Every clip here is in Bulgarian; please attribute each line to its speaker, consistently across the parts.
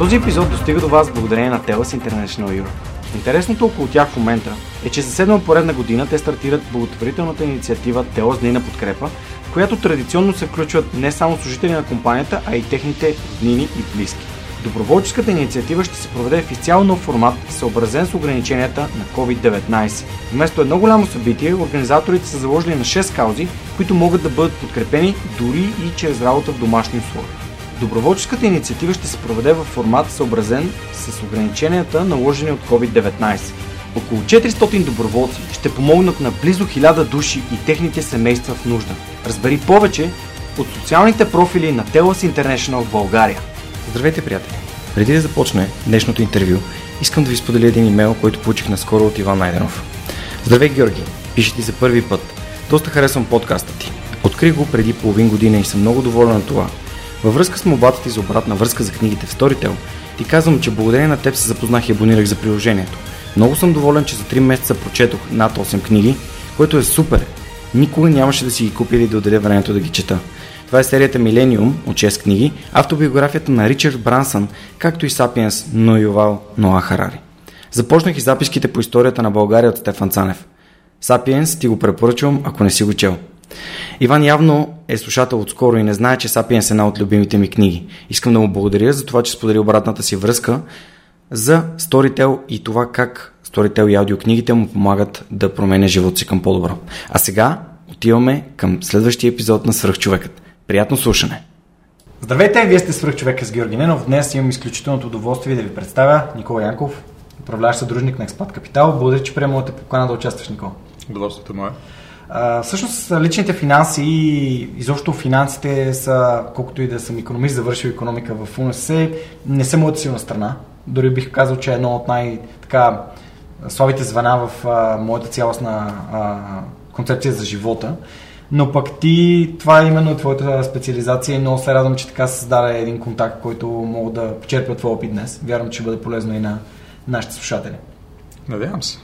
Speaker 1: Този епизод достига до вас благодарение на TELUS International Europe. Интересното около тях в момента е, че за седма поредна година те стартират благотворителната инициатива TELUS Дни на подкрепа, в която традиционно се включват не само служители на компанията, а и техните роднини и близки. Доброволческата инициатива ще се проведе в изцяло нов формат, съобразен с ограниченията на COVID-19. Вместо едно голямо събитие, организаторите са заложили на 6 каузи, които могат да бъдат подкрепени дори и чрез работа в домашни условия. Доброволческата инициатива ще се проведе в формат съобразен с ограниченията наложени от COVID-19. Около 400 доброволци ще помогнат на близо 1000 души и техните семейства в нужда. Разбери повече от социалните профили на TELUS International в България.
Speaker 2: Здравейте, приятели! Преди да започне днешното интервю, искам да ви споделя един имейл, който получих наскоро от Иван Найденов. Здравей, Георги! Пише ти за първи път. Доста харесвам подкаста ти. Открих го преди половин година и съм много доволен на това. Във връзка с мобата ти за обратна връзка за книгите в Storytel, ти казвам, че благодарение на теб се запознах и абонирах за приложението. Много съм доволен, че за 3 месеца прочетох над 8 книги, което е супер. Никога нямаше да си ги купя или да отделя времето да ги чета. Това е серията Милениум от 6 книги, автобиографията на Ричард Брансън, както и Сапиенс, но Ювал Ноа Харари. Започнах и записките по историята на България от Стефан Цанев. Сапиенс ти го препоръчвам, ако не си го чел. Иван явно е слушател отскоро и не знае, че Сапиенс е една от любимите ми книги. Искам да му благодаря за това, че сподели обратната си връзка за Storytel и това как Storytel и аудиокнигите му помагат да променя живота си към по-добро. А сега отиваме към следващия епизод на Свръхчовекът. Приятно слушане!
Speaker 1: Здравейте, вие сте свръхчовека с Георги Ненов. Днес имам изключителното удоволствие да ви представя Никола Янков, управляващ съдружник на Експат Капитал. Благодаря, че приема моята покана да участваш, Никола.
Speaker 3: Удоволствието мое.
Speaker 1: А, всъщност личните финанси и изобщо финансите са, колкото и да съм економист, завършил економика в УНСС, не са моята силна страна. Дори бих казал, че е едно от най-така слабите звена в а, моята цялостна а, концепция за живота. Но пък ти, това е именно твоята специализация много се радвам, че така се създаде един контакт, който мога да почерпя твой опит днес. Вярвам, че ще бъде полезно и на нашите слушатели.
Speaker 3: Надявам се.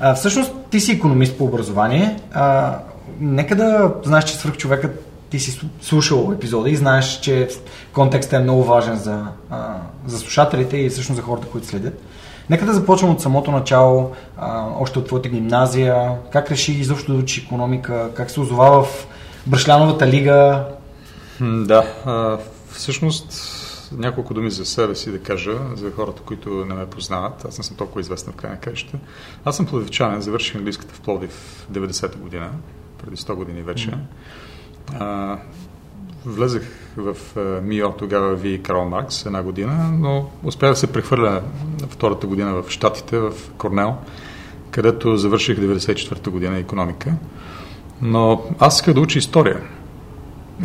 Speaker 1: А, всъщност ти си економист по образование. А, нека да знаеш, че свърх човекът ти си слушал епизода и знаеш, че контекстът е много важен за, а, за слушателите и всъщност за хората, които следят. Нека да започвам от самото начало, а, още от твоята гимназия. Как реши изобщо да учи економика? Как се озова в Брашляновата лига?
Speaker 3: Да, а, всъщност няколко думи за себе си да кажа, за хората, които не ме познават. Аз не съм толкова известен в край на краища. Аз съм плодивчанин, завърших английската в Пловдив 90-та година, преди 100 години вече. Mm-hmm. А, влезах в МИО, тогава ви Карл Маркс, една година, но успях да се прехвърля втората година в Штатите, в Корнел, където завърших 94-та година економика. Но аз исках да уча история.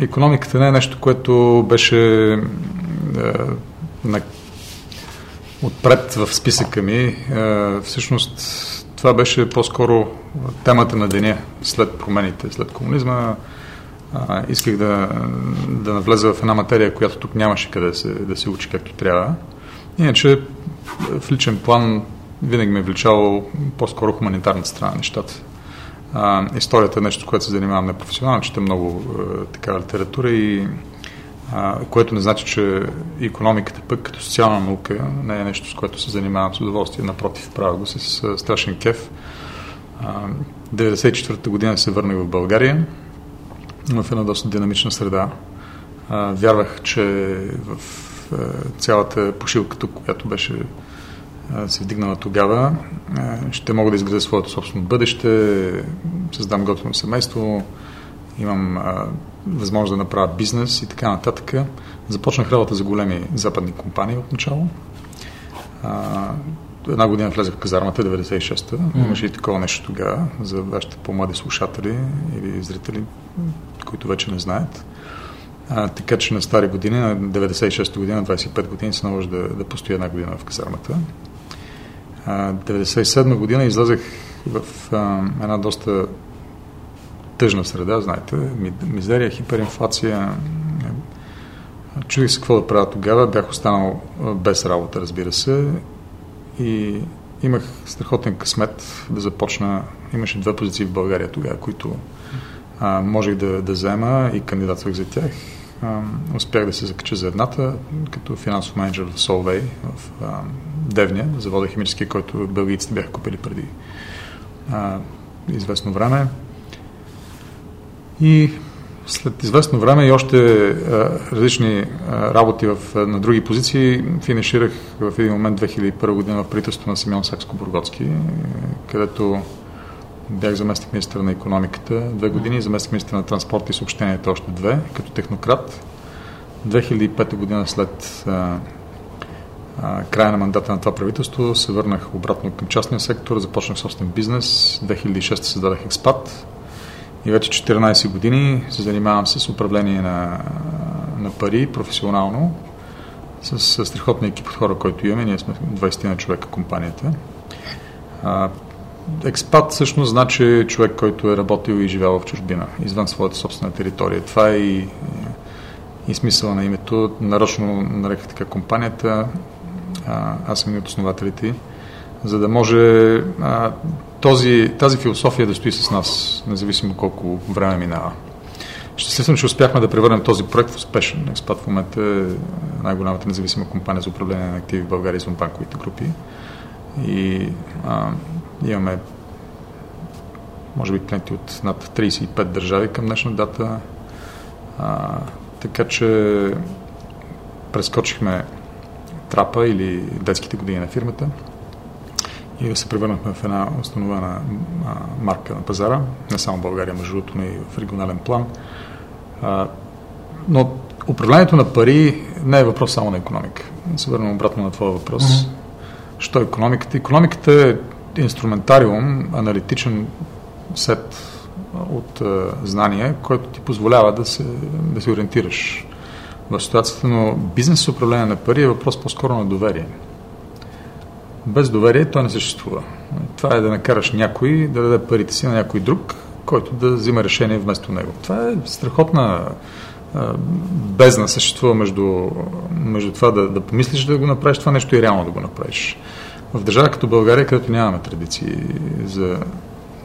Speaker 3: Економиката не е нещо, което беше е, на, отпред в списъка ми. Е, всъщност това беше по-скоро темата на деня след промените, след комунизма а, исках да, да навлеза в една материя, която тук нямаше къде да се, да се учи както трябва. Иначе в личен план винаги ме е влечало по-скоро хуманитарната страна на нещата. А, историята е нещо, което се занимавам непрофесионално, чета много а, така литература и а, което не значи, че економиката пък като социална наука не е нещо, с което се занимавам с удоволствие. Напротив, правя го с страшен кеф. 1994 година се върнах в България в една доста динамична среда. А, вярвах, че в а, цялата пошилка която беше а, се вдигнала тогава, ще мога да изградя своето собствено бъдеще, създам готово семейство, имам а, възможност да направя бизнес и така нататък. Започнах работа за големи западни компании от начало. А, една година влезах в казармата, 96-та. Mm. Имаше и такова нещо тогава за вашите по-млади слушатели или зрители, които вече не знаят. А, така че на стари години, на 96-та година, 25 години, се наложи да, да постоя една година в казармата. А, 97 година излязах в една доста тъжна среда, знаете, мизерия, хиперинфлация. Чудих се какво да правя тогава, бях останал без работа, разбира се, и имах страхотен късмет да започна. Имаше две позиции в България тогава, които а, можех да, да взема и кандидатствах за тях. А, успях да се закача за едната, като финансов менеджер в Solvay, в а, Девня, завода химически, който бългийците бяха купили преди а, известно време. И след известно време и още а, различни а, работи в, на други позиции финиширах в един момент 2001 година в правителството на Симеон Сакско-Бургоцки, където бях заместник министър на економиката две години, заместник министър на транспорта и съобщенията още две, като технократ. 2005 година след края на мандата на това правителство се върнах обратно към частния сектор, започнах собствен бизнес. 2006 създадах Експат и вече 14 години се занимавам с управление на, на пари професионално с, страхотния екип от хора, който имаме. Ние сме 20 на човека компанията. Експат всъщност значи човек, който е работил и живял в чужбина, извън своята собствена територия. Това е и, и смисъла на името. Нарочно нареках така компанията. Аз съм и от основателите за да може а, този, тази философия да стои с нас, независимо колко време минава. Щастлив че успяхме да превърнем този проект в успешен. Експат в момента е най-голямата независима компания за управление на активи в България извън банковите групи. И а, имаме може би клиенти от над 35 държави към днешна дата. А, така че прескочихме трапа или детските години на фирмата и се превърнахме в една установена марка на пазара, не само в България, между другото, но и в регионален план. Но управлението на пари не е въпрос само на економика. Се върнем обратно на твоя въпрос. Mm-hmm. Що е економиката? Економиката е инструментариум, аналитичен сет от знания, който ти позволява да се, да се ориентираш в ситуацията, но бизнес управление на пари е въпрос по-скоро на доверие. Без доверие той не съществува. Това е да накараш някой да даде парите си на някой друг, който да взима решение вместо него. Това е страхотна бездна съществува между, между това да, да помислиш да го направиш това нещо и реално да го направиш. В държава като България, където нямаме традиции за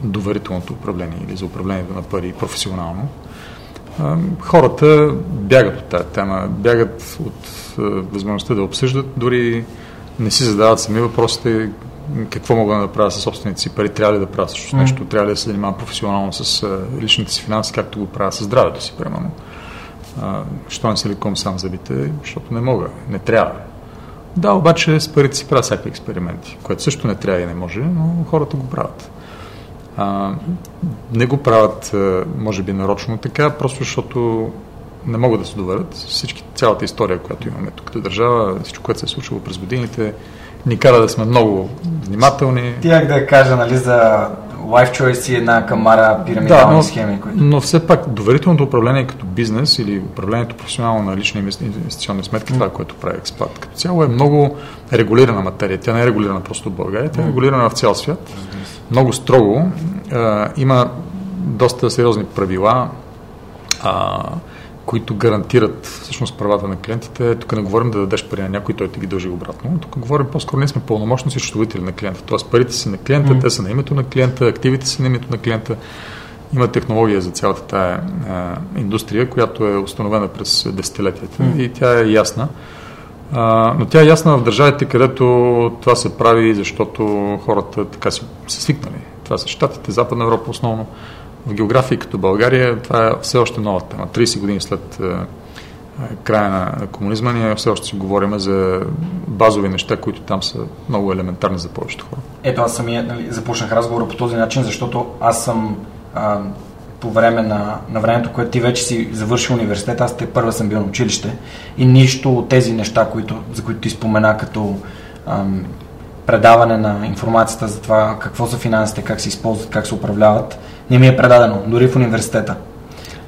Speaker 3: доверителното управление или за управлението на пари професионално, хората бягат от тази тема, бягат от възможността да обсъждат дори не си задават сами въпросите какво мога да направя със собствените си пари, трябва ли да правя също mm. нещо, трябва ли да се занимавам професионално с личните си финанси, както го правя с здравето си, примерно. Що не се леком сам зъбите, защото не мога, не трябва. Да, обаче с парите си правя всякакви експерименти, което също не трябва и не може, но хората го правят. А, не го правят, може би, нарочно така, просто защото не могат да се доверят. Всички, цялата история, която имаме тук като държава, всичко, което се е случило през годините, ни кара да сме много внимателни.
Speaker 1: Тях да кажа, нали, за Life Choice и една камара пирамидални
Speaker 3: да, но,
Speaker 1: схеми.
Speaker 3: Които... Но все пак доверителното управление като бизнес или управлението професионално на лични инвестиционни сметки, mm. това, което прави експат, като цяло е много регулирана материя. Тя не е регулирана просто в България, тя е регулирана в цял свят. Много строго. А, има доста сериозни правила. А, които гарантират всъщност правата на клиентите. Тук не говорим да дадеш пари на някой, той ти ги дължи обратно. Тук говорим по-скоро, ние сме пълномощни счетоводители на клиента. Тоест парите са на клиента, mm. те са на името на клиента, активите са на името на клиента. Има технология за цялата тая а, индустрия, която е установена през десетилетията mm. и тя е ясна. Но тя е ясна в държавите, където това се прави, защото хората така са, са свикнали. Това са Штатите, Западна Европа основно в географии като България това е все още нова тема. 30 години след е, е, края на комунизма ние все още си говорим за базови неща, които там са много елементарни за повечето хора.
Speaker 1: Ето аз самия нали, започнах разговора по този начин, защото аз съм по време на, на времето, което ти вече си завършил университет, аз те първа съм бил на училище и нищо от тези неща, които, за които ти спомена като ам, предаване на информацията за това какво са финансите, как се използват, как се управляват, не ми е предадено, дори в университета.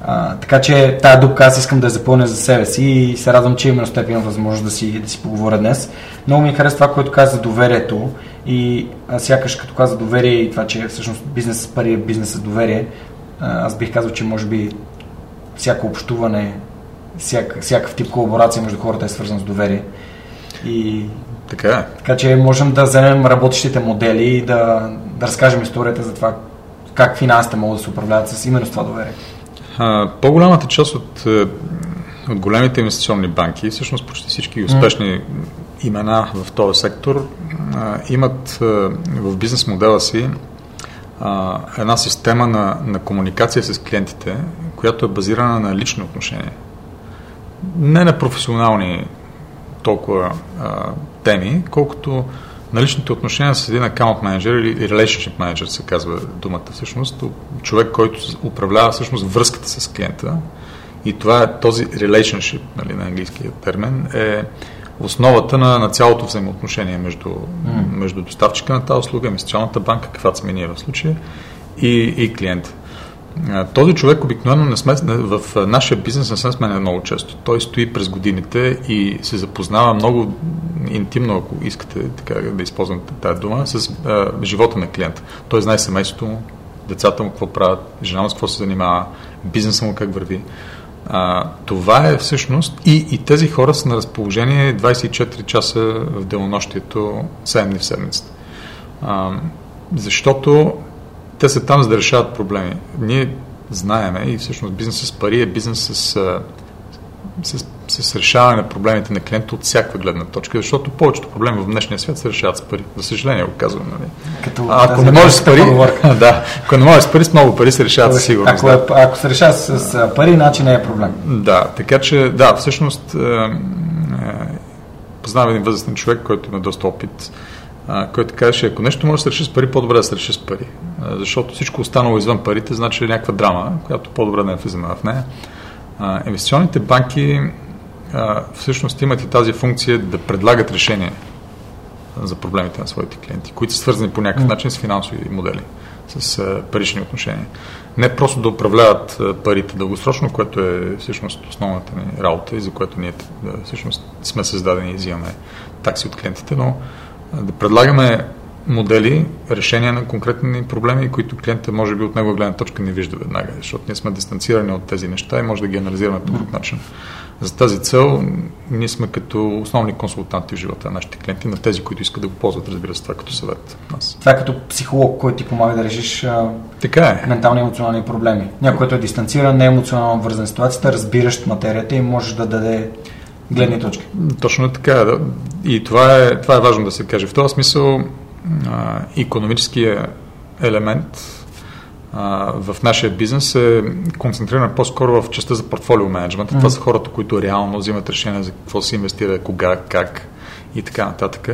Speaker 1: А, така че тази дупка аз искам да я запълня за себе си и се радвам, че именно с теб имам възможност да си, да си поговоря днес. Много ми харесва това, което каза за доверието и а, сякаш като каза доверие и това, че всъщност бизнес с пари е бизнес с доверие, аз бих казал, че може би всяко общуване, всяк, всякакъв тип колаборация между хората е свързан с доверие. И
Speaker 3: така е.
Speaker 1: Така че можем да вземем работещите модели и да, да разкажем историята за това как финансите могат да се управляват с именно с това доверие.
Speaker 3: По-голямата част от, е, от големите инвестиционни банки, всъщност почти всички успешни mm. имена в този сектор, имат в бизнес модела си една система на, на комуникация с клиентите, която е базирана на лични отношения. Не на професионални толкова а, теми, колкото на личните отношения с един аккаунт менеджер или relationship менеджер се казва думата всъщност, човек, който управлява всъщност връзката с клиента и това е този relationship, нали, на английския термин, е основата на, на цялото взаимоотношение между, mm. между доставчика на тази услуга, инвестиционната банка, каквато сме ние в случая, и, и клиента. Този човек обикновено не сме, в нашия бизнес не се сменя много често. Той стои през годините и се запознава много интимно, ако искате така да използвате тази дума, с а, живота на клиента. Той знае семейството му, децата му какво правят, жена му с какво се занимава, бизнеса му как върви. А, това е всъщност и, и тези хора са на разположение 24 часа в денонощието, 7 дни в седмицата. А, защото те са там за да решават проблеми. Ние знаеме и всъщност бизнес с пари е бизнес с, с, с решаване на проблемите на клиента от всяка гледна точка, защото повечето проблеми в днешния свят се решават с пари. За съжаление го казвам. Нали?
Speaker 1: Като
Speaker 3: а, ако не можеш с пари, да, ако не можеш с пари, с много пари се решават със сигурност.
Speaker 1: Ако, да. ако се решава с, с пари, значи не е проблем.
Speaker 3: Да, така че да, всъщност е, е, познавам един възрастен човек, който има доста опит който казваше, ако нещо може да се реши с пари, по-добре да се реши с пари. Защото всичко останало извън парите значи някаква драма, която по-добре не е влизаме в нея. А, инвестиционните банки а, всъщност имат и тази функция да предлагат решения за проблемите на своите клиенти, които са свързани по някакъв начин с финансови модели, с а, парични отношения. Не просто да управляват а, парите дългосрочно, което е всъщност основната ни работа и за което ние всъщност сме създадени и взимаме такси от клиентите, но да предлагаме модели, решения на конкретни проблеми, които клиентът може би от него гледна точка не вижда веднага, защото ние сме дистанцирани от тези неща и може да ги анализираме по друг начин. За тази цел ние сме като основни консултанти в живота на нашите клиенти, на тези, които искат да го ползват, разбира се, това като съвет. Нас.
Speaker 1: Това е като психолог, който ти помага да решиш
Speaker 3: така е.
Speaker 1: ментални и емоционални проблеми. Някой, който е дистанциран, не е емоционално вързан ситуацията, разбиращ материята и може да даде гледни точки.
Speaker 3: Точно така. Да. И това е, това е важно да се каже. В този смисъл а, економическия елемент а, в нашия бизнес е концентриран по-скоро в частта за портфолио менеджмент. Mm-hmm. Това са хората, които реално взимат решения за какво се инвестира, кога, как и така нататък.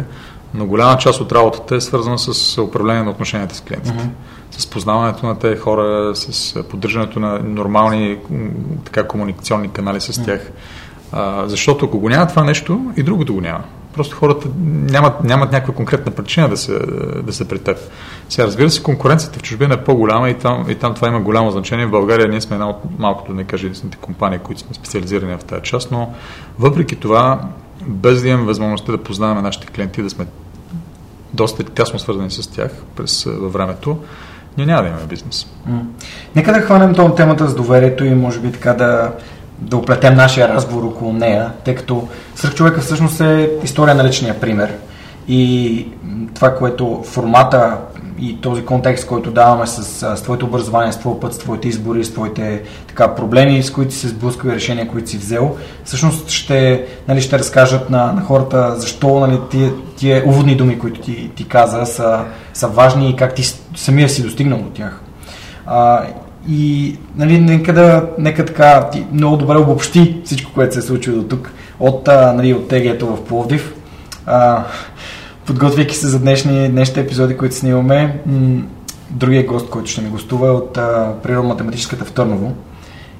Speaker 3: Но голяма част от работата е свързана с управление на отношенията с клиентите. Mm-hmm. С познаването на тези хора, с поддържането на нормални така, комуникационни канали с тях. Mm-hmm а, защото ако го няма това нещо, и другото го няма. Просто хората нямат, нямат някаква конкретна причина да са, да са при теб. Сега, разбира се, конкуренцията в чужбина е по-голяма и там, и там това има голямо значение. В България ние сме една от малкото, да не кажа, единствените компании, които сме специализирани в тази част, но въпреки това, без да имаме възможността да познаваме нашите клиенти, да сме доста тясно свързани с тях през във времето, ние няма да имаме бизнес.
Speaker 1: Нека да хванем това темата с доверието и може би така да да оплетем нашия разговор около нея, тъй като Сръх човека всъщност е история на личния пример. И това, което формата и този контекст, който даваме с, с твоето образование, с твоя път, с твоите избори, с твоите така, проблеми, с които си се сблъскал и решения, които си взел, всъщност ще, нали, ще разкажат на, на хората защо нали, тия, тия уводни думи, които ти, ти каза, са, са важни и как ти самия си достигнал до тях. А, и нали, нека, да, нека така ти много добре обобщи всичко, което се е случило до тук от, а, нали, от тегието в Пловдив. А, подготвяйки се за днешни, днешните епизоди, които снимаме, м- другия гост, който ще ми гостува е от природно-математическата в Търново.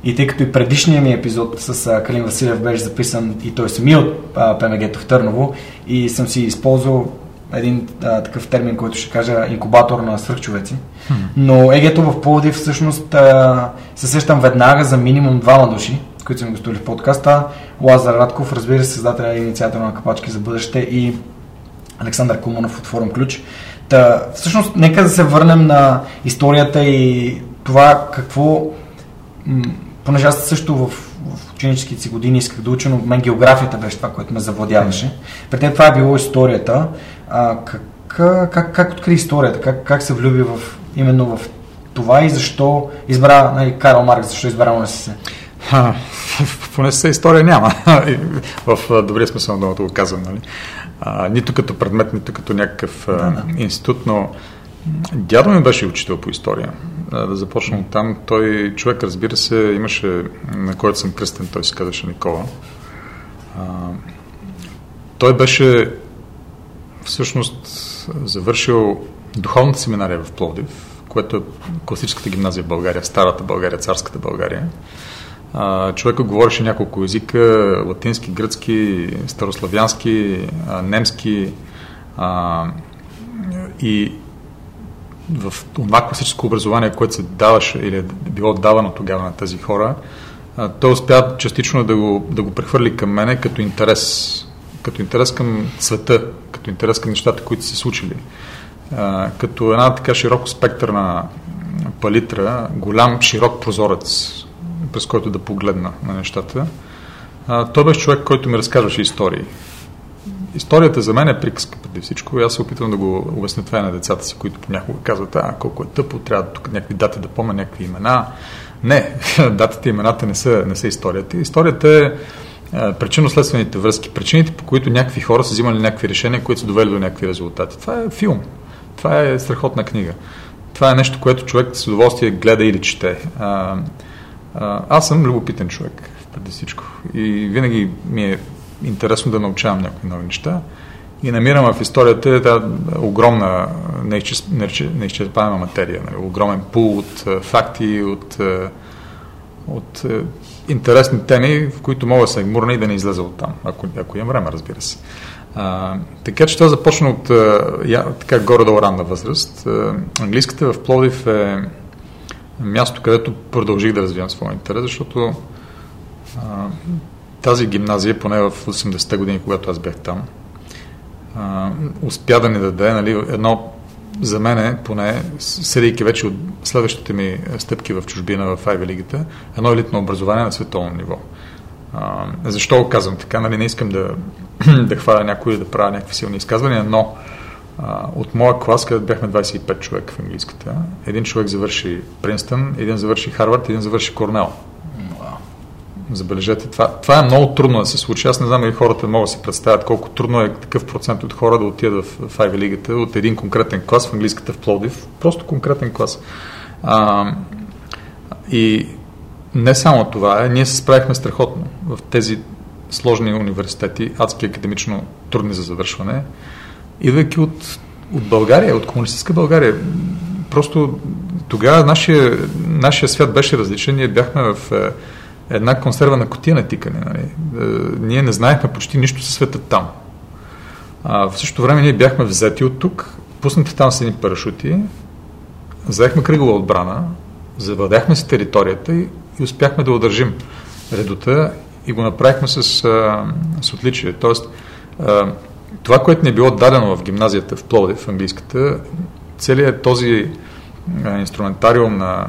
Speaker 1: И тъй като и предишният ми епизод с а, Калин Василев беше записан и той сами от ПМГ-то в Търново и съм си използвал един а, такъв термин, който ще кажа инкубатор на свръхчовеци. Но егето в Пловдив всъщност а, се сещам веднага за минимум двама души, които сме гостували в подкаста. Лазар Радков, разбира се, създателя и инициатор на Капачки за бъдеще и Александър Куманов от Форум Ключ. Та, всъщност, нека да се върнем на историята и това какво, понеже аз също в, в ученическите си години исках да уча, но мен географията беше това, което ме завладяваше. При теб това е било историята. А, как, как, как откри историята? Как, как се влюби в, именно в това и защо избра нали, Карл Маркс, защо избра УНСС?
Speaker 3: Поне се история няма. в добрия смисъл на думата го казвам. Нали? А, нито като предмет, нито като някакъв да, да. институт, но дядо ми беше учител по история. А, да започнем там. Той човек, разбира се, имаше, на който съм кръстен, той се казваше Никола. А, той беше всъщност завършил духовната семинария в Пловдив, което е класическата гимназия в България, старата България, царската България. Човека говореше няколко езика, латински, гръцки, старославянски, немски и в това класическо образование, което се даваше или е било давано тогава на тези хора, той успя частично да го, да го прехвърли към мене като интерес, като интерес към света, като интерес към нещата, които се случили. Като една така широко спектърна палитра, голям широк прозорец, през който да погледна на нещата. Той беше човек, който ми разказваше истории. Историята за мен е приказка преди всичко аз се опитвам да го обясня това на децата си, които понякога казват, а колко е тъпо, трябва тук някакви дати да помня, някакви имена. Не, датите и имената не са, не са историята. Историята е причинно-следствените връзки, причините по които някакви хора са взимали някакви решения, които са довели до някакви резултати. Това е филм. Това е страхотна книга. Това е нещо, което човек с удоволствие гледа или чете. Аз съм любопитен човек, преди всичко. И винаги ми е интересно да научавам някои нови неща. И намирам в историята тази огромна, неизчерпаема материя, нали, огромен пул от факти, от, от интересни теми, в които мога да се гмурна и да не излезе от там, ако, ако имам време, разбира се. А, така че това започна от я, така горе-долу ранна възраст. А, английската в Пловдив е място, където продължих да развивам своя интерес, защото а, тази гимназия, поне в 80-те години, когато аз бях там, а, успя да ни даде нали, едно за мене, поне, седейки вече от следващите ми стъпки в чужбина в Айви лигата, едно елитно образование на световно ниво. А, защо казвам така? Нали, не искам да, да хваля някой да правя някакви силни изказвания, но от моя клас, където бяхме 25 човека в английската, един човек завърши Принстън, един завърши Харвард, един завърши Корнел. Забележете, това, това е много трудно да се случи. Аз не знам дали хората могат да си представят колко трудно е такъв процент от хора да отидат в, в Ivy лигата от един конкретен клас в английската в Плодив. Просто конкретен клас. А, и не само това, е, ние се справихме страхотно в тези сложни университети, адски академично трудни за завършване идвайки от, от България, от комунистическа България. Просто тогава нашия, нашия свят беше различен. Ние бяхме в е, една консервна котия на тикане. Нали? Е, ние не знаехме почти нищо за света там. А, в същото време ние бяхме взети от тук, пуснати там с едни парашути, взехме кръгова отбрана, завладяхме си територията и, и успяхме да удържим редота и го направихме с, с отличие. Тоест, това, което ни е било дадено в гимназията в Пловдив, в английската, целият този инструментариум на,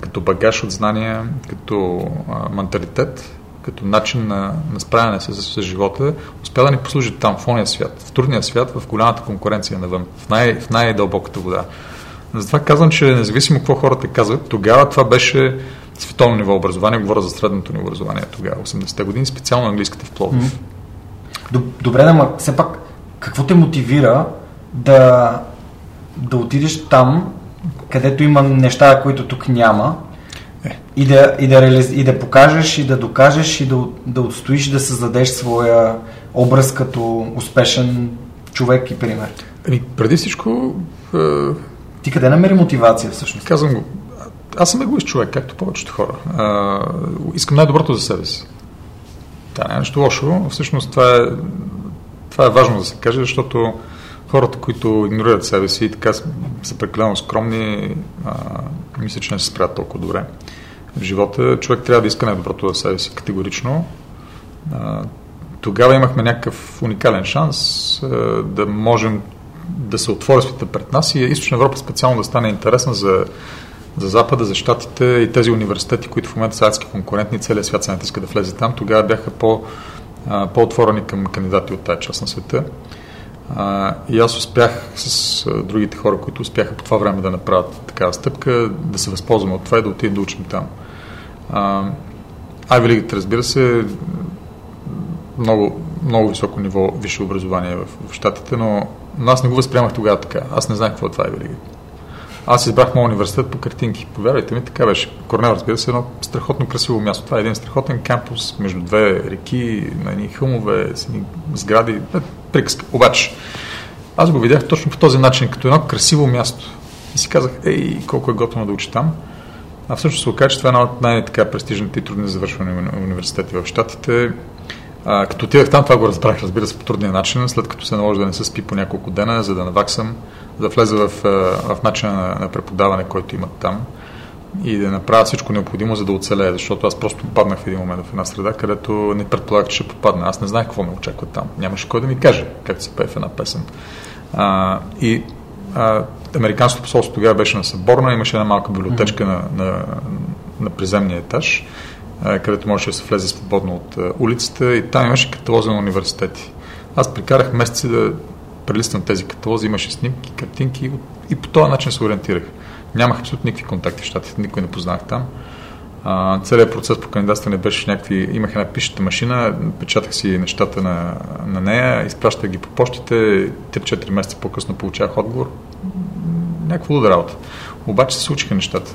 Speaker 3: като багаж от знания, като менталитет, като начин на, на справяне с, с, живота, успя да ни послужи там, в ония свят, в трудния свят, в голямата конкуренция навън, в, най, в най-дълбоката вода. Затова казвам, че независимо какво хората казват, тогава това беше световно ниво образование, говоря за средното ниво образование тогава, 80-те години, специално английската в Пловдив.
Speaker 1: Добре, но все пак, какво те мотивира да, да отидеш там, където има неща, които тук няма, е. и, да, и, да реализ... и да покажеш, и да докажеш, и да, да отстоиш, да създадеш своя образ като успешен човек и пример?
Speaker 3: Ами, преди всичко... Е...
Speaker 1: Ти къде намери мотивация всъщност?
Speaker 3: Казвам го. Аз съм егоист човек, както повечето хора. А, искам най-доброто за себе си. Това не е нещо лошо. Всъщност това е, това е важно да се каже, защото хората, които игнорират себе си и така са прекалено скромни, а, мисля, че не се справят толкова добре в живота. Човек трябва да иска най-доброто в себе си категорично. А, тогава имахме някакъв уникален шанс а, да можем да се отвори света пред нас и Източна Европа специално да стане интересна за, за Запада, за Штатите и тези университети, които в момента са адски конкурентни, целият свят се натиска да влезе там, тогава бяха по, по-отворени към кандидати от тази част на света. А, и аз успях с другите хора, които успяха по това време да направят такава стъпка, да се възползваме от това и да отидем да учим там. Айви Лигата, разбира се, много, много високо ниво висше образование в, в Штатите, но, но аз не го възприемах тогава така. Аз не знаех какво е това Айви Лигата. Аз избрах моят университет по картинки. Повярвайте ми, така беше. Корнел, разбира се, едно страхотно красиво място. Това е един страхотен кампус между две реки, на едни хълмове, с едни сгради. Е, приказка. Обаче, аз го видях точно по този начин, като едно красиво място. И си казах, ей, колко е готово да учи там. А всъщност се оказа, че това е една от най-престижните и трудни завършване университети в Штатите. А, като отидах там, това го разбрах, разбира се, по трудния начин, след като се наложи да не се спи по няколко дена, за да наваксам, да влеза в, в начина на, на преподаване, който имат там и да направя всичко необходимо, за да оцелея, защото аз просто попаднах в един момент в една среда, където не предполагах, че ще попадна. Аз не знаех какво ме очаква там. Нямаше кой да ми каже как се пее в една песен. А, и а, Американското посолство тогава беше на Съборна, имаше една малка библиотечка mm-hmm. на, на, на приземния етаж, а, където можеше да се влезе свободно от а, улицата и там имаше каталози на университети. Аз прикарах месеци да прелиствам тези каталози, имаше снимки, картинки и, по този начин се ориентирах. Нямах абсолютно никакви контакти в щатите, никой не познах там. А, целият процес по кандидатстване беше някакви... Имах една пишета машина, печатах си нещата на, на нея, изпращах ги по почтите, 3-4 месеца по-късно получавах отговор. Някаква луда работа. Обаче се случиха нещата.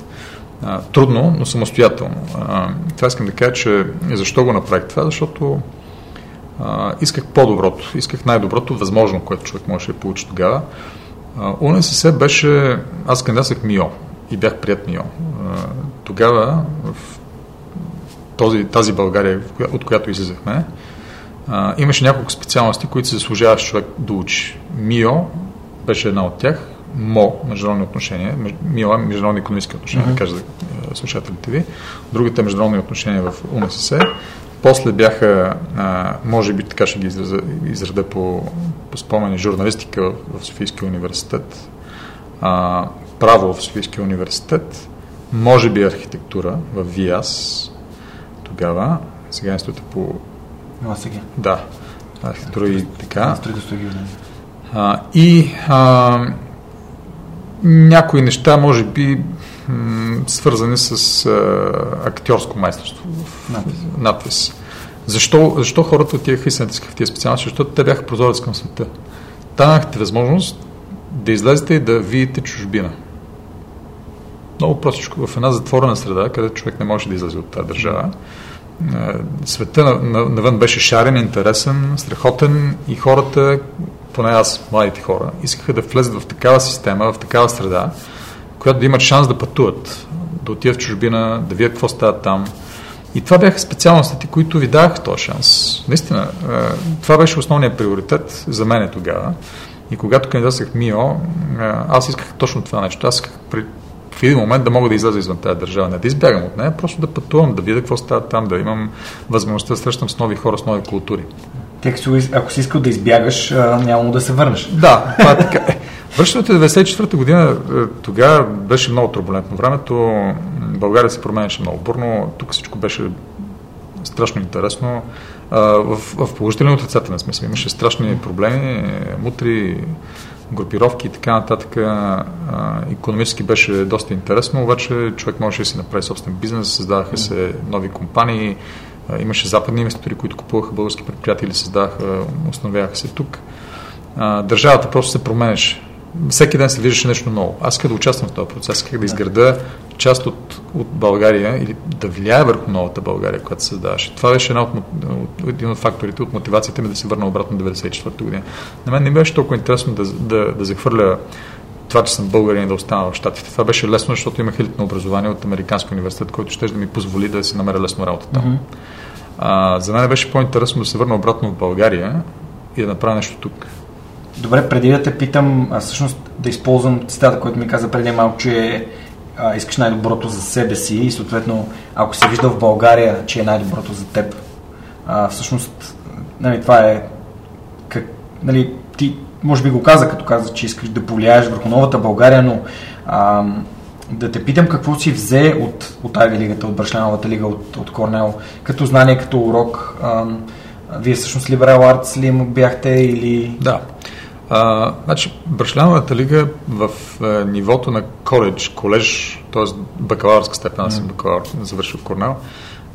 Speaker 3: А, трудно, но самостоятелно. А, това искам да кажа, че защо го направих това? Защото а, исках по-доброто, исках най-доброто възможно, което човек можеше да получи тогава. УНСС беше, аз кандидатствах МИО и бях прият МИО. Тогава в този, тази България, от която излизахме, имаше няколко специалности, които се заслужаваш човек да учи. МИО беше една от тях, МО, международни отношения, МИО, международни економически отношения, mm-hmm. да кажа слушателите ви. Другите е международни отношения в УНСС. После бяха, а, може би така ще ги изразя, изреда по, по спомени, журналистика в Софийския университет, а, право в Софийския университет, може би архитектура в ВИАС тогава, сега института по...
Speaker 1: А, сега?
Speaker 3: Да, архитектура и така. А, и а, някои неща, може би, свързани с а, актьорско майсторство в надпис. надпис. Защо, защо хората отиваха и се натискаха в тези специалности? Защото те бяха прозорец към света. Танахте възможност да излезете и да видите чужбина. Много простичко. В една затворена среда, където човек не може да излезе от тази държава, света навън беше шарен, интересен, страхотен и хората, поне аз, младите хора, искаха да влезат в такава система, в такава среда, която да имат шанс да пътуват, да отидат в чужбина, да видят какво става там. И това бяха специалностите, които ви давах този шанс. Наистина, е, това беше основният приоритет за мен тогава. И когато кандидатствах МИО, е, аз исках точно това нещо. Аз исках при, в един момент да мога да изляза извън тази държава, не да избягам от нея, просто да пътувам, да видя какво става там, да имам възможността да срещам с нови хора, с нови култури.
Speaker 1: Тъй ако си искал да избягаш, няма да се върнеш.
Speaker 3: Да, това е така. Връщането 94-та година, е, тогава беше много турбулентно времето. България се променяше много бурно. Тук всичко беше страшно интересно. В, в положителен отрицателен смисъл. Имаше страшни проблеми, мутри, групировки и така нататък. Економически беше доста интересно, обаче човек можеше да си направи собствен бизнес, създадаха се нови компании, имаше западни инвеститори, които купуваха български предприятия или създадаха, установяваха се тук. Държавата просто се променеше всеки ден се виждаше нещо ново. Аз исках да участвам в този процес, исках да изграда част от, от България или да влияе върху новата България, която се създаваше. Това беше една от, от, един от факторите, от мотивацията ми да се върна обратно 94-та година. На мен не беше толкова интересно да, да, да захвърля това, че съм българин и да остана в Штатите. Това беше лесно, защото имах елитно образование от Американски университет, който ще да ми позволи да си намеря лесно работа там. Mm-hmm. А, за мен беше по-интересно да се върна обратно в България и да направя нещо тук.
Speaker 2: добре, преди да те питам, а, всъщност да използвам цитата, която ми каза преди малко, че а, искаш най-доброто за себе си и съответно, ако се вижда в България, че е най-доброто за теб, а, всъщност, нали, това е как, нали, ти може би го каза, като каза, че искаш да повлияеш върху новата България, но а, да те питам какво си взе от, от Айви лигата, от Брашляновата лига, от, от Корнел, като знание, като урок. А, вие всъщност либерал артс ли бяхте или...
Speaker 3: Да. А, значи, Брашляновата лига в а, нивото на коледж, колеж, т.е. бакалавърска степен, аз съм бакалавър, завършил Корнел,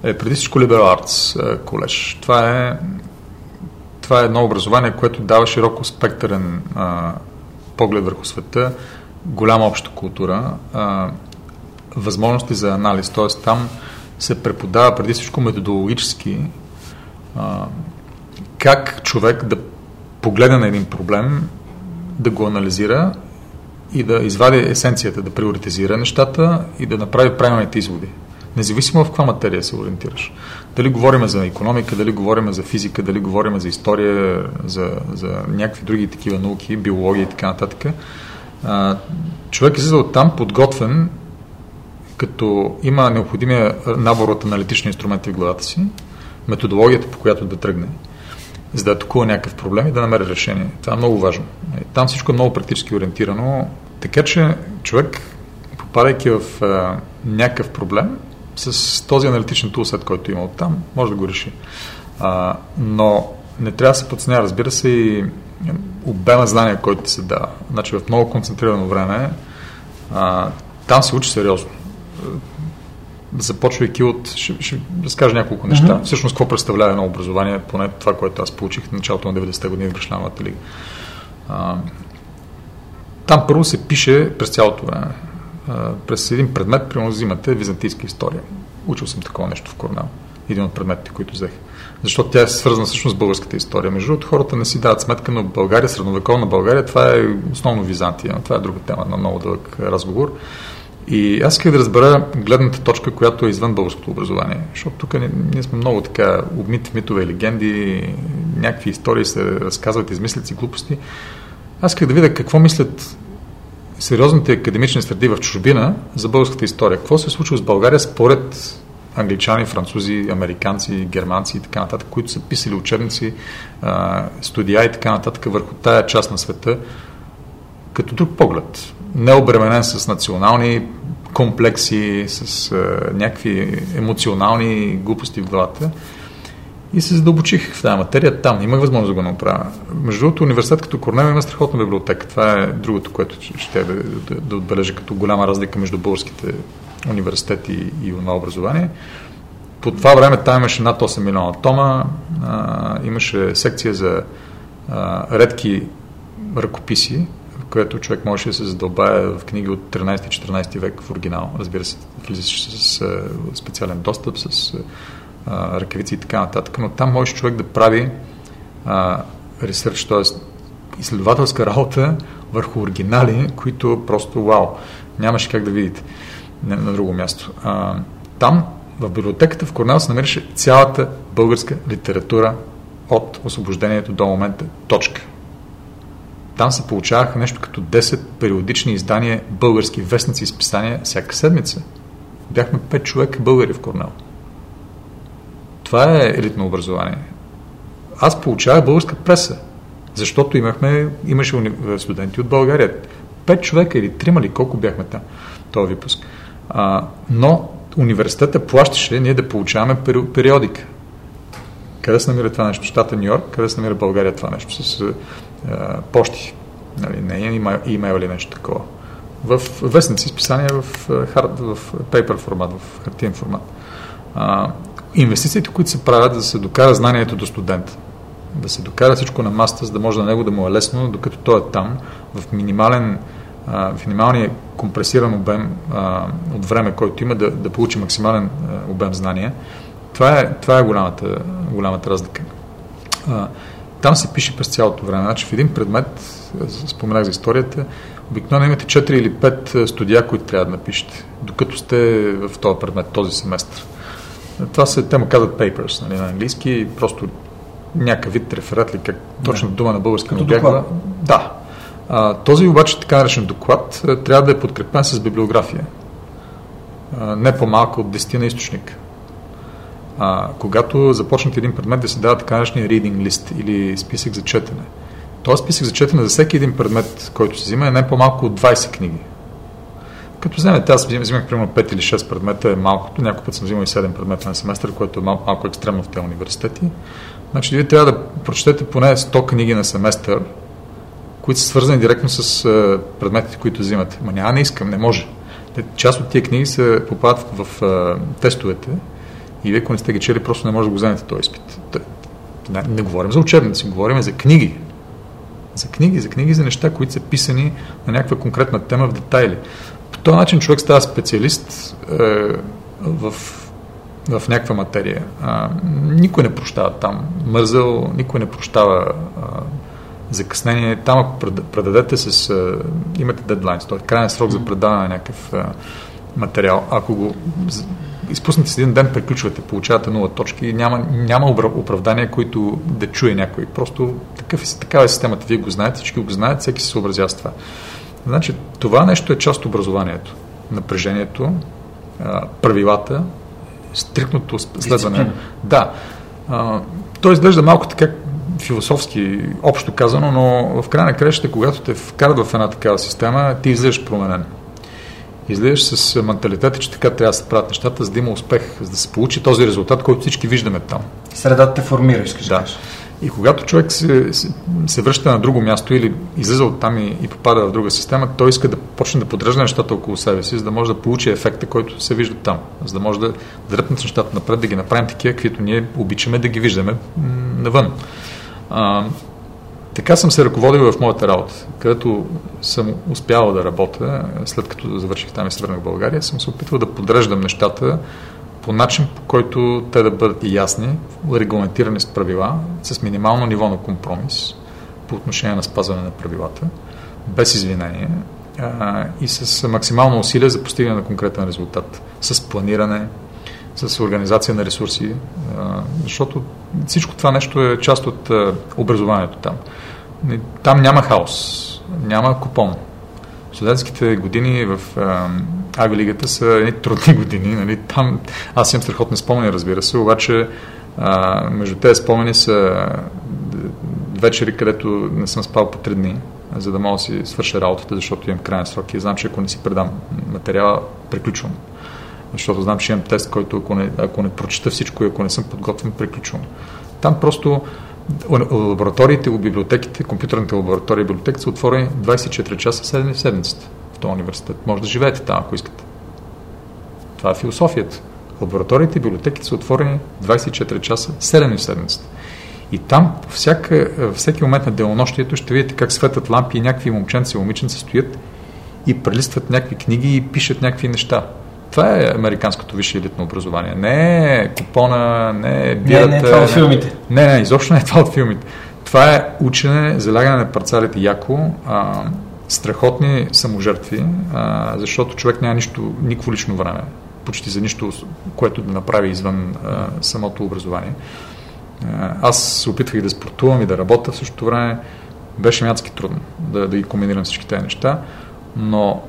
Speaker 3: е преди всичко либерал артс колеж. Това е това е едно образование, което дава широко спектърен а, поглед върху света, голяма обща култура, а, възможности за анализ. Т.е. там се преподава преди всичко методологически а, как човек да погледне на един проблем, да го анализира и да извади есенцията, да приоритизира нещата и да направи правилните изводи. Независимо в каква материя се ориентираш. Дали говорим за економика, дали говорим за физика, дали говорим за история, за, за някакви други такива науки, биология и така нататък, а, човек излиза от там подготвен, като има необходимия набор от аналитични инструменти в главата си, методологията, по която да тръгне, за да атакува някакъв проблем и да намери решение. Това е много важно. Там всичко е много практически ориентирано, така че човек, попадайки в а, някакъв проблем, с този аналитичен тулсет, който има оттам, може да го реши. А, но не трябва да се подценя, разбира се, и обема знания, който ти се дава. Значи в много концентрирано време а, там се учи сериозно. Започвайки от... Ще, ще разкажа няколко неща. Mm-hmm. Всъщност, какво представлява едно образование, поне това, което аз получих в началото на 90-те години в Брашляновата лига. А, там първо се пише през цялото време през един предмет, примерно взимате византийска история. Учил съм такова нещо в Корнел. Един от предметите, които взех. Защото тя е свързана всъщност с българската история. Между другото, хората не си дават сметка, но България, средновековна България, това е основно Византия. Това е друга тема на много дълъг разговор. И аз исках да разбера гледната точка, която е извън българското образование. Защото тук ние сме много така обмити в митове и легенди, някакви истории се разказват, измислят си глупости. Аз исках да видя какво мислят сериозните академични среди в чужбина за българската история. Какво се случило с България според англичани, французи, американци, германци и така нататък, които са писали учебници, студия и така нататък върху тая част на света, като друг поглед. Не обременен с национални комплекси, с някакви емоционални глупости в главата, и се задълбочих в тази материя там. Имах възможност да го направя. Между другото, университет като Корнел има страхотна библиотека. Това е другото, което ще да, да, да отбележа като голяма разлика между българските университети и на образование. По това време там имаше над 8 милиона тома, а, имаше секция за а, редки ръкописи, в което човек можеше да се задълбае в книги от 13-14 век в оригинал. Разбира се, влизаш с, с специален достъп, с ръкавици и така нататък, но там можеш човек да прави ресърч, т.е. изследователска работа върху оригинали, които просто вау, нямаше как да видите на, на друго място. А, там, в библиотеката в Корнел се намираше цялата българска литература от освобождението до момента. Точка. Там се получаваха нещо като 10 периодични издания български вестници и списания всяка седмица. Бяхме 5 човека българи в Корнел. Това е елитно образование. Аз получавах българска преса, защото имахме, имаше студенти от България. Пет човека или трима ли, колко бяхме там, този випуск. А, но университета плащаше ние да получаваме периодика. Къде се намира това нещо? Штата Нью Йорк, къде се намира България това нещо? С а, почти. Нали, не има, имейл или нещо такова. В вестници, списания в, в, в paper формат, в хартиен формат. А, инвестициите, които се правят, да се докара знанието до студента. Да се докара всичко на масата, за да може на него да му е лесно, докато той е там, в минимален в минималния компресиран обем а, от време, който има, да, да получи максимален а, обем знания. Това е, това е голямата, голямата разлика. А, там се пише през цялото време. Значи в един предмет, споменах за историята, обикновено имате 4 или 5 студия, които трябва да напишете, докато сте в този предмет, този семестър. Това се, те му казват papers нали, на английски, просто някакъв вид реферат ли, как точно
Speaker 1: Да.
Speaker 3: дума на български не
Speaker 1: доклад.
Speaker 3: Да. А, този обаче така наречен доклад а, трябва да е подкрепен с библиография. А, не по-малко от 10 на източник. А, когато започнете един предмет да се дава така наречен reading list или списък за четене. Този списък за четене за всеки един предмет, който се взима, е не по-малко от 20 книги. Като вземете, аз взимах, примерно 5 или 6 предмета, е малкото. Някой път съм взимал и 7 предмета на семестър, което е малко, малко екстремно в тези университети. Значи, вие трябва да прочетете поне 100 книги на семестър, които са свързани директно с а, предметите, които взимате. Ма няма, не искам, не може. Част от тия книги се попадат в а, тестовете и вие, ако не сте ги чели, просто не може да го вземете този изпит. Не, не говорим за учебници, говорим за книги. За книги, за книги, за неща, които са писани на някаква конкретна тема в детайли. Този начин човек става специалист е, в, в някаква материя. А, никой не прощава там мързъл, никой не прощава а, закъснение. Там, ако пред- предадете с... А, имате дедлайн, т.е. крайен срок за предаване на някакъв а, материал. Ако го изпуснете с един ден, приключвате, получавате 0 точки и няма, няма оправдания, които да чуе някой. Просто такъв, е- такава е системата. Вие го знаете, всички го знаят, всеки се съобразява с това. Значи, това нещо е част от образованието. Напрежението, правилата, стрикното следване.
Speaker 1: Дисциплина.
Speaker 3: Да. А, то изглежда малко така философски, общо казано, но в края на кращата, когато те вкарат в една такава система, ти излизаш променен. Излизаш с менталитета, че така трябва да се правят нещата, за да има успех, за да се получи този резултат, който всички виждаме там.
Speaker 1: Средата те формира, искаш Да. кажеш.
Speaker 3: И когато човек се, се, се връща на друго място или излиза от там и, и попада в друга система, той иска да почне да подрежда нещата около себе си, за да може да получи ефекта, който се вижда там. За да може да дръпнат нещата напред, да ги направим такива, каквито ние обичаме да ги виждаме навън. А, така съм се ръководил в моята работа, където съм успявал да работя, след като завърших там и се върнах в България, съм се опитвал да подреждам нещата по начин, по който те да бъдат ясни, регламентирани с правила, с минимално ниво на компромис по отношение на спазване на правилата, без извинение а, и с максимално усилие за постигане на конкретен резултат, с планиране, с организация на ресурси, а, защото всичко това нещо е част от а, образованието там. Там няма хаос, няма купон. Студентските години в а, Авилигата са едни трудни години. Нали? Там аз имам страхотни спомени, разбира се, обаче а, между тези спомени са вечери, където не съм спал по три дни, за да мога да си свърша работата, защото имам крайен срок и знам, че ако не си предам материала, приключвам. Защото знам, че имам тест, който ако не, ако не прочета всичко и ако не съм подготвен, приключвам. Там просто лабораториите, библиотеките, компютърните лаборатории и библиотеки са отворени 24 часа 7 дни в седмицата в този университет. Може да живеете там, ако искате. Това е философията. Лабораториите и библиотеките са отворени 24 часа 7 дни в седмицата. И там, по всяка, всеки момент на денонощието, ще видите как светят лампи и някакви момченци и момиченца стоят и прелистват някакви книги и пишат някакви неща. Това е американското висше елитно образование. Не е купона, не е бирата.
Speaker 1: не е това от филмите.
Speaker 3: Не, не, изобщо не е това от филмите. Това е учене, залягане на парцалите яко, а, страхотни саможертви, а, защото човек няма нищо, никакво лично време, почти за нищо, което да направи извън а, самото образование. А, аз се опитвах да спортувам и да работя в същото време. Беше мядски трудно да, да ги комбинирам всички тези неща, но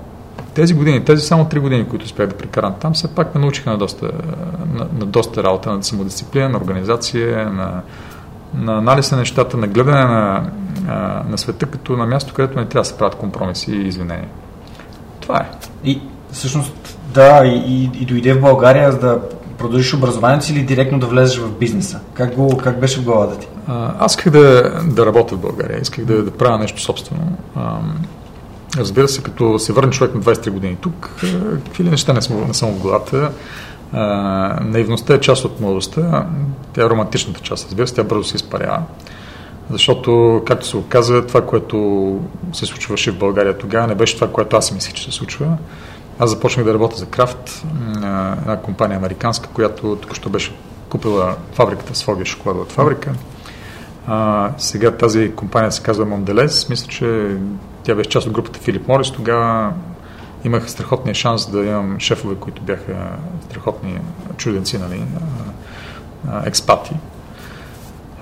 Speaker 3: тези години, тези само три години, които успях да прекарам там, все пак ме научиха на доста, на, на доста работа, на самодисциплина, на организация, на, на анализ на нещата, на гледане на, а, на света като на място, където не трябва да се правят компромиси и извинения. Това е.
Speaker 1: И всъщност, да, и, и, и дойде в България, за да продължиш образованието си или директно да влезеш в бизнеса? Как, го, как беше в главата ти?
Speaker 3: А, аз исках да, да работя в България, исках да, да правя нещо собствено. А, разбира се, като се върне човек на 23 години тук, какви ли неща не съм, не съм в главата. А, наивността е част от младостта, тя е романтичната част, разбира се, тя бързо се изпарява. Защото, както се оказа, това, което се случваше в България тогава, не беше това, което аз си мислих, че се случва. Аз започнах да работя за Крафт, една компания американска, която току-що беше купила фабриката с Фогия шоколадова фабрика. А, сега тази компания се казва Монделес. Мисля, че тя беше част от групата Филип Морис. Тогава имах страхотния шанс да имам шефове, които бяха страхотни чуденци, нали, експати.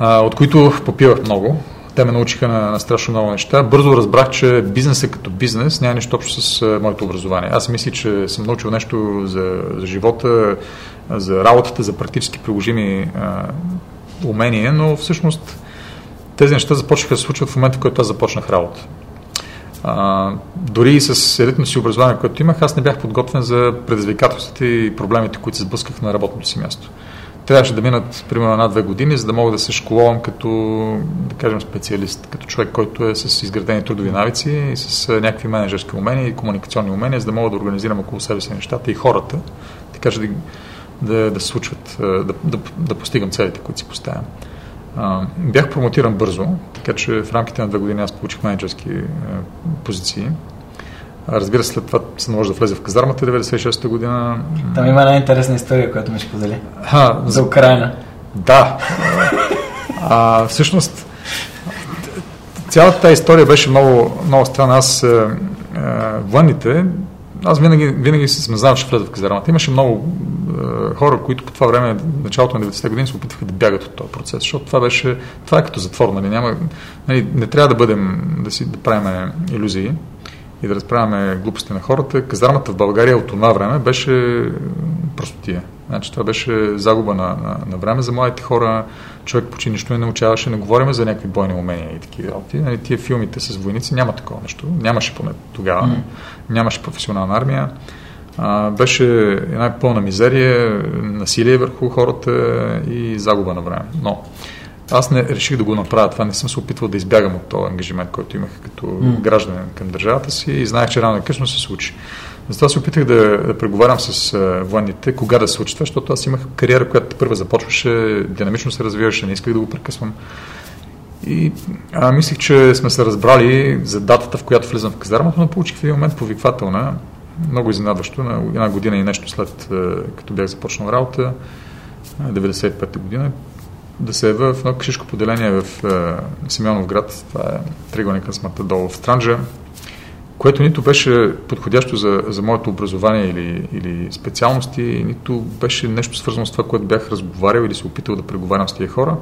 Speaker 3: От които попивах много. Те ме научиха на, на страшно много неща. Бързо разбрах, че бизнесът като бизнес няма нищо общо с а, моето образование. Аз мисля, че съм научил нещо за, за живота, за работата, за практически приложими а, умения, но всъщност тези неща започнаха да се случват в момента, в който аз започнах работа. А, дори и с елитно си образование, което имах, аз не бях подготвен за предизвикателствата и проблемите, които се сблъсках на работното си място. Трябваше да минат примерно една-две години, за да мога да се школувам като, да кажем, специалист, като човек, който е с изградени трудови навици и с някакви менеджерски умения и комуникационни умения, за да мога да организирам около себе си нещата и хората, така че да, да, да случват, да, да, да постигам целите, които си поставям. Бях промотиран бързо, така че в рамките на две години аз получих менеджерски а, позиции. Разбира се, след това се наложи да влезе в казармата 96-та година.
Speaker 1: Там има една интересна история, която ми сподели. А, за Украина.
Speaker 3: Да. А, всъщност, цялата тази история беше много, много странна. Аз, а, военните, аз винаги, винаги съм знал, че влезе в казармата. Имаше много а, хора, които по това време, началото на 90-те години, се опитваха да бягат от този процес, защото това беше, това е като затвор, нали, няма, нали, не трябва да бъдем, да си да правим иллюзии и да разправяме глупости на хората. Казармата в България от това време беше простотия. Значи, това беше загуба на, на, на време за младите хора. Човек почти нищо не научаваше. Не говорим за някакви бойни умения и такива работи. Нали, тия филмите с войници няма такова нещо. Нямаше поне тогава. Mm. Нямаше професионална армия. А, беше една пълна мизерия, насилие върху хората и загуба на време. Но аз не реших да го направя това, не съм се опитвал да избягам от този ангажимент, който имах като mm. гражданин към държавата си и знаех, че рано и късно се случи. Затова се опитах да, да преговарям с а, военните, кога да се случи това, защото аз имах кариера, която първа започваше, динамично се развиваше, не исках да го прекъсвам. И а, мислих, че сме се разбрали за датата, в която влизам в казармата, но получих в един момент повиквателна, много изненадващо, на една година и нещо след като бях започнал работа, 95-та година, да се ява в едно кшишко поделение в е, Симеонов град, това е тригълника смъртта долу в Странджа, което нито беше подходящо за, за моето образование или, или специалности, нито беше нещо свързано с това, което бях разговарял или се опитал да преговарям с тия хора.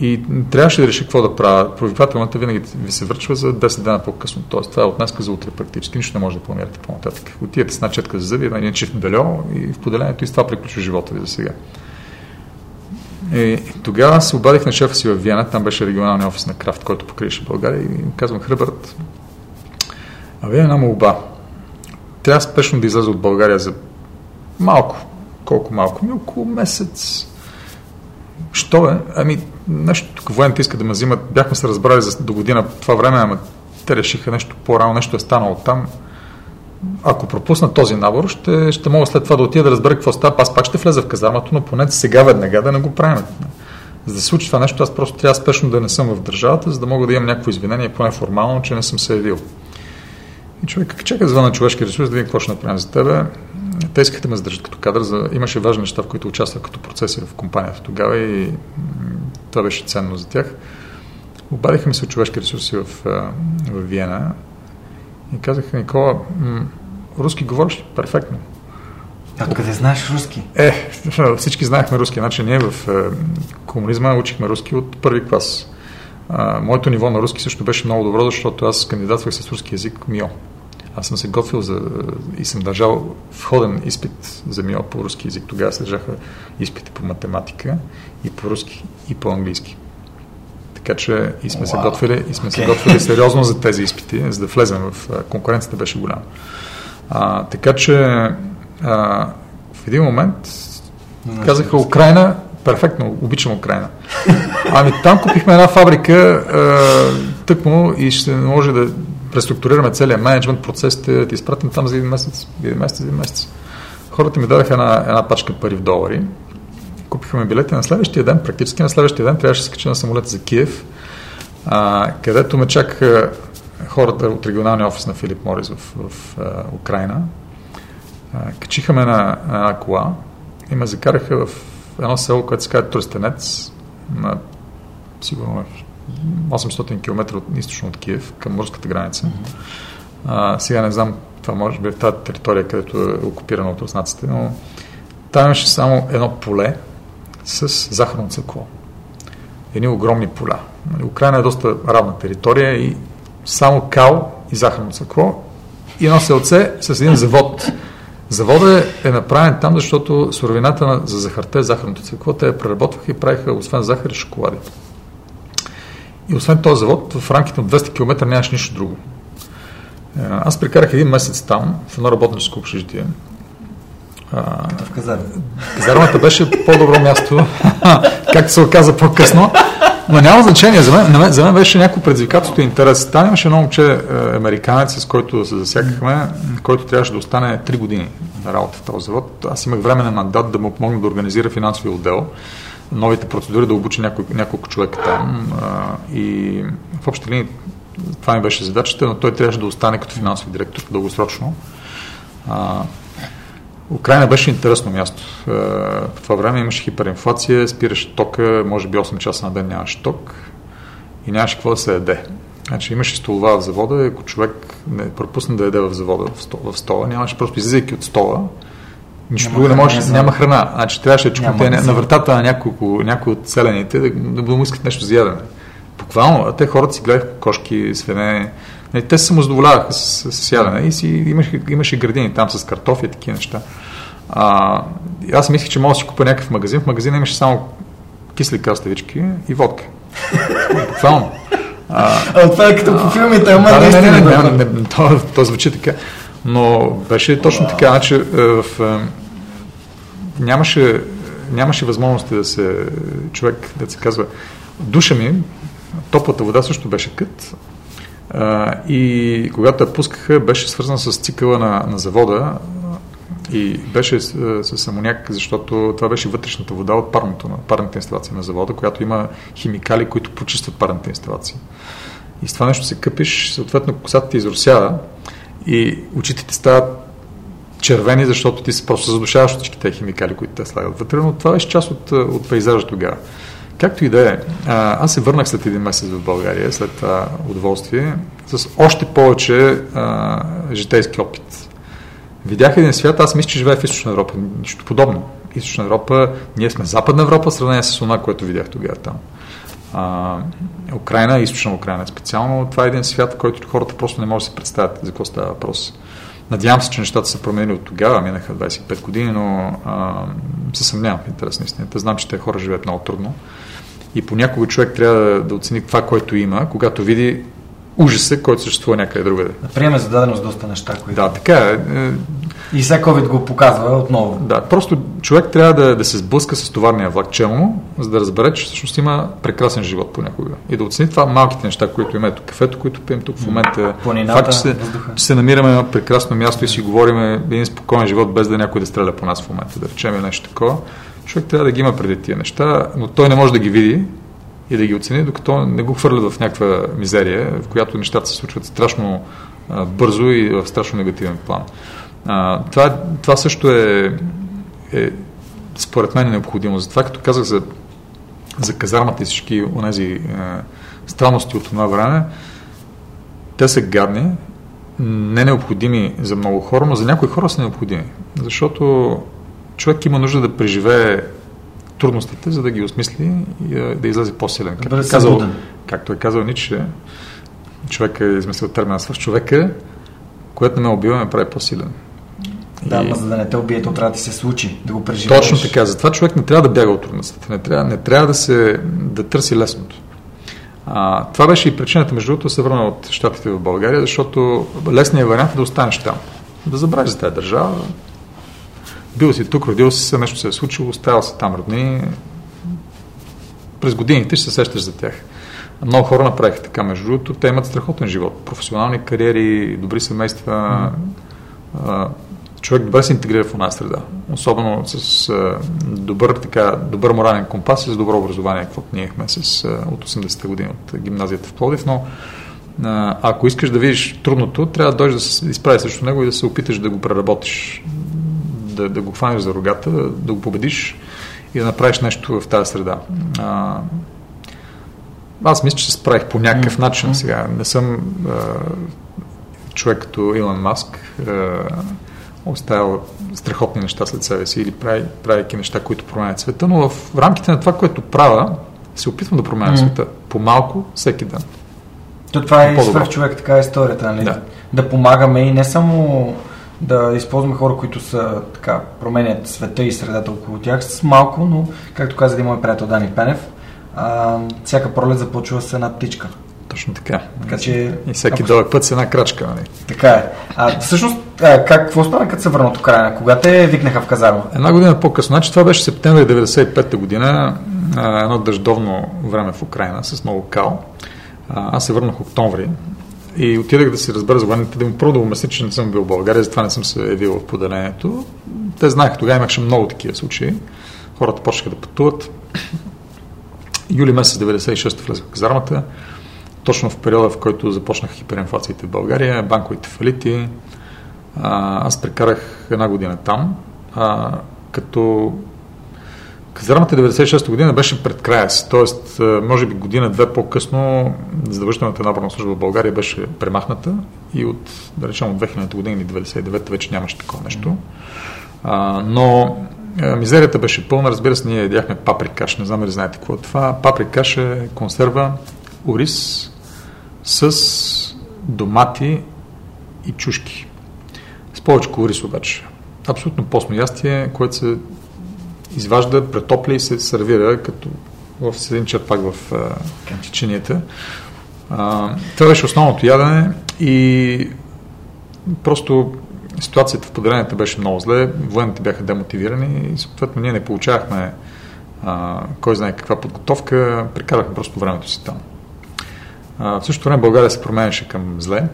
Speaker 3: И трябваше да реши какво да правя. Провиквателната винаги ви се връчва за 10 дена по-късно. Тоест, това е от днес за утре практически. Нищо не може да планирате по-нататък. Отидете с една четка за зъби, един чифт бельо и в поделението и с това приключва живота ви за сега. И тогава се обадих на шефа си в Виена, там беше регионалния офис на Крафт, който покриеше България и казвам, Хръбърт, а вие една молба. Трябва спешно да излезе от България за малко. Колко малко? Ми около месец. Що е? Ами, нещо тук военните искат да ме взимат. Бяхме се разбрали за до година това време, ама те решиха нещо по-рано, нещо е станало там ако пропусна този набор, ще, ще мога след това да отида да разбера какво става. Аз пак ще влеза в казармата, но поне сега веднага да не го правим. За да се случи това нещо, аз просто трябва спешно да не съм в държавата, за да мога да имам някакво извинение, поне формално, че не съм се явил. И човек, чека звън на човешки ресурс, да видим какво ще направим за тебе. Те искаха да ме задържат като кадър. За... Имаше важни неща, в които участвах като процесор в компанията тогава и това беше ценно за тях. Обадиха ми се от човешки ресурси в, в Виена и казаха, Никола, м- руски говориш Перфектно.
Speaker 1: Откъде знаеш руски?
Speaker 3: Е, всички знаехме руски. Значи ние в е, комунизма учихме руски от първи клас. А, моето ниво на руски също беше много добро, защото аз кандидатвах с руски язик МИО. Аз съм се готвил за, и съм държал входен изпит за МИО по руски язик. Тогава се държаха изпити по математика и по руски, и по английски. Така че и сме, wow. се, готвили, и сме okay. се готвили сериозно за тези изпити, за да влезем в конкуренцията беше голяма. А, така че а, в един момент казаха Украина, перфектно, обичам Украина. Ами там купихме една фабрика а, тъкмо и ще може да преструктурираме целият менеджмент, процесите, да изпратим там за един месец, един месец, един месец. Хората ми дадаха една, една пачка пари в долари Купихме билети на следващия ден, практически на следващия ден трябваше да се кача на самолет за Киев, а, където ме чакаха хората от регионалния офис на Филип Морис в, в, а, Украина. А, качиха ме на, на една кола и ме закараха в едно село, което се казва Тръстенец, на сигурно 800 км от, източно от Киев, към морската граница. А, сега не знам, това може би е в тази територия, където е окупирана от руснаците, но там имаше само едно поле, с захарно цъкло. едни огромни поля. Нали, Украина е доста равна територия и само кал и захарно цъкло и едно селце с един завод. Завода е направен там, защото суровината на, за захарта е захарното цвекло. Те я преработваха и правиха, освен захар и шоколади. И освен този завод, в рамките на 200 км нямаш нищо друго. Е, аз прекарах един месец там, в едно работническо общежитие.
Speaker 2: Като в казарма.
Speaker 3: Казармата беше по-добро място, както се оказа по-късно. Но няма значение. За мен, за мен беше някакво предизвикателство и интерес. Там имаше едно момче, е, американец, с който се засякахме, който трябваше да остане 3 години на работа в този завод. Аз имах време на мандат да му помогна да организира финансовия отдел, новите процедури, да обучи няколко, няколко човека там. И в общи линии това ми беше задачата, но той трябваше да остане като финансов директор дългосрочно. Украина беше интересно място. Е, по това време имаше хиперинфлация, спираше тока, може би 8 часа на ден нямаше ток и нямаше какво да се яде. Значи имаше столова в завода, ако човек не пропусне да яде в завода, в стола, в стола нямаше просто излизайки от стола, нищо друго не може, няма храна. Значи трябваше да чукате на, вратата на няколко, някои от селените да, да, му искат нещо за ядене. Буквално, а те хората си гледаха кошки, свине, Нали, те се самозадоволяваха с, с, ядене и си имаше, имаше градини там с картофи и такива неща. А, аз мислех, че мога да си купа някакъв магазин. В магазина имаше само кисли краставички и водка. Буквално.
Speaker 2: А, а, това е като по филмите, ама
Speaker 3: да, не, не, не, не, не, не, то, то звучи така. Но беше точно така, значи в, нямаше, нямаше възможности да се, човек, да се казва, душа ми, топлата вода също беше кът, и когато я пускаха, беше свързан с цикъла на, на завода и беше с, с амоняк, защото това беше вътрешната вода от парното, на парната инсталация на завода, която има химикали, които почистват парната инсталация. И с това нещо се къпиш, съответно косата ти изросява и очите ти стават червени, защото ти се просто задушаваш всички тези химикали, които те слагат вътре, но това беше част от, от пейзажа тогава. Както и да е, аз се върнах след един месец в България, след това удоволствие, с още повече а, житейски опит. Видях един свят, аз мисля, че живея в Източна Европа. Нищо подобно. Източна Европа, ние сме Западна Европа, в сравнение с това, което видях тогава там. А, Украина, Източна Украина специално, това е един свят, който хората просто не могат да се представят за какво става въпрос. Надявам се, че нещата са променили от тогава, минаха 25 години, но а, се съмнявам в интерес на истината. Знам, че те хора живеят много трудно. И понякога човек трябва да, да оцени това, което има, когато види ужаса, който съществува някъде другаде.
Speaker 2: Да приеме зададеност доста неща, които...
Speaker 3: Да, така е.
Speaker 2: И сега COVID го показва отново.
Speaker 3: Да, просто човек трябва да, да се сблъска с товарния влак челно, за да разбере, че всъщност има прекрасен живот понякога. И да оцени това малките неща, които има ето кафето, които пием тук в момента.
Speaker 2: Планината,
Speaker 3: Факт, че се, че се намираме на прекрасно място и си говорим един спокоен живот, без да някой да стреля по нас в момента, да речем нещо такова човек трябва да ги има преди тия неща, но той не може да ги види и да ги оцени, докато не го хвърля в някаква мизерия, в която нещата се случват страшно а, бързо и в страшно негативен план. А, това, това също е, е според мен е необходимо. Затова, като казах за, за казармата и всички онези е, странности от това време, те са гадни, не необходими за много хора, но за някои хора са необходими. Защото човек има нужда да преживее трудностите, за да ги осмисли и да излезе по-силен.
Speaker 2: Както, е казал,
Speaker 3: както е казал Ниче, човек е измислил термина свърш човека, което не ме убива, ме прави по-силен.
Speaker 2: Да, и... но за да не те убие, то трябва да ти се случи, да го преживееш.
Speaker 3: Точно така. Затова човек не трябва да бяга от трудностите. Не трябва, не трябва да, се, да търси лесното. А, това беше и причината, между другото, се върна от щатите в България, защото лесният вариант е да останеш там. Да забравиш за тази държава, бил си тук, родил си се, нещо се е случило, оставил си там родни. През годините ще се сещаш за тях. Много хора направиха така, между другото. Те имат страхотен живот. Професионални кариери, добри семейства. Mm. Човек добре се интегрира в една среда. Особено с добър, така, добър морален компас и с добро образование, каквото ние имахме с, от 80-те години от гимназията в Плодив. Но ако искаш да видиш трудното, трябва да дойдеш да се изправиш срещу него и да се опиташ да го преработиш да, да го хванеш за рогата, да, го победиш и да направиш нещо в тази среда. А, аз мисля, че се справих по някакъв mm-hmm. начин сега. Не съм а, човек като Илон Маск, а, оставил страхотни неща след себе си или прави, правейки неща, които променят света, но в рамките на това, което правя, се опитвам да променя света по-малко всеки ден.
Speaker 2: То това е свърх човек, така е историята, нали? Да. да помагаме и не само да използваме хора, които са така, променят света и средата около тях с малко, но, както каза един мой приятел Дани Пенев, а, всяка пролет започва с една птичка.
Speaker 3: Точно така.
Speaker 2: така че,
Speaker 3: и всеки ако... дълъг път с една крачка. Нали?
Speaker 2: Така е. А, всъщност, а, как, какво стана като се върна от Украина? Кога те викнаха в казарма?
Speaker 3: Една година по-късно. Значи това беше септември 95 година, а, едно дъждовно време в Украина с много кал. А, аз се върнах октомври и отидах да си разбера за военните, да му пробвам да че не съм бил в България, затова не съм се явил в поделението. Те знаеха, тогава имаше много такива случаи. Хората почнаха да пътуват. Юли месец 96 влезах в казармата, точно в периода, в който започнаха хиперинфлациите в България, банковите фалити. Аз прекарах една година там, а, като Казармата 96-та година беше пред края си, т.е. може би година-две по-късно задължителната наборна служба в България беше премахната и от, да речем, от 2000 година или 99-та вече нямаше такова нещо. А, но мизерията беше пълна, разбира се, ние ядяхме паприкаш, не знам ли знаете какво е това. Паприкаш е консерва, ориз с домати и чушки. С повече ориз обаче. Абсолютно постно ястие, което се изважда, претопля и се сервира като в един черпак в чинията. Това беше основното ядене и просто ситуацията в поделенията беше много зле, военните бяха демотивирани и съответно ние не получавахме а, кой знае каква подготовка, прекарахме просто времето си там. А, в същото време България се променяше към зле.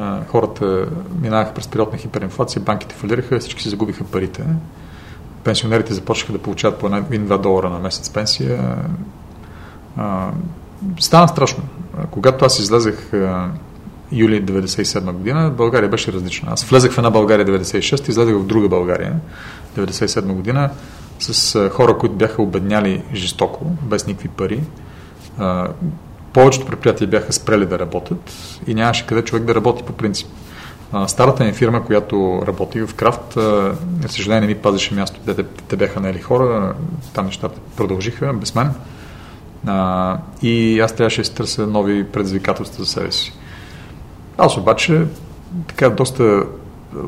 Speaker 3: А, хората минаваха през период на хиперинфлация, банките фалираха, всички си загубиха парите пенсионерите започнаха да получават по 1-2 долара на месец пенсия. Стана страшно. Когато аз излезах а, юли 97 година, България беше различна. Аз влезах в една България 96 и излезах в друга България 97 година с хора, които бяха обедняли жестоко, без никакви пари. Повечето предприятия бяха спрели да работят и нямаше къде човек да работи по принцип старата ми фирма, която работи в Крафт, за съжаление ми пазеше място, те, те, бяха наели хора, там нещата продължиха без мен. А, и аз трябваше да си търся нови предизвикателства за себе си. Аз обаче така доста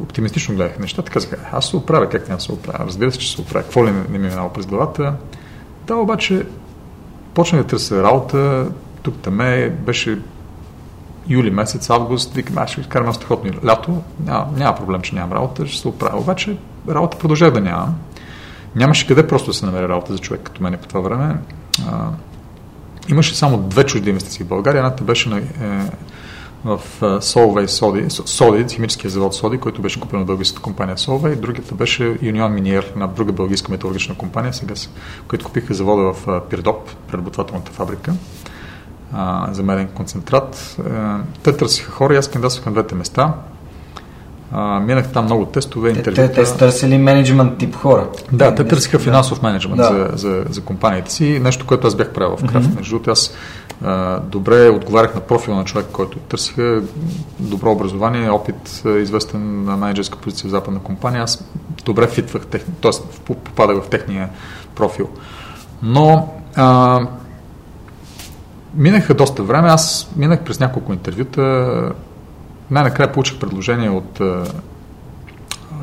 Speaker 3: оптимистично гледах нещата. Казах, аз се оправя, как няма се оправя? Разбира се, че се оправя. Какво ли не ми е минало през главата? Да, обаче почнах да търся работа. Тук там беше юли месец, август, викам, аз ще изкарам страхотно лято, няма, няма проблем, че нямам работа, ще се оправя. Обаче работа продължава да нямам. Нямаше къде просто да се намери работа за човек като мен по това време. А, имаше само две чужди инвестиции в България. Едната беше на, е, в Solvay Соди, Соди, химическия завод Соди, който беше купен от българската компания Solvay. Другата беше Union Minier на друга българска металургична компания, сега, които купиха завода в Пирдоп, преработвателната фабрика а, за меден концентрат. А, е, те търсиха хора и аз кандидатствах на двете места. А, минах там много тестове, интервюта.
Speaker 2: Те, те, те търсили менеджмент тип хора.
Speaker 3: Да, те търсиха финансов менеджмент да. за, за, за компаниите си. Нещо, което аз бях правил в Крафт. Mm-hmm. Между другото, аз а, добре отговарях на профила на човек, който търсиха. Добро образование, опит, известен на менеджерска позиция в западна компания. Аз добре фитвах, т.е. попадах в техния профил. Но а, Минаха доста време, аз минах през няколко интервюта. Най-накрая получих предложение от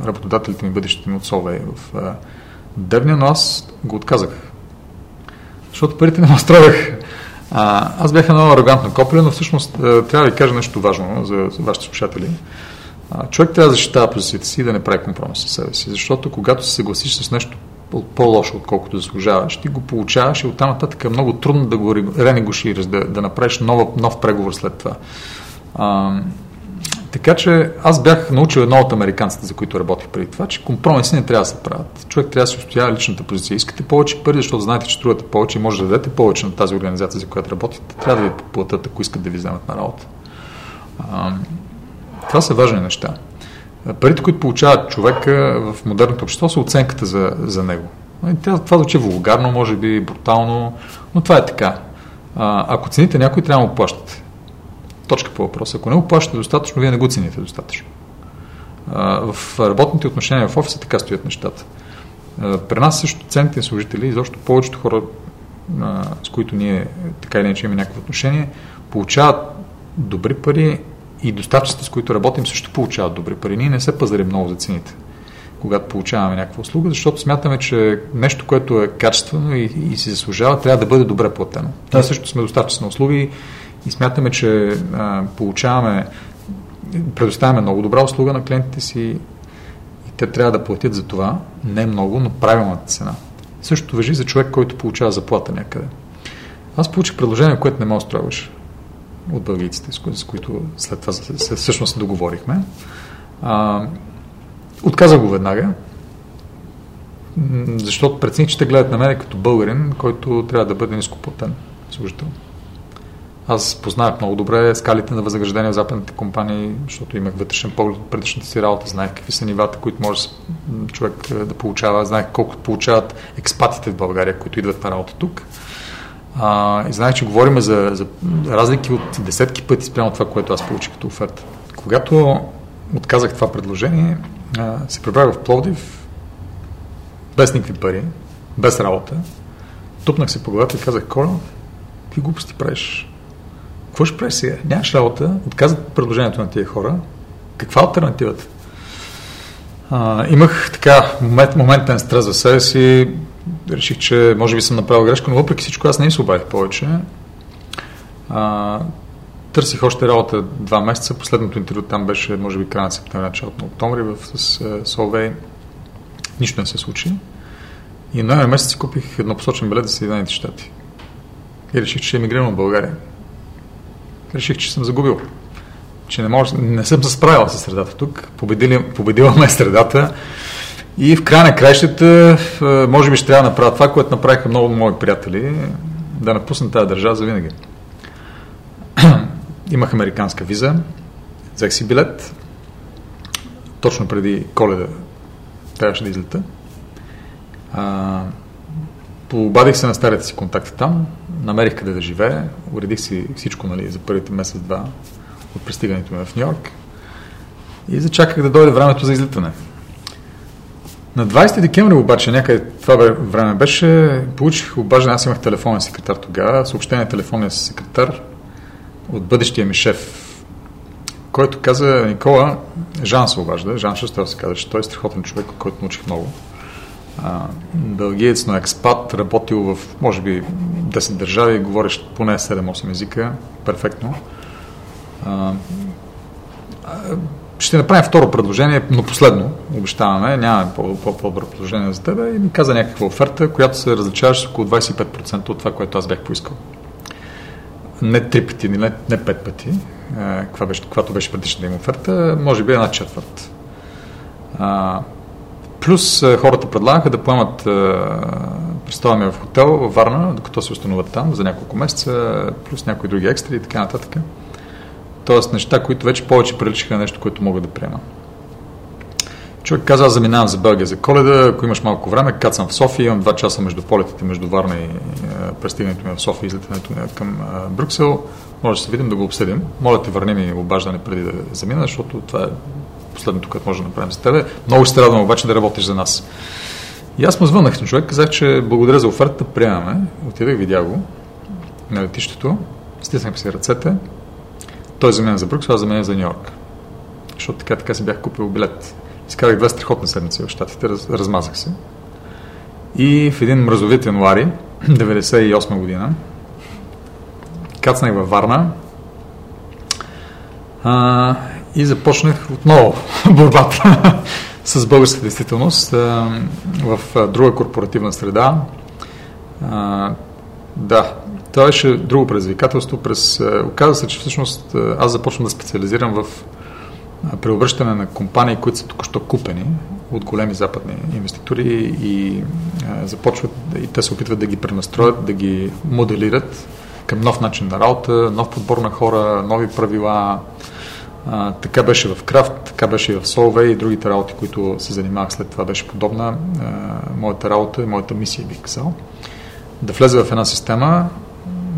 Speaker 3: работодателите ми, бъдещите ми от Солвей в Девня, но аз го отказах. Защото парите не ме. А, аз бях едно арогантно копеле, но всъщност трябва да ви кажа нещо важно за, вашите слушатели. А, човек трябва да защитава позицията си и да не прави компромис с себе си, защото когато се съгласиш с нещо по-лошо, отколкото заслужаваш, ти го получаваш и оттам нататък е много трудно да го ренегошираш, да, да направиш нова, нов преговор след това. А, така че аз бях научил едно от американците, за които работих преди това, че компромиси не трябва да се правят. Човек трябва да се устоява личната позиция. Искате повече пари, защото знаете, че струвате повече и може да дадете повече на тази организация, за която работите. Трябва да ви платят, ако искат да ви вземат на работа. А, това са важни неща. Парите, които получава човека в модерното общество, са оценката за, за него. Това звучи вулгарно, може би брутално, но това е така. А, ако цените някой, трябва да му плащате. Точка по въпроса. Ако не го плащате достатъчно, вие не го цените достатъчно. А, в работните отношения в офиса така стоят нещата. А, при нас също ценните служители, изобщо повечето хора а, с които ние така или иначе имаме някакво отношение, получават добри пари и доставчиците, с които работим, също получават добри пари. Ние не се пазарим много за цените, когато получаваме някаква услуга, защото смятаме, че нещо, което е качествено и, и си заслужава, трябва да бъде добре платено. Да. Ние също сме доставчици на услуги и смятаме, че а, получаваме, предоставяме много добра услуга на клиентите си и те трябва да платят за това, не много, но правилната цена. Същото въжи за човек, който получава заплата някъде. Аз получих предложение, което не ме устроиваше от бългийците, с, които след това всъщност договорихме. А, отказах го веднага, защото прецених, че те гледат на мен като българин, който трябва да бъде нископлатен служител. Аз познавах много добре скалите на възнаграждение в западните компании, защото имах вътрешен поглед от предишната си работа, знаех какви са нивата, които може човек да получава, знаех колко получават експатите в България, които идват на работа тук. А, и знаех, че говорим за, за разлики от десетки пъти спрямо това, което аз получих като оферта. Когато отказах това предложение, а, се прибрах в Пловдив без никакви пари, без работа. Тупнах се по главата и казах, Коля, какви глупости правиш? Какво ще правиш сега? Нямаш работа, отказват предложението на тия хора. Каква е альтернативата? А, имах така момент, моментен стрес за себе си, реших, че може би съм направил грешка, но въпреки всичко аз не се обадих повече. А, търсих още работа два месеца. Последното интервю там беше, може би, края на септември, началото на октомври в, с Солвей. Нищо не се случи. И ноември месец купих еднопосочен билет за Съединените щати. И реших, че емигрирам в България. Реших, че съм загубил. Че не, може, не съм се справил с средата тук. Победили, победила ме средата. И в края на краищата, може би ще трябва да направя това, което направиха много мои приятели, да напусна тази държава за винаги. Имах американска виза, взех си билет, точно преди коледа трябваше да излета. А, се на старите си контакти там, намерих къде да живее, уредих си всичко нали, за първите месец-два от пристигането ми в Нью Йорк и зачаках да дойде времето за излитане. На 20 декември обаче, някъде това време беше, получих обаждане, аз имах телефонен секретар тогава, съобщение на телефонния секретар от бъдещия ми шеф, който каза, Никола, Жан се обажда, Жан Шестел се казва, че той е страхотен човек, който научих много. Бългиец, но експат, работил в, може би, 10 държави, говорещ поне 7-8 езика, перфектно. А, ще направим второ предложение, но последно, обещаваме, нямаме по-добро предложение за теб и ми каза някаква оферта, която се различаваше с около 25% от това, което аз бях поискал. Не три пъти, не, не пет пъти, каква беше, каквато беше предишната им оферта, може би една четвърт. Плюс хората предлагаха да поемат представяме в хотел във Варна, докато се установят там за няколко месеца, плюс някои други екстри и така нататък. Тоест неща, които вече повече приличаха на нещо, което мога да приема. Човек каза, аз заминавам за Белгия за коледа, ако имаш малко време, кацам в София, имам два часа между полетите, между Варна и е, пристигането ми в София и излетането ми към е, Брюксел. Може да се видим, да го обсъдим. Моля те, върни ми обаждане преди да замина, защото това е последното, което може да направим за тебе. Много се радвам обаче да работиш за нас. И аз му звъннах на човек, казах, че благодаря за офертата, приемаме. Отидах, видя го на летището, стиснах си ръцете, той за мен за Брюксел, аз за мен за Нью Йорк. Защото така, така си бях купил билет. Изкарах две страхотни седмици в Штатите, раз, размазах се. И в един мразовит януари, 98 година, кацнах във Варна а, и започнах отново борбата с българската действителност а, в друга корпоративна среда. А, да, това беше друго предизвикателство. През, е, оказа се, че всъщност е, аз започвам да специализирам в е, преобръщане на компании, които са току-що купени от големи западни инвеститори и започват и те се опитват да ги пренастроят, да ги моделират към нов начин на работа, нов подбор на хора, нови правила. А, така беше в Крафт, така беше и в Solvay и другите работи, които се занимавах след това беше подобна. А, моята работа и моята мисия бих казал. Да влезе в една система,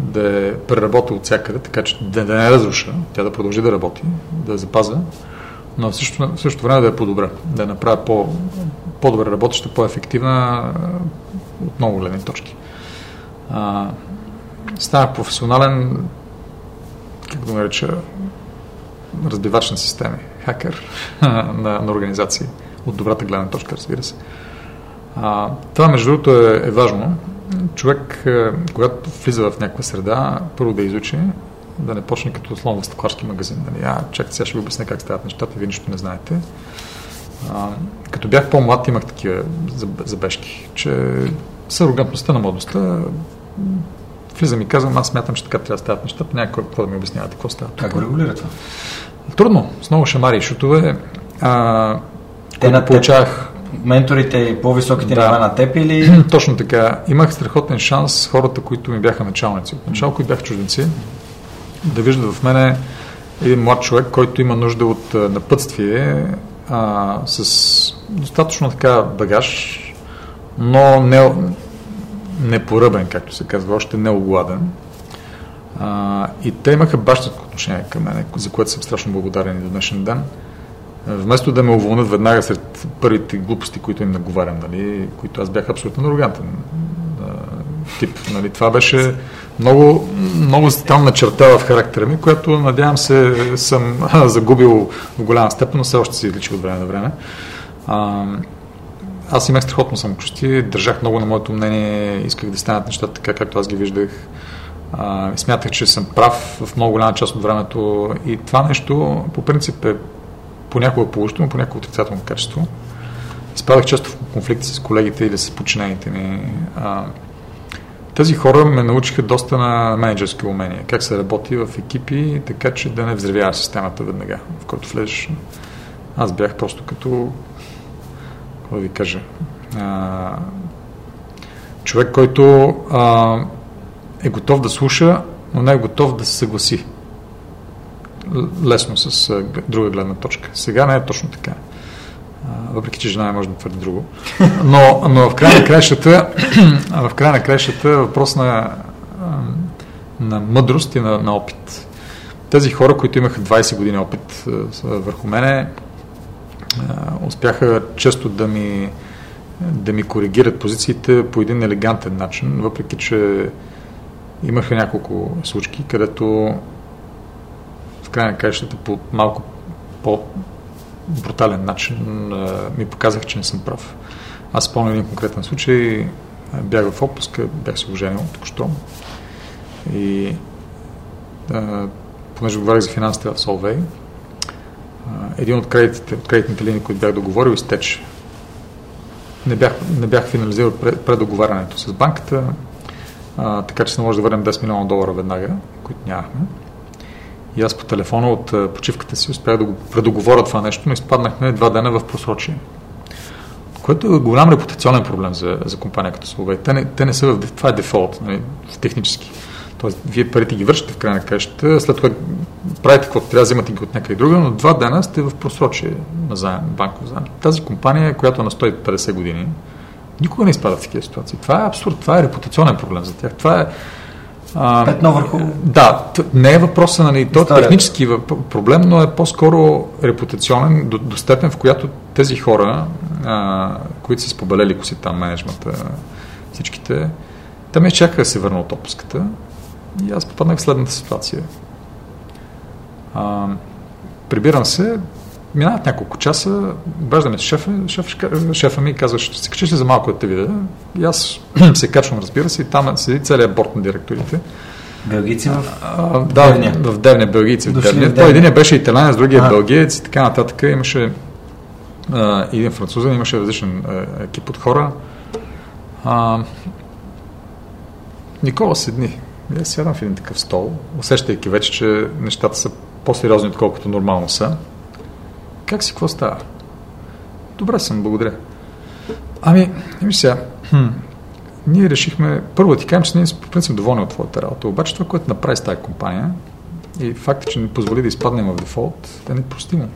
Speaker 3: да е преработа от всякъде, така че да, да не разруша, тя да продължи да работи, да я запазя, но в същото, в същото време да я подобря, да я направя по, по-добре работеща, по-ефективна от много гледни точки. а, станах професионален, как да нареча, разбивач на системи, хакер на, на организации, от добрата гледна точка, разбира се. А, това, между другото, е, е важно. Човек, е, когато влиза в някаква среда, първо да изучи, да не почне като условно в стъкларски магазин. Нали? А, чакайте, сега ще ви обясня как стават нещата, вие нищо не знаете. А, като бях по-млад, имах такива забежки, че с арогантността на младостта влизам и казвам, аз смятам, че така трябва да стават нещата, някой какво да ми обяснявате, какво става.
Speaker 2: Как го регулира това?
Speaker 3: Трудно, с много шамари и шутове. А,
Speaker 2: Те на получавах менторите и по-високите да. нива на теб или?
Speaker 3: Точно така. Имах страхотен шанс хората, които ми бяха началници. От начало, които бяха чужденци, да виждат в мене един млад човек, който има нужда от напътствие а, с достатъчно така багаж, но не, не поръбен, както се казва, още не огладен. А, и те имаха бащатко отношение към мен, за което съм страшно благодарен и до днешен ден. Вместо да ме уволнят веднага след първите глупости, които им наговарям, нали, които аз бях абсолютно арогантен тип. Нали, това беше много, много там черта в характера ми, която надявам се съм загубил в голяма степен, но все още се излича от време на време. А, аз имах страхотно самочувствие, държах много на моето мнение, исках да станат нещата така, както аз ги виждах. А, смятах, че съм прав в много голяма част от времето и това нещо по принцип е понякога положително, понякога отрицателно качество. Изпадах често в конфликти с колегите или с подчинените ми. А, тези хора ме научиха доста на менеджерски умения, как се работи в екипи, така че да не взривява системата веднага, в който влезеш. Аз бях просто като, какво да ви кажа, а, човек, който а, е готов да слуша, но не е готов да се съгласи лесно с друга гледна точка. Сега не е точно така. Въпреки, че жена може да твърди друго. Но, но в края на краищата, в края на краищата е въпрос на, на мъдрост и на, на опит. Тези хора, които имаха 20 години опит върху мене, успяха често да ми, да ми коригират позициите по един елегантен начин, въпреки че имаха няколко случки, където край на краищата по малко по-брутален начин ми показах, че не съм прав. Аз спомням един конкретен случай, бях в отпуск, бях се оженил току-що и а, понеже говорих за финансите в Солвей, един от кредитите, от кредитните линии, които бях договорил, изтече. Не бях, не бях финализирал предоговарянето с банката, а, така че се може да върнем 10 милиона долара веднага, които нямахме. И аз по телефона от почивката си успях да го предоговоря това нещо, но изпаднахме два дена в просрочие. Което е голям репутационен проблем за, за компания като Словей. Те не, те не са в... Това е дефолт, нали, технически. Тоест, вие парите ги вършите в край на кащата, след това правите каквото трябва, вземате ги от някъде друга, но два дена сте в просрочие на заем, банков заем. Тази компания, която е на 150 години, никога не изпада в такива ситуации. Това е абсурд, това е репутационен проблем за тях. Това е
Speaker 2: а, Петно върху.
Speaker 3: Да, не е въпроса, нали, то е технически проблем, но е по-скоро репутационен до, до степен, в която тези хора, а, които са спобелели коси там, менеджмента, всичките, те ме чакаха да се върна от отпуската и аз попаднах в следната ситуация. А, прибирам се, минават няколко часа, обаждаме се шефа, шеф, шефа ми казва, ще се качиш ли за малко да те видя? И аз се качвам, разбира се, и там седи целият борт на директорите.
Speaker 2: Белгийци в
Speaker 3: а, Да, Девня. в Девня, белгийци в Девня. Той един беше италянец, другия е белгиец и така нататък. Имаше а, един французен, имаше различен а, екип от хора. А, Никола седни. И аз сядам в един такъв стол, усещайки вече, че нещата са по-сериозни, отколкото нормално са. Как си, какво става? Добре съм, благодаря. Ами, виж сега, хм, ние решихме, първо ти кажем, че ние по принцип доволни от твоята работа, обаче това, което направи с тази компания и факта, че ни позволи да изпаднем в дефолт, е непростимо.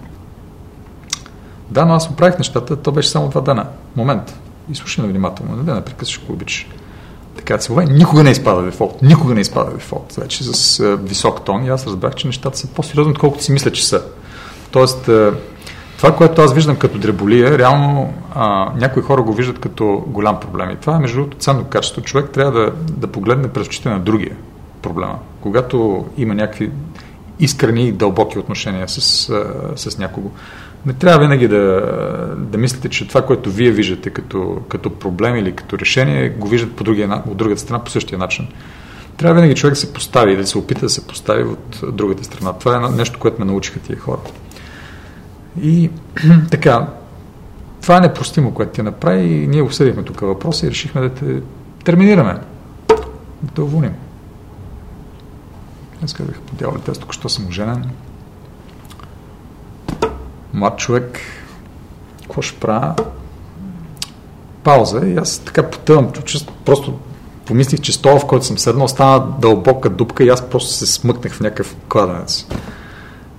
Speaker 3: Да, но аз оправих нещата, то беше само два дена. Момент. И слушай внимателно, не да не прекъсваш, ако обичаш. Така, Словения никога не изпада дефолт. Никога не изпада дефолт. Вече с висок тон и аз разбрах, че нещата са по-сериозни, отколкото си мисля, че са. Тоест, това, което аз виждам като дреболия, реално а, някои хора го виждат като голям проблем. И това е между другото ценно качество. Човек трябва да, да погледне през очите на другия проблема. Когато има някакви искрени и дълбоки отношения с, с някого. Не трябва винаги да, да мислите, че това, което вие виждате като, като проблем или като решение, го виждат по другия, от другата страна по същия начин. Трябва винаги човек да се постави, да се опита да се постави от другата страна. Това е нещо, което ме научиха тия хора. И така, това е непростимо, което ти направи и ние обсъдихме тук въпроса и решихме да те терминираме. Да те уволним. Аз казах, подявали, аз тук що съм оженен. Млад човек. Какво ще правя? Пауза и аз така потъвам, просто помислих, че стола, в който съм седнал, стана дълбока дупка и аз просто се смъкнах в някакъв кладенец.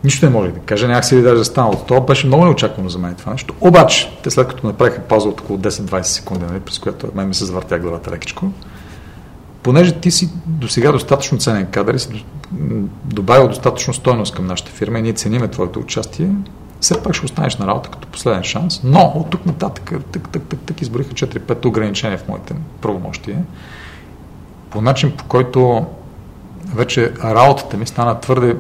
Speaker 3: Нищо не може да кажа, нямах си даже да стана от това. Беше много неочаквано за мен това нещо. Обаче, те след като направиха пауза от около 10-20 секунди, нали, през която мен ми се завъртя главата лекичко, понеже ти си до сега достатъчно ценен кадър и си добавил достатъчно стойност към нашата фирма и ние цениме твоето участие, все пак ще останеш на работа като последен шанс, но от тук нататък тък, тък, тък, тък изброиха 4-5 ограничения в моите правомощия, по начин по който вече работата ми стана твърде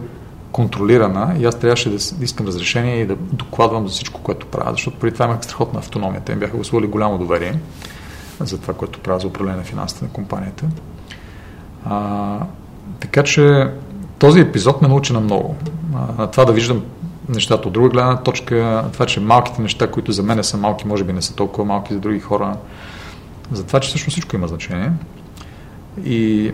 Speaker 3: контролирана и аз трябваше да искам разрешение и да докладвам за всичко, което правя, защото преди това имах страхотна автономия. Те ми бяха гласували голямо доверие за това, което правя за управление на финансите на компанията. А, така че този епизод ме научи на много. На това да виждам нещата от друга гледна точка, това, че малките неща, които за мен са малки, може би не са толкова малки за други хора, за това, че всъщност всичко има значение. И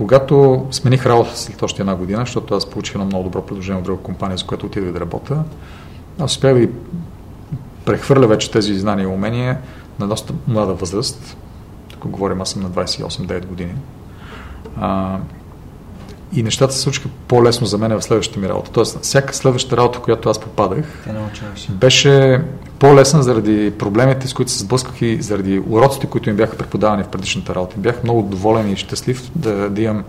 Speaker 3: когато смених работа след още една година, защото аз получих едно много добро предложение от друга компания, за която отидох да работя, аз успях да прехвърля вече тези знания и умения на доста млада възраст. Тук говорим, аз съм на 28-9 години. А, и нещата се случиха по-лесно за мен в следващата ми работа. Тоест, всяка следваща работа, която аз попадах, беше по-лесна заради проблемите, с които се сблъсках и заради уроците, които ми бяха преподавани в предишната работа. Бях много доволен и щастлив да, да имам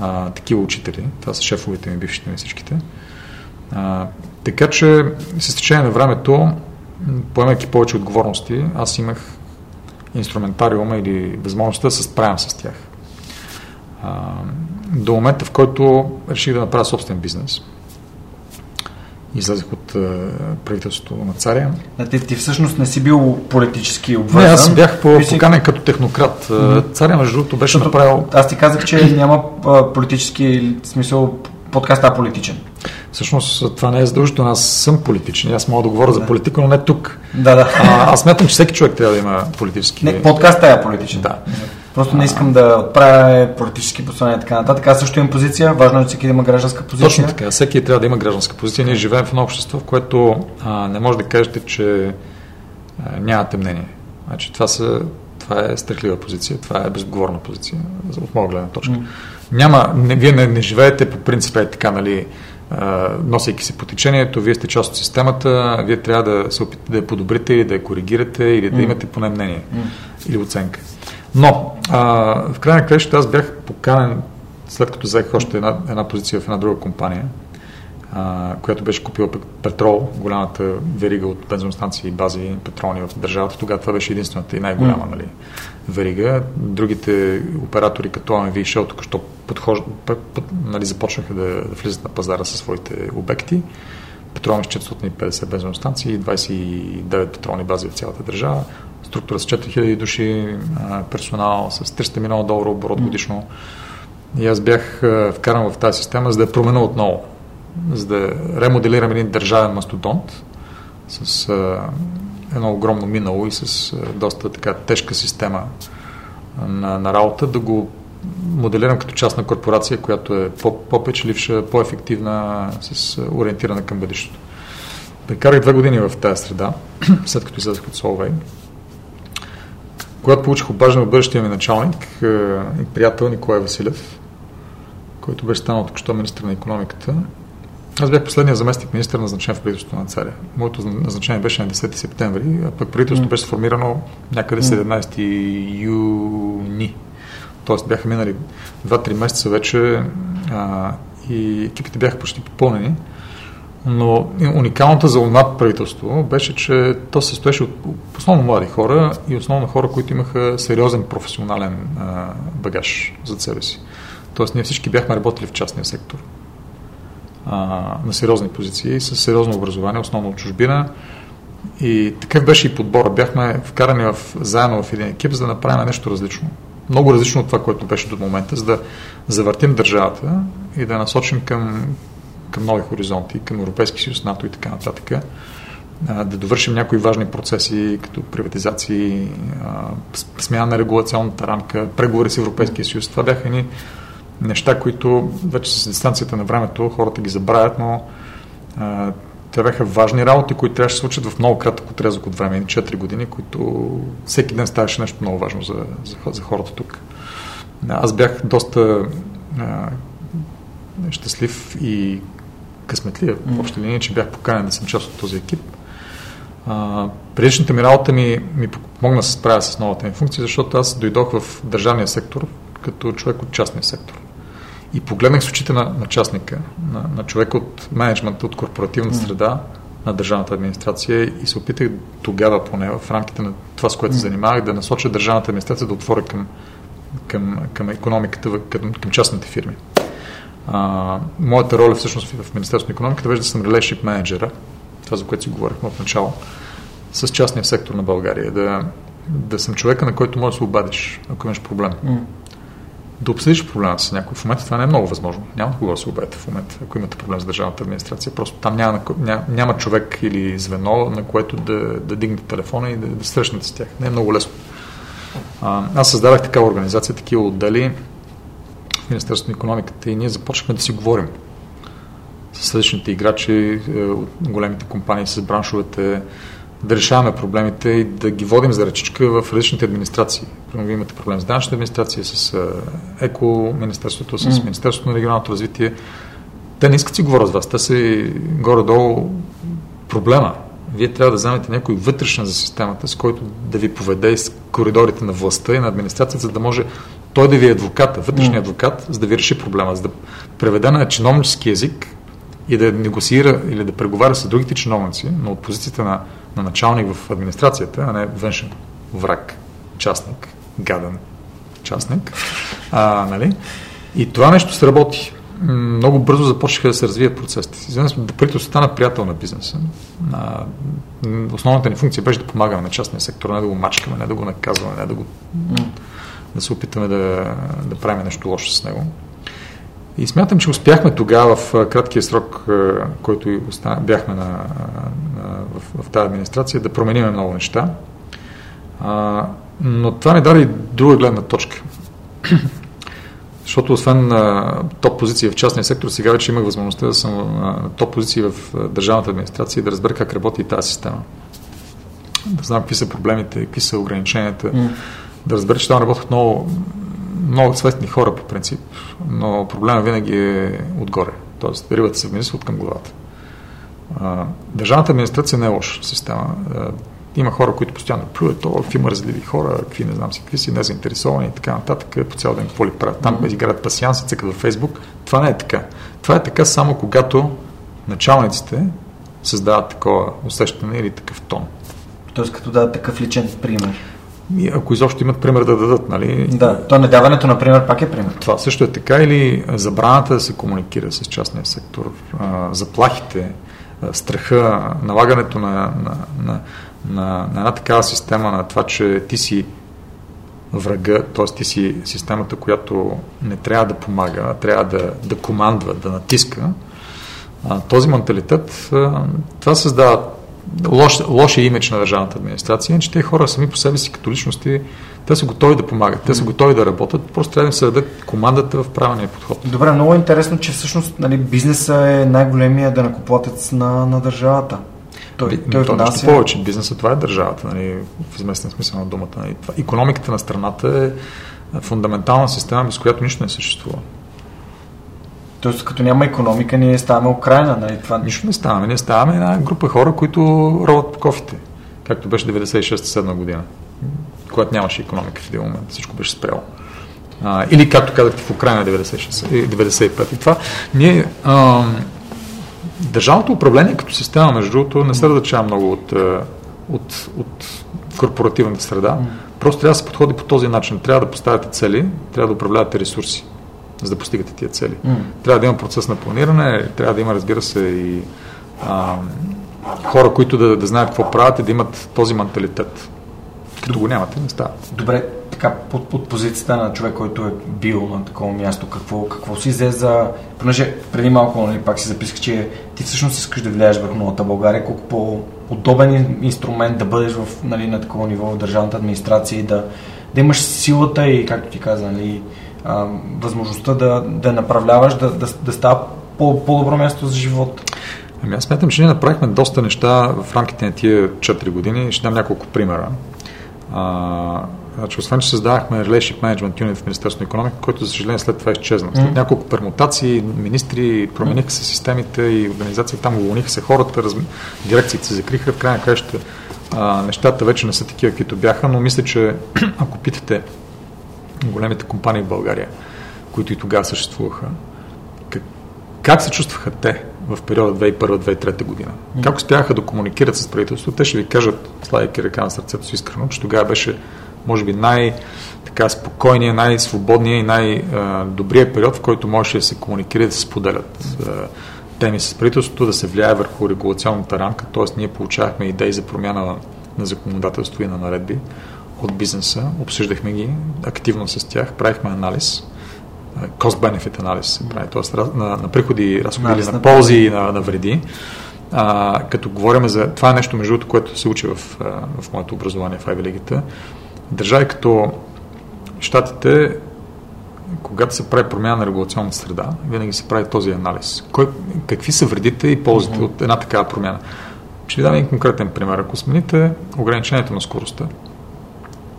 Speaker 3: а, такива учители. Това са шефовете ми, бившите ми всичките. А, така че, с течение на времето, поемайки повече отговорности, аз имах инструментариума или възможността да се справям с тях. А, до момента, в който реших да направя собствен бизнес. Излезах от правителството на царя.
Speaker 1: А ти, ти всъщност не си бил политически обвързан?
Speaker 3: Не, аз бях по, си... поканен като технократ. Mm-hmm. Царя, между другото, беше Защото, направил...
Speaker 1: Аз ти казах, че няма политически смисъл подкаст е политичен.
Speaker 3: Всъщност това не е задължително. Аз съм политичен. Аз мога да говоря да. за политика, но не тук.
Speaker 1: Да, да.
Speaker 3: А, аз смятам, че всеки човек трябва да има политически.
Speaker 1: Не, подкаста е политичен.
Speaker 3: Да.
Speaker 1: Просто не искам да отправя политически послания и така нататък. Аз също имам позиция. Важно е всеки да има гражданска позиция.
Speaker 3: Точно така. Всеки трябва да има гражданска позиция. Ние живеем в едно общество, в което а, не може да кажете, че а, нямате мнение. Значи, това, са, това е страхлива позиция, това е безговорна позиция, от моя гледна точка. Mm. Няма, не, вие не, не живеете по принцип е така, нали, носейки се по течението, вие сте част от системата, вие трябва да се опитате да я подобрите или да я коригирате или да имате поне мнение mm. или оценка. Но, а, в крайна краща аз бях поканен, след като взех още една, една позиция в една друга компания, а, която беше купила петрол, голямата верига от бензиностанции и бази петролни в държавата. Тогава това беше единствената и най-голяма mm. нали, верига. Другите оператори като ОМВ и Shell току-що подхож... нали, започнаха да, да влизат на пазара със своите обекти. Петролни с 450 бензиностанции и 29 петролни бази в цялата държава структура с 4000 души, персонал с 300 милиона долара оборот годишно. И аз бях вкаран в тази система, за да я променя отново, за да ремоделирам един държавен мастодонт с едно огромно минало и с доста така тежка система на, на работа, да го моделирам като частна корпорация, която е по-печеливша, по-ефективна, с ориентирана към бъдещето. Прекарах две години в тази среда, след като излезах от Solvay. Когато получих обаждане от бъдещия ми началник е, и приятел Николай Василев, който беше станал тук що министър на економиката, аз бях последния заместник министър назначен в правителството на царя. Моето назначение беше на 10 септември, а пък правителството mm. беше сформирано някъде 17 юни. Тоест бяха минали 2-3 месеца вече а, и екипите бяха почти попълнени. Но уникалното за това правителство беше, че то се състоеше от основно млади хора и основно хора, които имаха сериозен професионален а, багаж за себе си. Тоест ние всички бяхме работили в частния сектор а, на сериозни позиции, с сериозно образование, основно от чужбина. И такъв беше и подбора. Бяхме вкарани в, заедно в един екип, за да направим нещо различно. Много различно от това, което беше до момента, за да завъртим държавата и да насочим към, към нови хоризонти, към Европейски съюз, НАТО и така нататък. Да довършим някои важни процеси, като приватизации, смяна на регулационната рамка, преговори с Европейския съюз. Това бяха ни неща, които вече с дистанцията на времето хората ги забравят, но те бяха важни работи, които трябваше да се случат в много кратък отрезък от време, 4 години, които всеки ден ставаше нещо много важно за, за, за хората тук. Аз бях доста а, щастлив и късметлив в обща линия, че бях поканен да съм част от този екип. предишната ми работа ми, ми помогна да се справя с новата ми функция, защото аз дойдох в държавния сектор като човек от частния сектор. И погледнах с очите на, на частника, на, на човека от менеджмента, от корпоративната среда на държавната администрация и се опитах тогава поне в рамките на това, с което се занимавах, да насоча държавната администрация да отворя към, към, към економиката, към, към частните фирми. А, моята роля всъщност в Министерството на економиката беше да съм relationship менеджера, това за което си говорихме от начало, с частния сектор на България. Да, да съм човека, на който можеш да се обадиш, ако имаш проблем. Mm да обсъдиш проблема с някой. В момента това не е много възможно. Няма кого да се обадите в момента, ако имате проблем с държавната администрация. Просто там няма, няма, няма човек или звено, на което да, да дигнете телефона и да, да срещнете с тях. Не е много лесно. А, аз създадах такава организация, такива отдели в Министерството на економиката и ние започнахме да си говорим с различните играчи е, от големите компании, с браншовете, да решаваме проблемите и да ги водим за ръчичка в различните администрации. Вие имате проблем с данъчната администрация, с ЕКО, Министерството, с. Министерството на регионалното развитие. Те не искат си говорят с вас. Те са горе-долу проблема. Вие трябва да вземете някой вътрешен за системата, с който да ви поведе из коридорите на властта и на администрацията, за да може той да ви е адвоката, вътрешният mm. адвокат, за да ви реши проблема, за да преведе на чиновнически язик и да негосира или да преговаря с другите чиновници, но от позицията на на началник в администрацията, а не външен враг, частник, гаден частник. А, нали? И това нещо се работи. Много бързо започнаха да се развият процесите. Изведнъж да стана приятел на бизнеса. А, основната ни функция беше да помагаме на частния сектор, не да го мачкаме, не да го наказваме, не да го да се опитаме да, да правим нещо лошо с него. И смятам, че успяхме тогава в краткия срок, който бяхме на, на, в, в тази администрация, да променим много неща. А, но това ми даде и друга гледна точка. Защото освен на топ позиция в частния сектор, сега вече имах възможността да съм на топ позиции в държавната администрация и да разбера как работи и тази система. Да знам какви са проблемите, какви са ограниченията. Mm. Да разбера, че там работят много много цветни хора по принцип, но проблема винаги е отгоре. Тоест, рибата се вниз от към главата. Държавната администрация не е лоша система. Има хора, които постоянно плюят, то какви мързливи хора, какви не знам си, какви си незаинтересовани и така нататък, по цял ден какво ли правят. Там mm-hmm. играят пасианси, цъкат във Фейсбук. Това не е така. Това е така само когато началниците създават такова усещане или такъв тон.
Speaker 1: Тоест като дадат такъв личен пример
Speaker 3: ако изобщо имат пример да дадат. Нали?
Speaker 1: Да, то недаването, например, пак е пример.
Speaker 3: Това също е така или забраната да се комуникира с частния сектор, заплахите, страха, налагането на, на, на, на, на една такава система, на това, че ти си врага, т.е. ти си системата, която не трябва да помага, а трябва да, да командва, да натиска, този менталитет, това създава лош, лошия имидж на държавната администрация, че те хора сами по себе си като личности, те са готови да помагат, те са готови да работят, просто трябва да им се дадат командата в правилния подход.
Speaker 1: Добре, много е интересно, че всъщност нали, бизнеса е най-големия данакоплатец на, на държавата.
Speaker 3: Той, Би, той то нещо повече. Бизнесът това е държавата, нали, в известен смисъл на думата. Нали. Това, економиката на страната е фундаментална система, без която нищо не съществува.
Speaker 1: Тоест, като няма економика, ние ставаме Украина, нали? Това...
Speaker 3: Нищо не ставаме. Ние ставаме една група хора, които роват по кофите, както беше 96-7 година, когато нямаше економика в един момент. Всичко беше спряло. А, или както казахте в Украина 96, 95. И това ние а, държавното управление като система, между другото, не се различава много от, от, от корпоративната среда. Просто трябва да се подходи по този начин. Трябва да поставяте цели, трябва да управлявате ресурси, за да постигате тия цели. Трябва да има процес на планиране, трябва да има, разбира се, и а, хора, които да, да знаят какво правят и да имат този менталитет. Като го нямате, не става.
Speaker 2: Добре, така, под, под позицията на човек, който е бил на такова място, какво, какво си взе за... Понеже преди малко нали, пак си записах, че ти всъщност искаш да влияеш върху новата България, колко по-удобен инструмент да бъдеш в, нали, на такова ниво в държавната администрация и да, да имаш силата и, както ти каза, нали, а, възможността да, да направляваш, да, да, да става по, по-добро място за живот.
Speaker 3: Ами аз смятам, че ние направихме доста неща в рамките на тия 4 години. Ще дам няколко примера. А, значи, освен, че създавахме Relationship Management Unit в Министерството на економика, който, за съжаление, след това изчезна. След няколко пермутации, министри промениха се системите и организации, там уволниха се хората, раз... дирекциите се закриха, в крайна краща нещата вече не са такива, каквито бяха, но мисля, че ако питате големите компании в България, които и тогава съществуваха, как, как се чувстваха те в периода 2001-2003 година. Как успяха да комуникират с правителството, те ще ви кажат, слайки ръка на сърцето си искрено, че тогава беше, може би, най- така спокойния, най-свободния и най-добрия период, в който можеше да се комуникира и да се споделят теми с правителството, да се влияе върху регулационната рамка, т.е. ние получавахме идеи за промяна на законодателство и на наредби от бизнеса, обсъждахме ги активно с тях, правихме анализ, cost-benefit анализ се прави, т.е. На, на приходи разходи, на, на ползи и на, на вреди. А, като говорим за... Това е нещо, между другото, което се учи в, в моето образование в Ivy League. Държави като Штатите, когато се прави промяна на регулационната среда, винаги се прави този анализ. Кой, какви са вредите и ползите mm-hmm. от една такава промяна? Ще ви дам един конкретен пример. Ако смените ограничението на скоростта,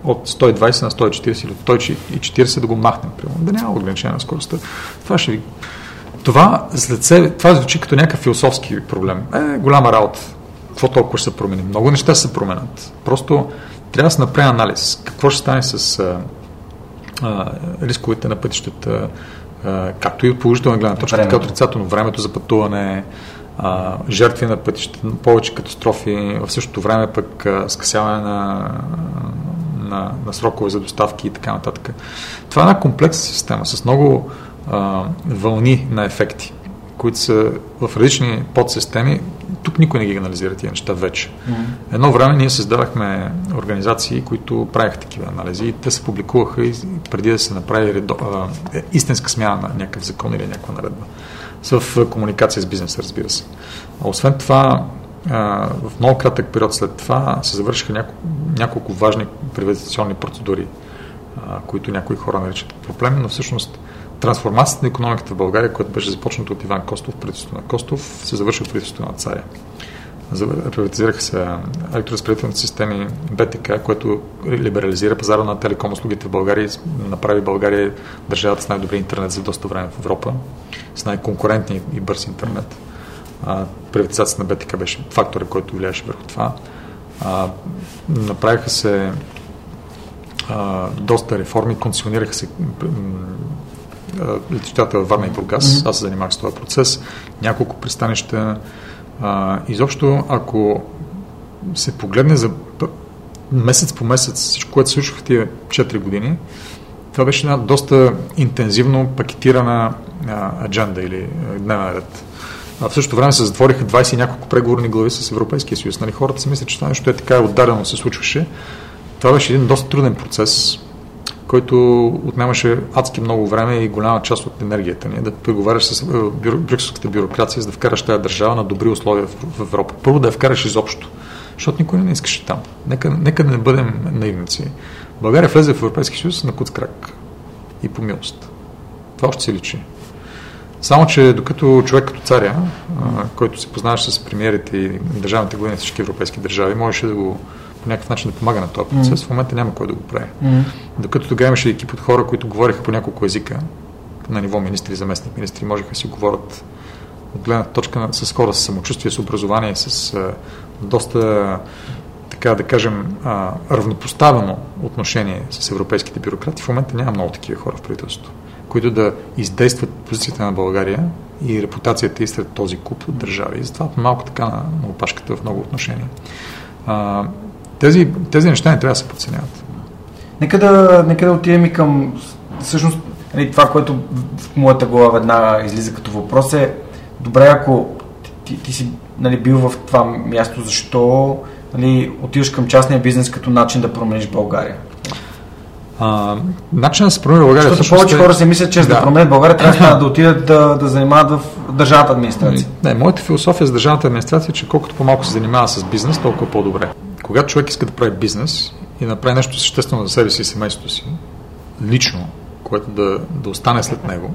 Speaker 3: от 120 на 140 или от 140 да го махнем, примерно, да няма ограничение на скоростта. Това ще ви... Това, след себе, това звучи като някакъв философски проблем. Е, голяма работа. Какво толкова ще се промени? Много неща се променят. Просто трябва да се направи анализ. Какво ще стане с а, а, рисковете на пътищата, а, както и от положителна гледна точка, така отрицателно времето за пътуване, а, жертви на пътищата, повече катастрофи, в същото време пък а, скъсяване на на, на срокове за доставки и така нататък. Това е една комплексна система с много а, вълни на ефекти, които са в различни подсистеми. Тук никой не ги анализира тия неща вече. Mm-hmm. Едно време ние създавахме организации, които правиха такива анализи и те се публикуваха и преди да се направи редо, а, истинска смяна на някакъв закон или някаква наредба. В комуникация с бизнеса, разбира се. А освен това, в много кратък период след това се завършиха няколко, няколко важни приватизационни процедури, които някои хора наричат проблеми, но всъщност трансформацията на економиката в България, която беше започната от Иван Костов, правителството на Костов, се завърши от правителството на Царя. Приватизираха се електроразпределителните системи БТК, което либерализира пазара на телеком услугите в България направи България държавата с най-добри интернет за доста време в Европа, с най-конкурентни и бърз интернет приватизацията на БТК беше фактора, който влияеше върху това. А, направиха се а, доста реформи, концесионираха се летищата във Варна и Бургас. Mm-hmm. Аз се занимавах с този процес. Няколко пристанища. А, изобщо, ако се погледне за месец по месец всичко, което случва в тия 4 години, това беше една доста интензивно пакетирана адженда или дневен ред. А в същото време се затвориха 20 и няколко преговорни глави с Европейския съюз. Нали, хората си мислят, че това нещо е така отдадено се случваше. Това беше един доста труден процес, който отнемаше адски много време и голяма част от енергията ни. Да преговаряш с бюро, брюкселската бюрокрация, за да вкараш тази държава на добри условия в Европа. Първо да я вкараш изобщо, защото никой не искаше там. Нека, нека да не бъдем наивници. България влезе в Европейския съюз на куц крак и по милост. Това още се личи. Само, че докато човек като царя, а, който се познаваше с премиерите и държавните глави на всички европейски държави, можеше да го по някакъв начин да помага на този процес, mm. в момента няма кой да го прави. Mm. Докато тогава имаше екип от хора, които говориха по няколко езика, на ниво министри, заместник министри, можеха да си говорят от гледна точка на, с хора с самочувствие, с образование, с а, доста така да кажем, а, равнопоставено отношение с европейските бюрократи. В момента няма много такива хора в правителството които да издействат позицията на България и репутацията и сред този куп от държави. Затова малко така на, на опашката в много отношения. А, тези, тези неща не трябва да се подценяват.
Speaker 1: Нека да, нека да отидем и към всъщност нали, това, което в моята глава веднага излиза като въпрос е добре, ако ти, ти си нали, бил в това място, защо нали, отиваш към частния бизнес като начин да промениш България?
Speaker 3: А, начин да се промени България.
Speaker 1: Защото повече хора си мислят, че за да, да променят България трябва да отидат да, да занимават в държавната администрация.
Speaker 3: Не, моята философия за държавната администрация е, че колкото по-малко се занимава с бизнес, толкова по-добре. Когато човек иска да прави бизнес и да направи нещо съществено за себе си и семейството си, лично, което да, да остане след него,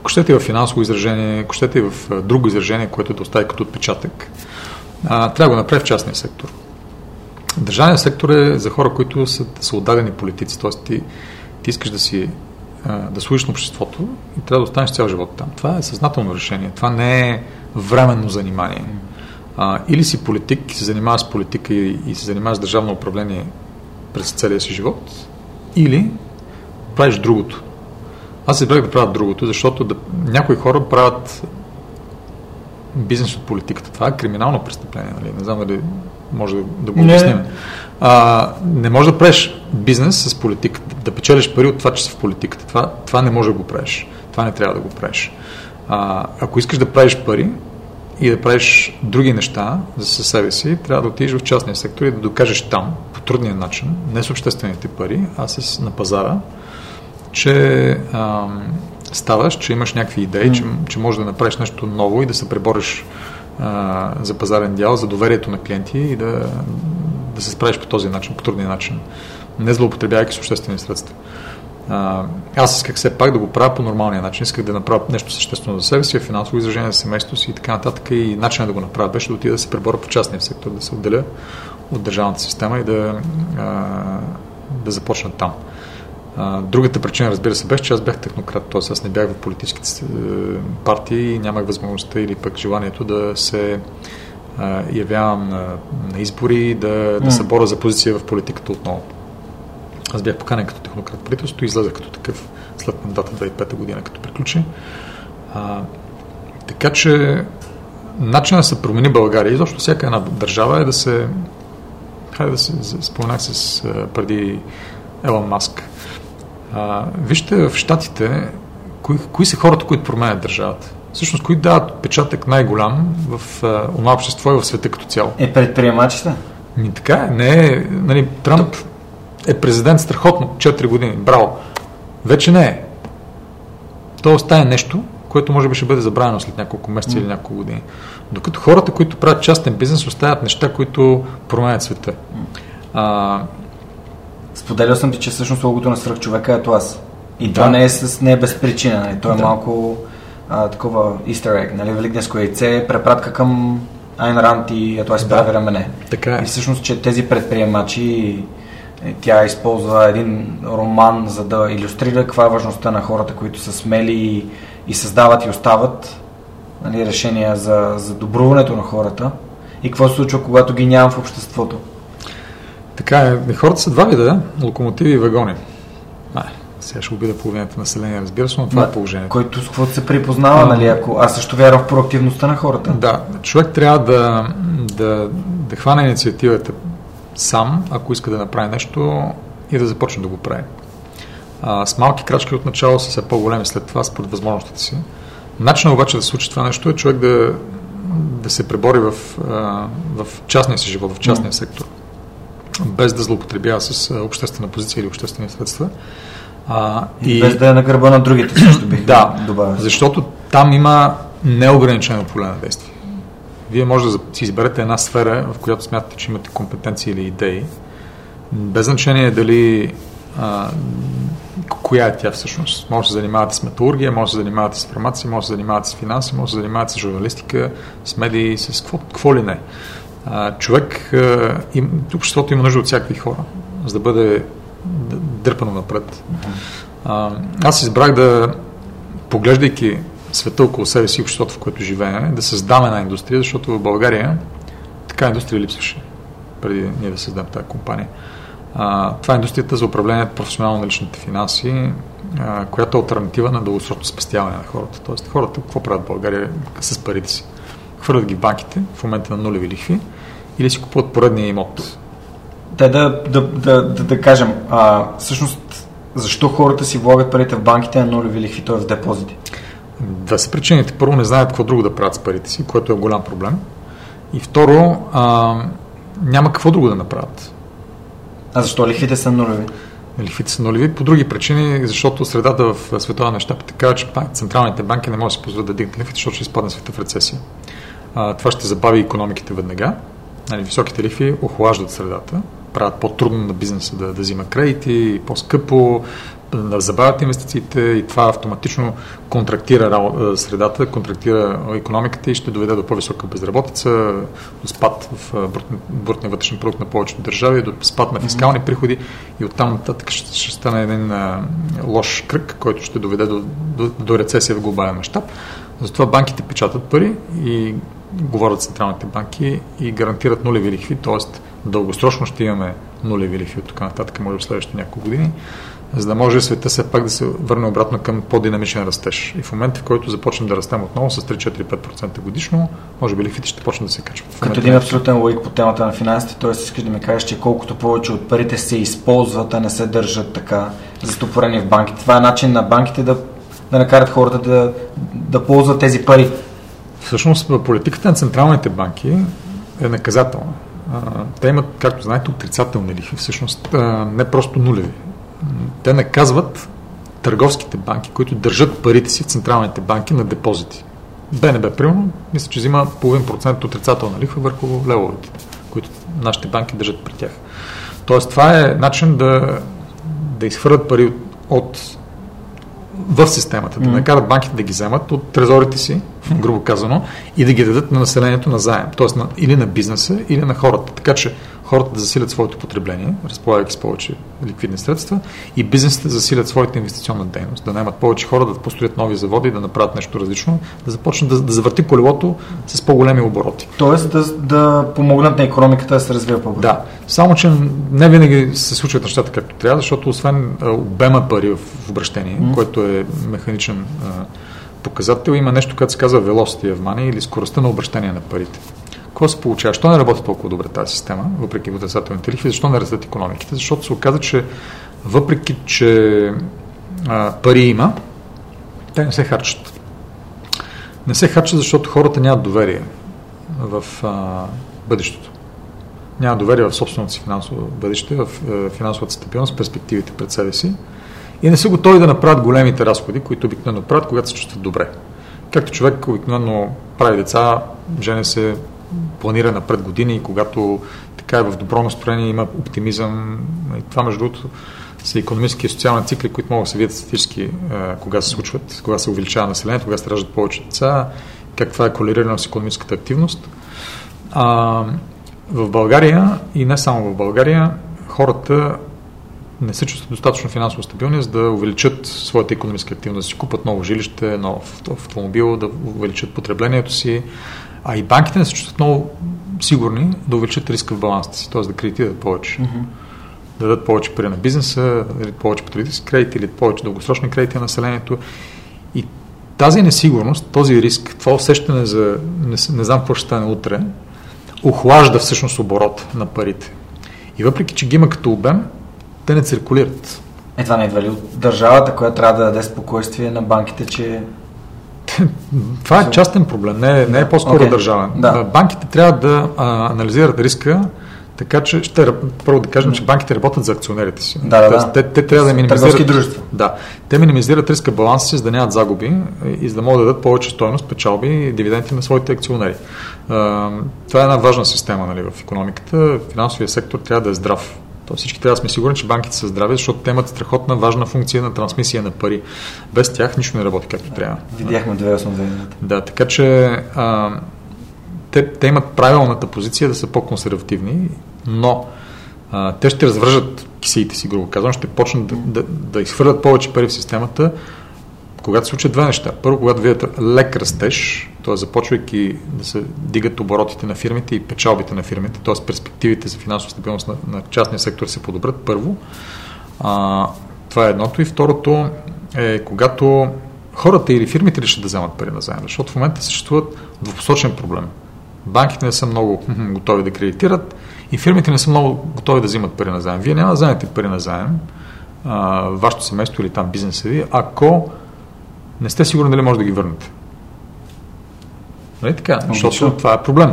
Speaker 3: ако щете и в финансово изражение, ако щете и в друго изражение, което да остави като отпечатък, а, трябва да го направи в частния сектор. Държавният сектор е за хора, които са, са отдадени политици, т.е. Ти, ти искаш да си да служиш на обществото и трябва да останеш цял живот там. Това е съзнателно решение. Това не е временно занимание. А, или си политик, се занимаваш с политика и, и се занимаваш с държавно управление през целия си живот, или правиш другото. Аз избрах да правя другото, защото да, някои хора правят бизнес от политиката. Това е криминално престъпление. Нали? Не знам дали може да, да го обясним. А, не може да правиш бизнес с политиката, да печелиш пари от това, че си в политиката. Това, това не може да го правиш. Това не трябва да го правиш. А, ако искаш да правиш пари и да правиш други неща за себе си, трябва да отидеш в частния сектор и да докажеш там, по трудния начин, не с обществените пари, а с на пазара, че ам, ставаш, че имаш някакви идеи, mm. че, че можеш да направиш нещо ново и да се пребориш за пазарен дял, за доверието на клиенти и да, да се справиш по този начин, по трудния начин, не злоупотребявайки с обществени средства. А, аз исках все пак да го правя по нормалния начин. Исках да направя нещо съществено за себе си, финансово изражение за семейството си и така нататък. И начинът да го направя беше да отида да се преборя по частния сектор, да се отделя от държавната система и да, а, да започна там. А, другата причина, разбира се, беше, че аз бях технократ, т.е. аз не бях в политическите партии и нямах възможността или пък желанието да се а, явявам на, на избори, да, да се боря за позиция в политиката отново. Аз бях поканен като технократ правителството и излезах като такъв след мандата 2005 година, като приключи. А, така че начинът да се промени България, изобщо всяка една държава е да се хайде да се споменах с преди Елон Маск, а, вижте в Штатите, кои, кои са хората, които променят държавата. Всъщност, кои дават отпечатък най-голям в това общество и в света като цяло?
Speaker 1: Е предприемачите?
Speaker 3: Ми така е. Не е. Нали, Тръмп е президент страхотно, 4 години. Браво. Вече не е. То остане нещо, което може би ще бъде забравено след няколко месеца mm. или няколко години. Докато хората, които правят частен бизнес, оставят неща, които променят света. А,
Speaker 1: Споделял съм ти, че всъщност логото на свръхчовека е аз. И да. това не е, с, не е без причина. Нали? То е да. малко а, такова easter egg, нали? великденско яйце, препратка към Айн Рант и ето аз прави рамене.
Speaker 3: Така е.
Speaker 1: И всъщност, че тези предприемачи е, тя използва един роман, за да иллюстрира каква е важността на хората, които са смели и, и създават и остават нали, решения за, за добруването на хората и какво се случва, когато ги нямам в обществото.
Speaker 3: Така е. Хората са два вида, локомотиви и вагони. А, сега ще убида половината население, разбира се, но това е положението.
Speaker 1: Който с каквото се припознава, а, нали? Ако аз също вярвам в проактивността на хората.
Speaker 3: Да, човек трябва да, да, да хване инициативата сам, ако иска да направи нещо и да започне да го прави. А, с малки крачки от начало са все по-големи след това, според възможностите си. Начинът обаче да се случи това нещо е човек да, да се пребори в, в частния си живот, в частния сектор без да злоупотребява с обществена позиция или обществени средства.
Speaker 1: А, и, без да е на гърба на другите, също бих
Speaker 3: да, добавил. Защото там има неограничено поле на действие. Вие може да си изберете една сфера, в която смятате, че имате компетенции или идеи, без значение дали а, коя е тя всъщност. Може да се занимавате с металургия, може да се занимавате с фармация, може да се занимавате с финанси, може да се занимавате с журналистика, с медии, с какво, какво ли не човек, им, обществото има нужда от всякакви хора, за да бъде дърпано напред. А, аз избрах да, поглеждайки света около себе си, обществото, в което живеем, да създаме една индустрия, защото в България така индустрия липсваше преди ние да създадем тази компания. А, това е индустрията за управление професионално на личните финанси а, която е альтернатива на дългосрочно спестяване на хората. Тоест хората какво правят в България с парите си? Хвърлят ги банките в момента на нулеви лихви или си купуват поредния имот.
Speaker 2: Те да, да, да, да, да кажем, а, всъщност защо хората си влагат парите в банките на нулеви лихви, т.е. в депозити?
Speaker 3: Две са причините. Първо, не знаят какво друго да правят с парите си, което е голям проблем. И второ, а, няма какво друго да направят.
Speaker 2: А защо лихвите са нулеви?
Speaker 3: Лихвите са нулеви по други причини, защото средата в световна неща така, че централните банки не могат да си позволят да дигнат лихвите, защото ще изпадне света в рецесия. А, това ще забави економиките веднага. Нали, високите лихви охлаждат средата, правят по-трудно на бизнеса да, да взима кредити, по-скъпо, да забавят инвестициите и това автоматично контрактира средата, контрактира економиката и ще доведе до по-висока безработица, до спад в брутния вътрешен продукт на повечето държави, до спад на фискални приходи и оттам нататък ще, ще стане един а, лош кръг, който ще доведе до, до, до рецесия в глобален мащаб. Затова банките печатат пари и говорят централните банки и гарантират нулеви лихви, т.е. дългосрочно ще имаме нулеви лихви от тук нататък, може в следващите няколко години за да може света все пак да се върне обратно към по-динамичен растеж. И в момента, в който започнем да растем отново с 3-4-5% годишно, може би лихвите ще почнат да се качват.
Speaker 2: Като един абсолютен логик по темата на финансите, т.е. искаш да ми кажеш, че колкото повече от парите се използват, а не се държат така застопорени в банките. Това е начин на банките да, да накарат хората да, да ползват тези пари.
Speaker 3: Всъщност, политиката на централните банки е наказателна. Те имат, както знаете, отрицателни лихви, всъщност не просто нулеви те наказват търговските банки, които държат парите си в централните банки на депозити. БНБ, примерно, мисля, че взима половин процент отрицателна лихва върху левовете, които нашите банки държат при тях. Тоест, това е начин да, да изхвърлят пари от в системата, да накарат банките да ги вземат от трезорите си, грубо казано, и да ги дадат на населението на заем, т.е. На, или на бизнеса, или на хората. Така че хората да засилят своето потребление, разполагайки с повече ликвидни средства, и бизнесите да засилят своята инвестиционна дейност, да наймат повече хора, да построят нови заводи, да направят нещо различно, да започнат да, да завърти колелото с по-големи обороти.
Speaker 2: Тоест да, да помогнат на економиката да се развива по-бързо.
Speaker 3: Да, само че не винаги се случват нещата както трябва, защото освен обема пари в обращение, mm. което е механичен показател, има нещо, което се казва velocity of money или скоростта на обращение на парите. Какво се получава? Защо не работи толкова добре тази система, въпреки отрицателните лихви? Защо не растат економиките? Защото се оказа, че въпреки, че а, пари има, те не се харчат. Не се харчат, защото хората нямат доверие в а, бъдещето. Нямат доверие в собственото си финансово бъдеще, в а, финансовата стабилност, перспективите пред себе си и не са готови да направят големите разходи, които обикновено правят, когато се чувстват добре. Както човек обикновено прави деца, жене се, планира напред години когато така е в добро настроение, има оптимизъм. И това, между другото, са економически и социални цикли, които могат да се видят статистически, е, кога се случват, кога се увеличава населението, кога се раждат повече деца, как това е колерирано с економическата активност. А, в България и не само в България, хората не се чувстват достатъчно финансово стабилни, за да увеличат своята економическа активност, да си купат ново жилище, нов автомобил, да увеличат потреблението си, а и банките не се чувстват много сигурни да увеличат риска в баланса си, т.е. да кредитират повече. Mm-hmm. Да дадат повече пари на бизнеса, или повече потребителски кредити, или повече дългосрочни кредити на населението. И тази несигурност, този риск, това усещане за не, не знам какво ще стане утре, охлажда всъщност оборот на парите. И въпреки, че ги има като обем, те не циркулират.
Speaker 2: Е, това не идва ли от държавата, която трябва да даде спокойствие на банките, че
Speaker 3: това е частен проблем, не, не е по-скоро okay. държавен. Да. Банките трябва да а, анализират риска, така че ще първо да кажем, че банките работят за акционерите си.
Speaker 2: Да, да, да.
Speaker 3: Те, те трябва да минимизират.
Speaker 2: дружества.
Speaker 3: Да. Те минимизират риска баланса си, за да нямат загуби и за да могат да дадат повече стоеност, печалби и дивиденти на своите акционери. А, това е една важна система нали, в економиката. Финансовия сектор трябва да е здрав. То всички трябва да сме сигурни, че банките са здрави, защото те имат страхотна важна функция на трансмисия на пари. Без тях нищо не работи както трябва.
Speaker 2: Видяхме 2008
Speaker 3: Да, така че а, те, те имат правилната позиция да са по-консервативни, но а, те ще развържат кисиите си, грубо казвам, ще почнат да, да, да изхвърлят повече пари в системата, когато се случат две неща. Първо, когато видят лек растеж, т.е. започвайки да се дигат оборотите на фирмите и печалбите на фирмите, т.е. перспективите за финансова стабилност на, на частния сектор се подобрят първо. А, това е едното. И второто, е когато хората или фирмите решат да вземат пари на заем, защото в момента съществуват двупосочен проблем. Банките не са много готови да кредитират и фирмите не са много готови да взимат пари на заем. Вие няма да вземете пари на заем, вашето семейство или там бизнеса ви, ако не сте сигурни дали може да ги върнете. Нали така? Защото това е проблем.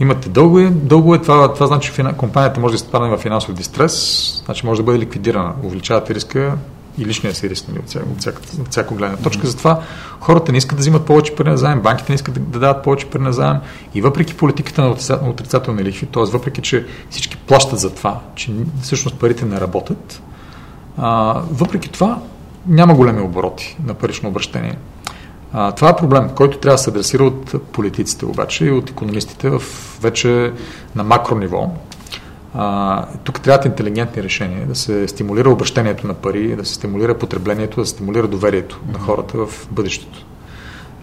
Speaker 3: Имате дългове, дългове това, това значи, че компанията може да изпадне в финансов дистрес, значи може да бъде ликвидирана. Увеличавате риска и личния си риск нали, от, всяко, от, всяко, от всяко гледна точка. Затова хората не искат да взимат повече пари на заем, банките не искат да, да дават повече пари на заем и въпреки политиката на отрицателни лихви, т.е. въпреки, че всички плащат за това, че всъщност парите не работят, а, въпреки това няма големи обороти на парично обращение. А, това е проблем, който трябва да се адресира от политиците обаче и от економистите в вече на макро ниво. А, тук трябват интелигентни решения, да се стимулира обращението на пари, да се стимулира потреблението, да се стимулира доверието на хората в бъдещето.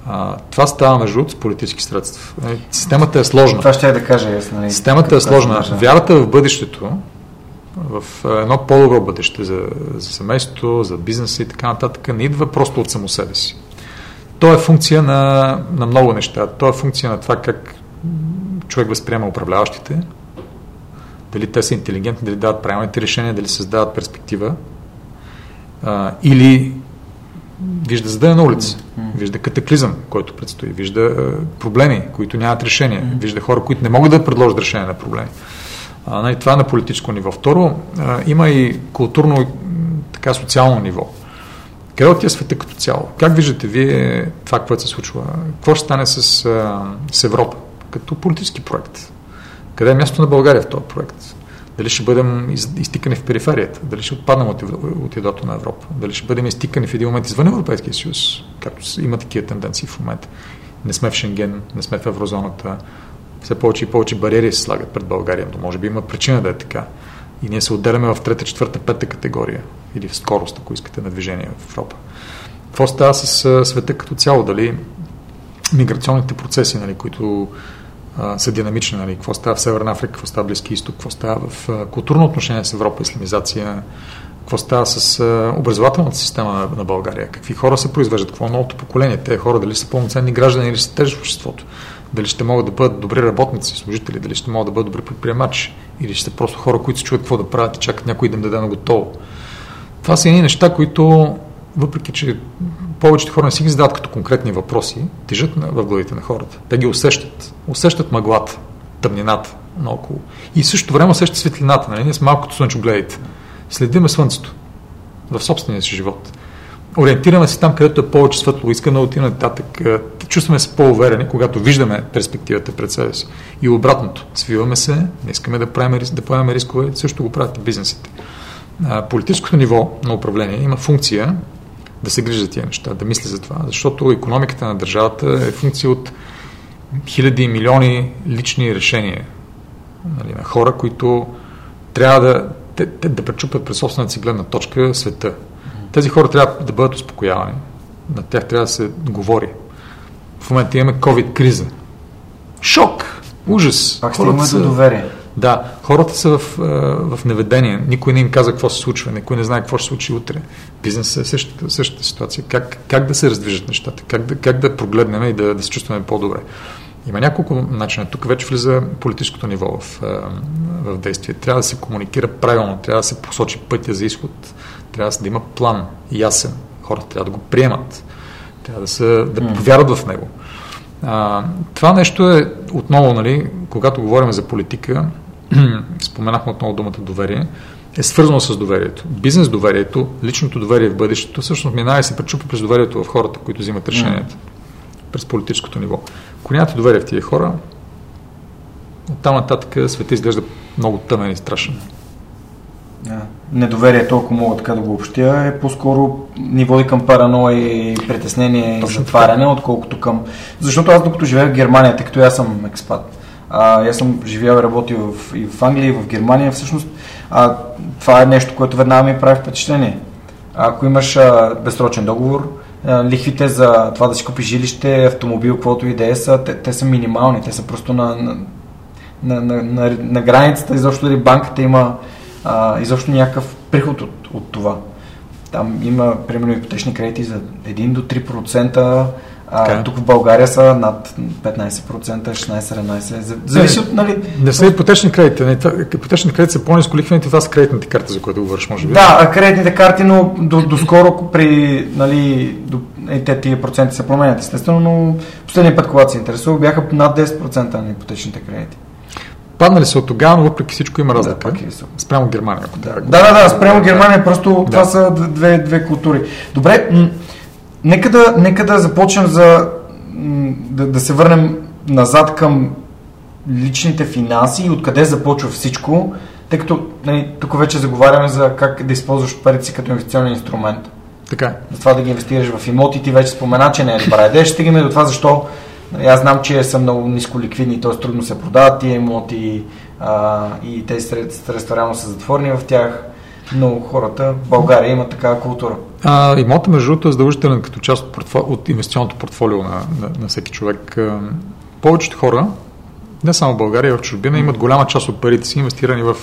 Speaker 3: А, това става между с политически средства. Е, системата е сложна.
Speaker 2: Това ще я да кажа.
Speaker 3: Нали, Системата е сложна. Вярата в бъдещето, в едно по-добро бъдеще за, за семейството, за бизнеса и така нататък, не идва просто от само себе си. То е функция на, на много неща. То е функция на това как човек възприема управляващите, дали те са интелигентни, дали дават правилните решения, дали създават перспектива, а, или вижда задъя на улица, вижда катаклизъм, който предстои, вижда а, проблеми, които нямат решение, вижда хора, които не могат да предложат решение на проблеми. А, нали, това е на политическо ниво. Второ, а, има и културно, така социално ниво. Къде отива света като цяло? Как виждате вие това, което се случва? Какво ще стане с, а, с Европа като политически проект? Къде е място на България в този проект? Дали ще бъдем изтикани в периферията? Дали ще отпаднем от, от ядото на Европа? Дали ще бъдем изтикани в един момент извън Европейския съюз? Както има такива тенденции в момента. Не сме в Шенген, не сме в еврозоната. Все повече и повече бариери се слагат пред България, но може би има причина да е така. И ние се отделяме в трета, четвърта, пета категория или в скорост, ако искате, на движение в Европа. Какво става с света като цяло? Дали миграционните процеси, нали, които а, са динамични. Нали? Какво става в Северна Африка, какво става в Близки изток, какво става в а, културно отношение с Европа, исламизация, какво става с а, образователната система на, на България, какви хора се произвеждат, какво е новото поколение, те хора, дали са пълноценни граждани или са тежи в обществото, дали ще могат да бъдат добри работници, служители, дали ще могат да бъдат добри предприемачи, или ще са просто хора, които се чуят какво да правят и чакат някой да им даде на готово. Това са едни неща, които, въпреки че повечето хора не си ги задават като конкретни въпроси, тежат в главите на хората. Те ги усещат. Усещат мъглата, тъмнината наоколо. И в същото време усещат светлината. Нали? Ние сме малко като слънчогледите. Следиме слънцето в собствения си живот. Ориентираме се там, където е повече светло, искаме да отидем нататък. Е, чувстваме се по-уверени, когато виждаме перспективата пред себе си. И обратното. Свиваме се, не искаме да, правим, да поемаме рискове, също го правят и бизнесите. Политическото ниво на управление има функция да се грижи за тия неща, да мисли за това. Защото економиката на държавата е функция от хиляди и милиони лични решения нали, на хора, които трябва да, те, да пречупят през собствената си гледна точка света. Тези хора трябва да бъдат успокоявани. На тях трябва да се говори. В момента имаме COVID-криза. Шок! Ужас!
Speaker 2: Пак ще имаме доверие.
Speaker 3: Да, хората са в, в неведение. Никой не им каза какво се случва, никой не знае какво ще се случи утре. Бизнесът е същата, същата ситуация. Как, как да се раздвижат нещата, как да, как да прогледнем и да, да се чувстваме по-добре. Има няколко начина. Тук вече влиза политическото ниво в, в действие. Трябва да се комуникира правилно, трябва да се посочи пътя за изход, трябва да има план ясен. Хората трябва да го приемат, трябва да, се, да повярват в него. А, това нещо е отново, нали, когато говорим за политика, споменахме отново думата доверие, е свързано с доверието. Бизнес доверието, личното доверие в бъдещето, всъщност минава и се пречупа през доверието в хората, които взимат решенията. През политическото ниво. Ако нямате доверие в тия хора, оттам нататък света изглежда много тъмен и страшен.
Speaker 2: Да. Недоверието, ако мога така да го общия, е по-скоро ни води към параноя и притеснение и затваряне, отколкото към... Защото аз докато живея в Германия, тъй като аз съм експат, а, аз съм живял и работил в, и в Англия, и в Германия, всъщност а, това е нещо, което веднага ми прави впечатление. Ако имаш а, безсрочен договор, а, лихвите за това да си купиш жилище, автомобил, каквото и да е, са, те, те са минимални, те са просто на, на, на, на, на, на границата, изобщо дали банката има а, изобщо някакъв приход от, от това.
Speaker 1: Там има, примерно, ипотечни кредити за 1 до 3%, а,
Speaker 3: Така е.
Speaker 1: тук в България са над 15%, 16-17%. Зависи от, нали...
Speaker 3: Не са ипотечни кредити. Не, това- ипотечни кредити са по-низко лихвените, това са кредитните карти, за които говориш, може би.
Speaker 1: Да, кредитните карти, но до, доскоро при, нали, до, е, те тия проценти се променят, естествено, но последния път, когато се интересувах, бяха над 10% на ипотечните кредити.
Speaker 3: Паднали са от тогава, но въпреки всичко има разлика.
Speaker 1: пак е високо.
Speaker 3: Спрямо Германия. Ако
Speaker 1: Да, да, да, да, спрямо Германия, просто
Speaker 3: Да.
Speaker 1: това са две, две култури. Добре, м- нека, да, нека да започнем за м, да, да се върнем назад към личните финанси и откъде започва всичко, тъй като нали, тук вече заговаряме за как да използваш парите си като инвестиционен инструмент.
Speaker 3: Така е.
Speaker 1: За това да ги инвестираш в имоти, ти вече спомена, че не е добра идея. Ще стигаме до това, защо аз знам, че са много ниско ликвидни, т.е. трудно се продават тия имоти а, и тези средства реално са затворени в тях, но хората в България имат такава култура.
Speaker 3: А, имота, между другото, е задължителен като част от, портфо... от инвестиционното портфолио на, на, на всеки човек. Повечето хора, не само в България, в чужбина, имат голяма част от парите си инвестирани в,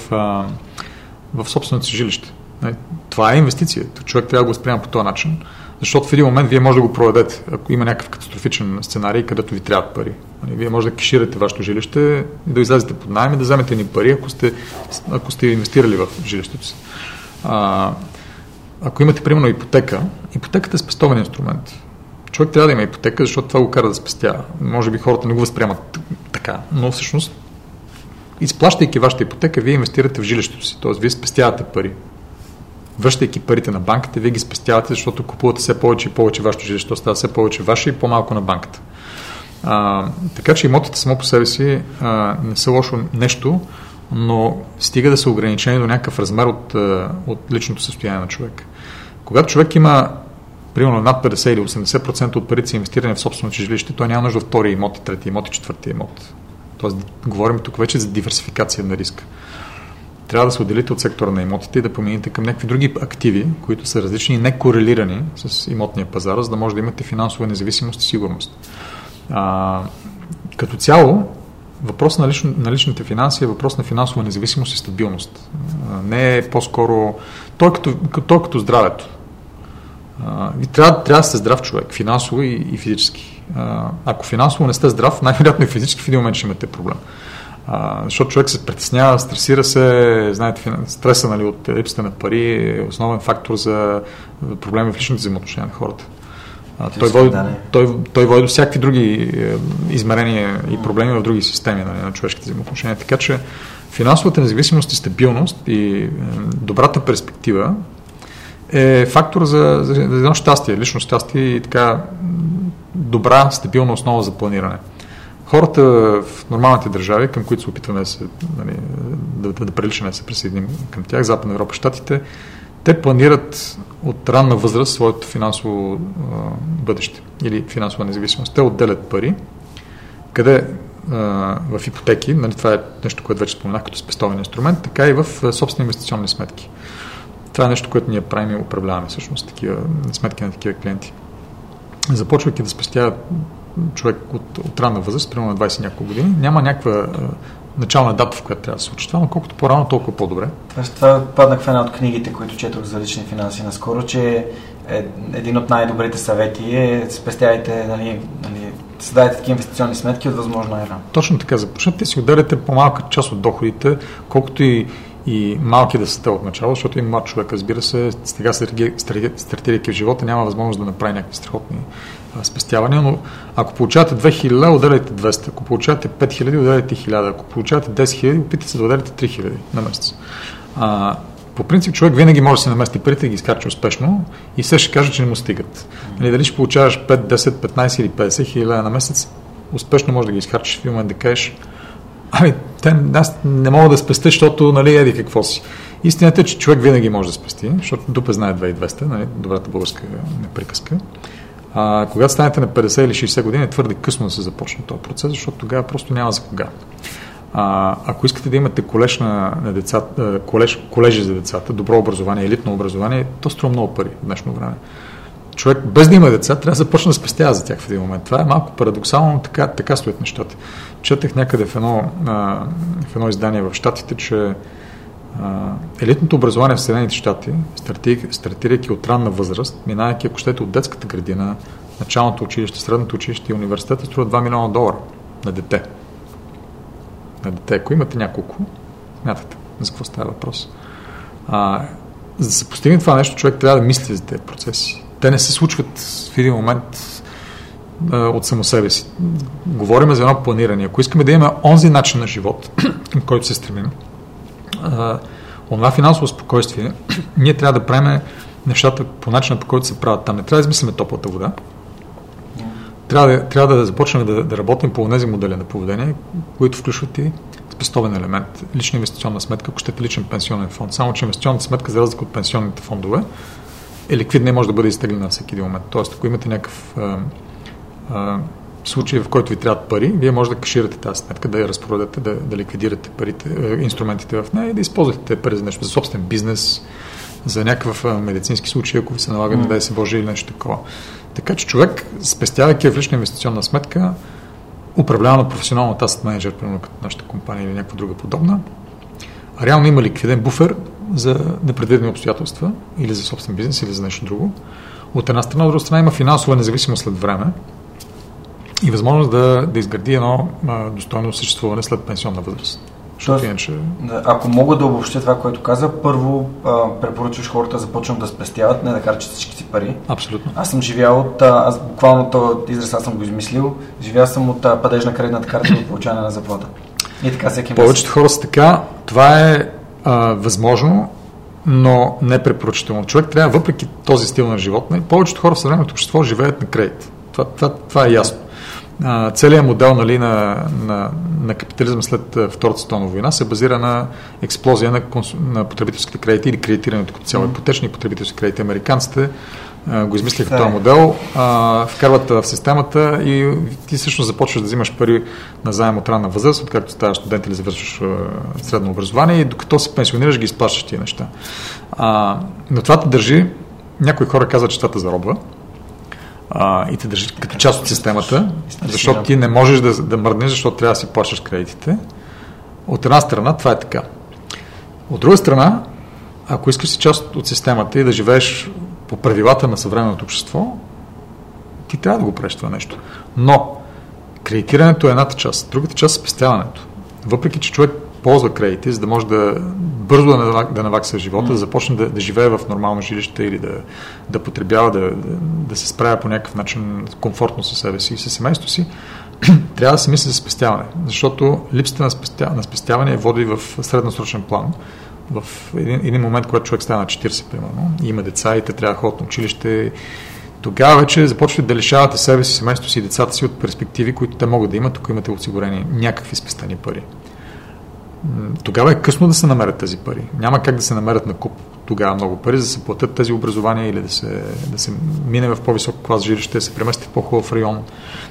Speaker 3: в собственото си жилище. Нали, Това е инвестиция. Човек трябва да го възприема по този начин, защото в един момент вие може да го проведете, ако има някакъв катастрофичен сценарий, където ви трябват пари. Нали, Вие може да кеширате вашето жилище, и да излезете под найем и да вземете ни пари, ако сте, ако сте инвестирали в жилището си. А, ако имате, примерно, ипотека, ипотеката е спестовен инструмент. Човек трябва да има ипотека, защото това го кара да спестява. Може би хората не го възприемат така, но всъщност, изплащайки вашата ипотека, вие инвестирате в жилището си, т.е. вие спестявате пари. Връщайки парите на банката, вие ги спестявате, защото купувате все повече и повече вашето жилище, става все повече ваше и по-малко на банката. А, така че имотите само по себе си а, не са лошо нещо, но стига да са ограничени до някакъв размер от, от личното състояние на човек. Когато човек има примерно над 50 или 80% от парите си инвестирани в собственото жилище, той няма нужда втори имот, трети имот и четвърти имот. Тоест, говорим тук вече за диверсификация на риска. Трябва да се отделите от сектора на имотите и да помените към някакви други активи, които са различни и не корелирани с имотния пазар, за да може да имате финансова независимост и сигурност. А, като цяло, въпрос на, лично, на личните финанси е въпрос на финансова независимост и стабилност. А, не е по-скоро... Той като, той като здравето. А, ви трябва, трябва да сте здрав човек, финансово и, и физически. А, ако финансово не сте здрав, най-вероятно и физически в един момент ще имате проблем. А, защото човек се притеснява, стресира се, знаете, стреса нали, от липсата на пари е основен фактор за проблеми в личните взаимоотношения на хората. А, той, води, той, той води до всякакви други е, измерения и проблеми в други системи нали, на човешките взаимоотношения. Така че финансовата независимост и стабилност и е, добрата перспектива е фактор за, за, едно щастие, лично щастие и така добра, стабилна основа за планиране. Хората в нормалните държави, към които се опитваме да, се, нали, да, да, да приличаме да се присъединим към тях, Западна Европа, Штатите, те планират от ранна възраст своето финансово а, бъдеще или финансова независимост. Те отделят пари, къде а, в ипотеки, нали, това е нещо, което вече споменах като спестовен инструмент, така и в собствени инвестиционни сметки. Това е нещо, което ние правим и управляваме всъщност такива сметки на такива клиенти. Започвайки да спестява човек от, от ранна възраст, примерно на 20 няколко години, няма някаква а, начална дата, в която трябва да се случи това, но колкото по-рано, толкова по-добре.
Speaker 1: Аз това паднах в една от книгите, които четох за лични финанси наскоро, че е, един от най-добрите съвети е спестявайте, нали, нали, създавайте такива инвестиционни сметки от възможно най-рано.
Speaker 3: Точно така, започнете си ударяте по-малка част от доходите, колкото и, и малки да са те от начало, защото и млад човек, разбира се, сега стартирайки в живота, няма възможност да направи някакви страхотни спестявания, но ако получавате 2000, отделяйте 200, ако получавате 5000, отделяйте 1000, ако получавате 10 000, опитайте се да отделяте 3000 на месец. А, по принцип човек винаги може да си намести парите и ги изкарчи успешно и все ще каже, че не му стигат. Нали, дали ще получаваш 5, 10, 15 или 50 хиляди на месец, успешно може да ги изхарчиш в момент да кажеш Ами, те, аз не мога да спестя, защото, нали, еди какво си. Истината е, че човек винаги може да спести, защото дупе знае 2200, нали, добрата българска неприказка. А, когато станете на 50 или 60 години, е твърде късно да се започне този процес, защото тогава просто няма за кога. А, ако искате да имате колеж на, на децата, колеж, колежи за децата, добро образование, елитно образование, то струва много пари в днешно време. Човек без да има деца трябва да започне да спестява за тях в един момент. Това е малко парадоксално, но така, така стоят нещата. Четах някъде в едно, в едно издание в Штатите, че елитното образование в Съединените щати, стартирайки от ранна възраст, минайки, ако щете, от детската градина, началното училище, средното училище и университета, струва 2 милиона долара на дете. На дете. Ако имате няколко, смятате за какво става въпрос. А, за да се постигне това нещо, човек трябва да мисли за тези процеси. Те не се случват в един момент а, от само себе си. Говорим за едно планиране. Ако искаме да имаме онзи начин на живот, към който се стремим, а, онова финансово спокойствие, ние трябва да правим нещата по начина, по който се правят там. Не трябва да измислиме топлата вода. Трябва да, трябва да започнем да, да работим по тези модели на поведение, които включват и спестовен елемент, лична инвестиционна сметка, ако щете личен пенсионен фонд. Само, че инвестиционната сметка, за разлика от пенсионните фондове, е ликвидна и може да бъде изтеглена на всеки един момент. Тоест, ако имате някакъв а, а, случай, в който ви трябват пари, вие може да каширате тази сметка, да я разпродадете, да, да ликвидирате парите, инструментите в нея и да използвате тези пари за нещо, за собствен бизнес, за някакъв медицински случай, ако ви се налага, mm. не дай се Боже или нещо такова. Така че човек, спестявайки в лична инвестиционна сметка, управлявана професионално от asset менеджер, примерно като нашата компания или някаква друга подобна, реално има ликвиден буфер за непредвидени обстоятелства или за собствен бизнес или за нещо друго. От една страна, от друга страна има финансова независимост след време и възможност да, да изгради едно а, достойно съществуване след пенсионна възраст.
Speaker 2: Тоест, иначе... Ако мога да обобщя това, което каза, първо а, препоръчваш хората да започнат да спестяват, не да харчат всички си пари.
Speaker 3: Абсолютно.
Speaker 2: Аз съм живял от, аз буквално този израз аз съм го измислил, живял съм от а, падежна кредитната карта до получаване на заплата. И така всеки
Speaker 3: Повечето хора са така. Това е а, възможно, но не препоръчително. Човек трябва, въпреки този стил на живот, повечето хора в съвременното общество живеят на кредит. Това, това, това е ясно целият модел нали, на, на, на капитализъм след Втората световна война се базира на експлозия на, на потребителските кредити или кредитирането като цяло. Mm. Ипотечни потребителски кредити. Американците а, го измислиха този модел, а, вкарват в системата и ти всъщност започваш да взимаш пари на заем от ранна възраст, откакто ставаш студент или завършваш средно образование и докато се пенсионираш ги изплащаш тия неща. А, но това те държи, някои хора казват, че това те заробва, а, и те държи като част от системата, защото ти не можеш да, да мръднеш, защото трябва да си плащаш кредитите. От една страна това е така. От друга страна, ако искаш си част от системата и да живееш по правилата на съвременното общество, ти трябва да го правиш това нещо. Но кредитирането е едната част, другата част е спестяването. Въпреки, че човек ползва кредити, за да може да бързо да, навак, да навакса живота, да започне да, да живее в нормално жилище или да, да потребява, да, да, се справя по някакъв начин комфортно със себе си и със семейството си, трябва да се мисли за спестяване. Защото липсата на спестяване води в средносрочен план. В един, един момент, когато човек става на 40, примерно, има деца и те трябва да ходят на училище, тогава вече започвате да лишавате себе си, семейството си и децата си от перспективи, които те могат да имат, ако имате осигурени някакви спестени пари тогава е късно да се намерят тези пари. Няма как да се намерят на куп тогава много пари, за да се платят тези образования или да се, да се мине в по-висок клас жилище, да се премести в по-хубав район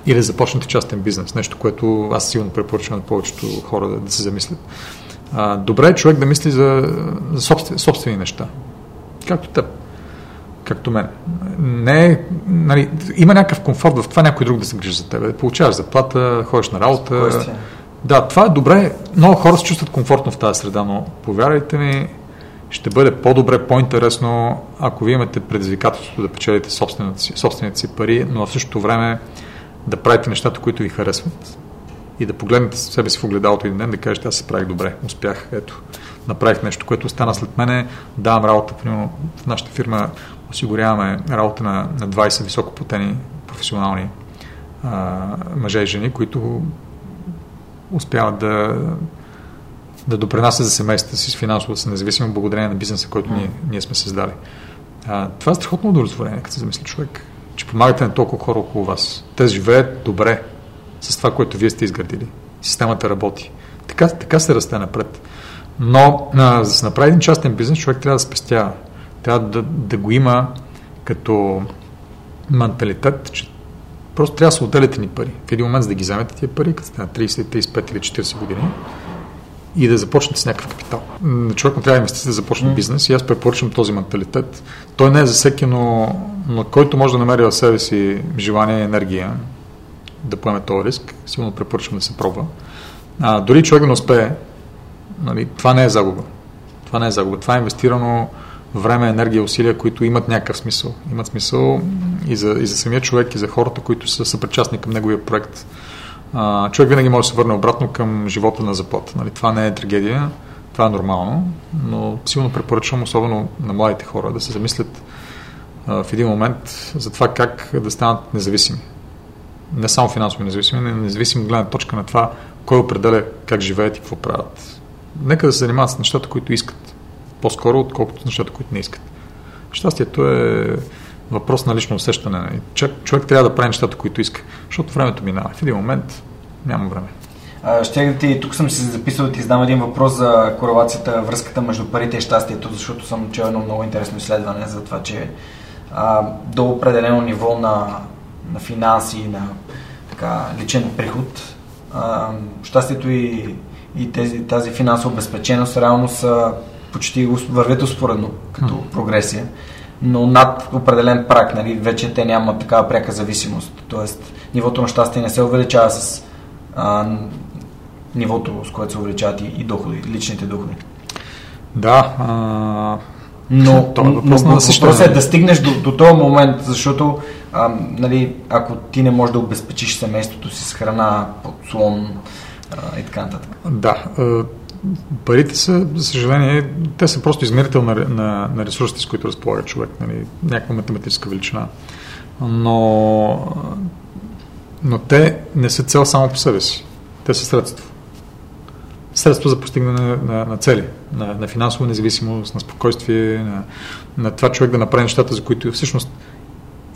Speaker 3: или да започнете частен бизнес. Нещо, което аз силно препоръчвам на повечето хора да, да се замислят. А, добре е човек да мисли за, за собствени, собствени неща. Както теб. Както мен. Не, е, нали, има някакъв комфорт в това някой друг да се грижи за теб. Получаваш заплата, ходиш на работа. Спокойствие да, това е добре. Много хора се чувстват комфортно в тази среда, но повярвайте ми, ще бъде по-добре, по-интересно, ако вие имате предизвикателството да печелите собствените си, собствените си пари, но в същото време да правите нещата, които ви харесват и да погледнете себе си в огледалото един ден, да кажете, аз се правих добре, успях, ето, направих нещо, което остана след мене, давам работа, примерно в нашата фирма осигуряваме работа на, на 20 високоплатени професионални а, мъже и жени, които успяват да, да допринасят за семействата си с финансово да са независими благодарение на бизнеса, който ние, ние сме създали. А, това е страхотно удовлетворение, като се замисли човек, че помагате на толкова хора около вас. Те живеят добре с това, което вие сте изградили. Системата работи. Така, така се расте напред. Но а, за да се направи един частен бизнес, човек трябва да спестява. Трябва да, да го има като менталитет, че Просто трябва да се отделяте ни пари. В един момент за да ги вземете тия пари, като сте на 30, 35 или 40 години и да започнете с някакъв капитал. Човек не трябва да инвестиция да започне mm. бизнес и аз препоръчвам този менталитет. Той не е за всеки, но, но който може да намери в себе си желание и енергия да поеме този риск, сигурно препоръчвам да се пробва. А, дори човек да не успее, нали, това не е загуба. Това не е загуба. Това е инвестирано време, енергия, усилия, които имат някакъв смисъл. Имат смисъл и за, и за самия човек, и за хората, които са съпричастни към неговия проект. А, човек винаги може да се върне обратно към живота на заплата. Нали? Това не е трагедия, това е нормално, но силно препоръчвам, особено на младите хора, да се замислят а, в един момент за това как да станат независими. Не само финансово независими, но независими гледна точка на това, кой определя как живеят и какво правят. Нека да се занимават с нещата, които искат. По-скоро, отколкото с нещата, които не искат. Щастието е въпрос на лично усещане. Човек, човек трябва да прави нещата, които иска, защото времето минава. В един момент няма време.
Speaker 1: Ще да ти, тук съм си записал да ти задам един въпрос за корелацията, връзката между парите и щастието, защото съм чел едно много интересно изследване за това, че а, до определено ниво на, на финанси, на така, личен приход, а, щастието и, и тези, тази финансова обезпеченост реално са почти вървят успоредно като прогресия, но над определен прак, нали, вече те нямат такава пряка зависимост. Тоест, нивото на щастие не се увеличава с а, нивото, с което се увеличават и, и доходи, личните доходи.
Speaker 3: Да, а...
Speaker 1: Но, това е въпрос, но, въпрос е да стигнеш до, до този момент, защото а, нали, ако ти не можеш да обезпечиш семейството си с храна, подслон и така нататък.
Speaker 3: Да, парите са, за съжаление, те са просто измерител на, на, на ресурсите, с които разполага човек, нали, някаква математическа величина. Но, но те не са цел само по себе си. Те са средство. Средство за постигане на, на, на цели, на, на финансова независимост, на спокойствие, на, на това човек да направи нещата, за които всъщност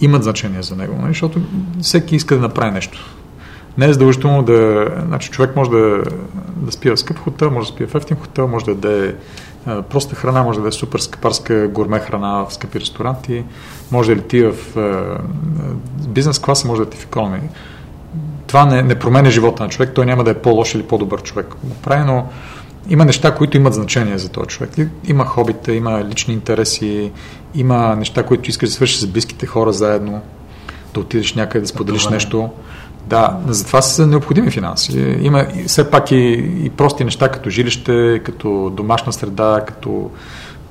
Speaker 3: имат значение за него. Нали? Защото всеки иска да направи нещо не е задължително да... Значи човек може да, да спи в скъп хотел, може да спи в ефтин хотел, може да яде проста храна, може да е супер скъпарска горме храна в скъпи ресторанти, може да лети в бизнес класа, може да ти в економи. Това не, не променя живота на човек, той няма да е по-лош или по-добър човек. Прави, но има неща, които имат значение за този човек. Има хобита, има лични интереси, има неща, които искаш да свършиш с близките хора заедно, да отидеш някъде да споделиш нещо. Да, затова са необходими финанси. Има все пак и, и прости неща, като жилище, като домашна среда, като,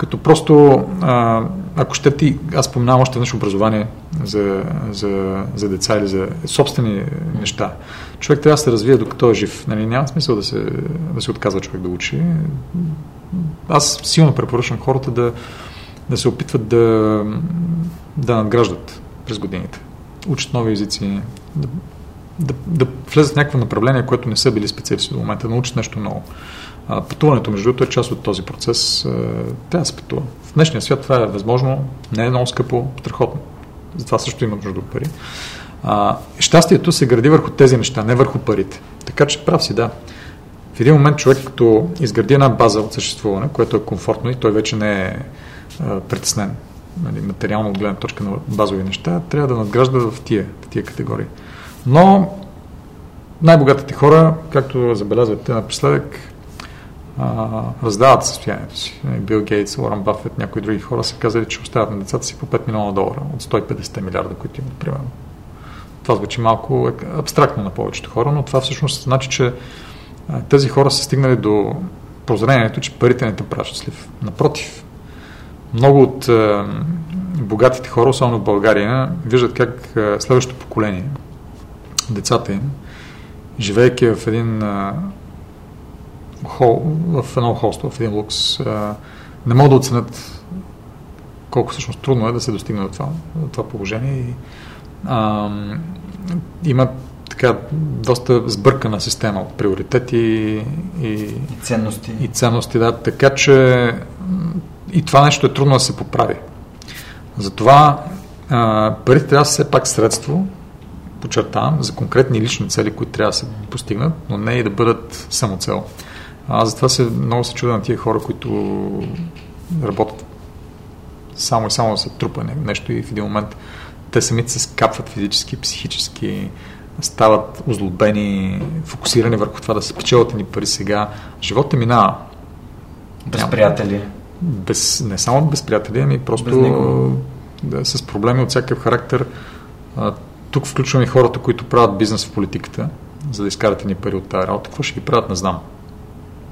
Speaker 3: като просто, а, ако ще ти, аз споменавам още веднъж образование за, за, за деца или за собствени неща. Човек трябва да се развие докато е жив. Нали, няма смисъл да се, да се отказва човек да учи. Аз силно препоръчвам хората да, да се опитват да, да надграждат през годините. Учат нови езици, да, да, да влезат в някакво направление, което не са били специалисти до момента, да научат нещо ново. А, пътуването, между другото, е част от този процес. трябва да се пътува. В днешния свят това е възможно, не е много скъпо, страхотно. Затова също има нужда от пари. А, щастието се гради върху тези неща, не върху парите. Така че прав си, да. В един момент човек, като изгради една база от съществуване, което е комфортно и той вече не е а, притеснен нали, материално от гледна точка на базови неща, трябва да надгражда в тия, в тия категории. Но най-богатите хора, както забелязвате напоследък, раздават състоянието си. Бил Гейтс, Уорън Бафет, някои други хора са казали, че оставят на децата си по 5 милиона долара от 150 милиарда, които имат, примерно. Това звучи малко абстрактно на повечето хора, но това всъщност значи, че тези хора са стигнали до прозрението, че парите не те правят щастлив. Напротив, много от е, богатите хора, особено в България, виждат как е, следващото поколение, децата им, живеейки в един а, хол, в едно холство, в един лукс, а, не могат да оценят колко всъщност трудно е да се достигне до това, до това положение и а, има така доста сбъркана система от приоритети и,
Speaker 1: и ценности.
Speaker 3: И ценности, да. Така че и това нещо е трудно да се поправи. Затова а, парите трябва да са все пак средство, подчертавам, за конкретни лични цели, които трябва да се постигнат, но не и да бъдат самоцел. Аз затова се, много се чудя на тия хора, които работят само и само да се трупа нещо и в един момент те самите се скапват физически, психически, стават озлобени, фокусирани върху това да се печелят ни пари сега. Животът минава.
Speaker 1: Без приятели.
Speaker 3: Без, не само без приятели, ами просто да, с проблеми от всякакъв характер. Тук включваме хората, които правят бизнес в политиката, за да изкарат ни пари от тази работа. Какво ще ги правят, не знам.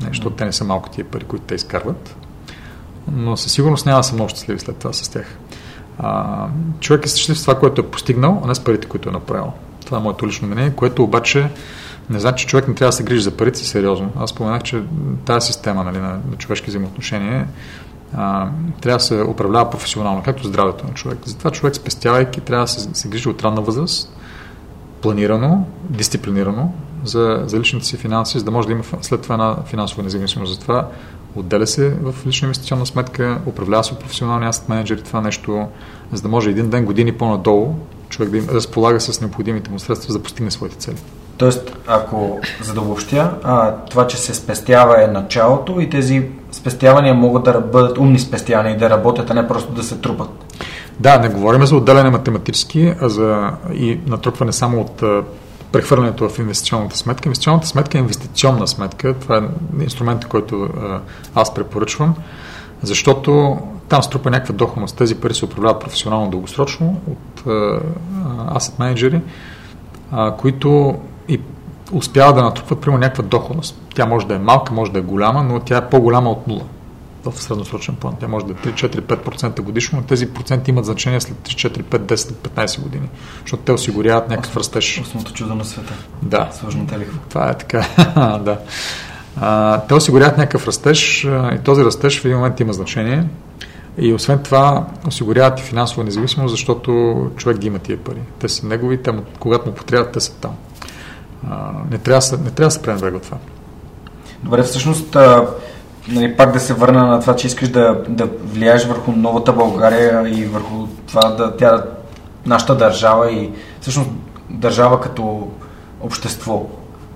Speaker 3: Не, защото те не са малко тия пари, които те изкарват. но със сигурност няма да са много щастливи след това с тях. А, човек е щастлив с това, което е постигнал, а не с парите, които е направил. Това е моето лично мнение, което обаче не значи, че човек не трябва да се грижи за парите си сериозно. Аз споменах, че тази система нали, на, на човешки взаимоотношения а, трябва да се управлява професионално, както здравето на човек. Затова човек спестявайки трябва да се, се грижи от ранна възраст, планирано, дисциплинирано за, за личните си финанси, за да може да има след това една финансова независимост. Затова отделя се в лична инвестиционна сметка, управлява се професионални асет менеджери това нещо, за да може един ден, години по-надолу човек да им разполага с необходимите му средства за да постигне своите цели.
Speaker 2: Тоест, ако за да обобщя, а, това, че се спестява е началото и тези спестявания могат да бъдат умни спестявания и да работят, а не просто да се трупат.
Speaker 3: Да, не говорим за отделяне математически, а за и натрупване само от прехвърлянето в инвестиционната сметка. Инвестиционната сметка е инвестиционна сметка. Това е инструмент, който аз препоръчвам, защото там струпа някаква доходност. Тези пари се управляват професионално дългосрочно от асет менеджери, които и успяват да натрупват примерно някаква доходност. Тя може да е малка, може да е голяма, но тя е по-голяма от нула в средносрочен план. Тя може да е 3-4-5% годишно, но тези проценти имат значение след 3, 4, 5, 10, 15 години, защото те осигуряват някакъв растеж.
Speaker 2: Основното чудо на света.
Speaker 3: Да.
Speaker 2: Сложната лихва.
Speaker 3: Това е така. да. А, те осигуряват някакъв растеж и този растеж в един момент има значение. И освен това, осигуряват и финансова независимост, защото човек ги има тия пари. Те са негови, те, когато му потребят, те са там. А, не, трябва, не трябва да се пренебрегва това.
Speaker 2: Добре, всъщност нали, пак да се върна на това, че искаш да, да влияеш върху новата България и върху това да тя, нашата държава и всъщност държава като общество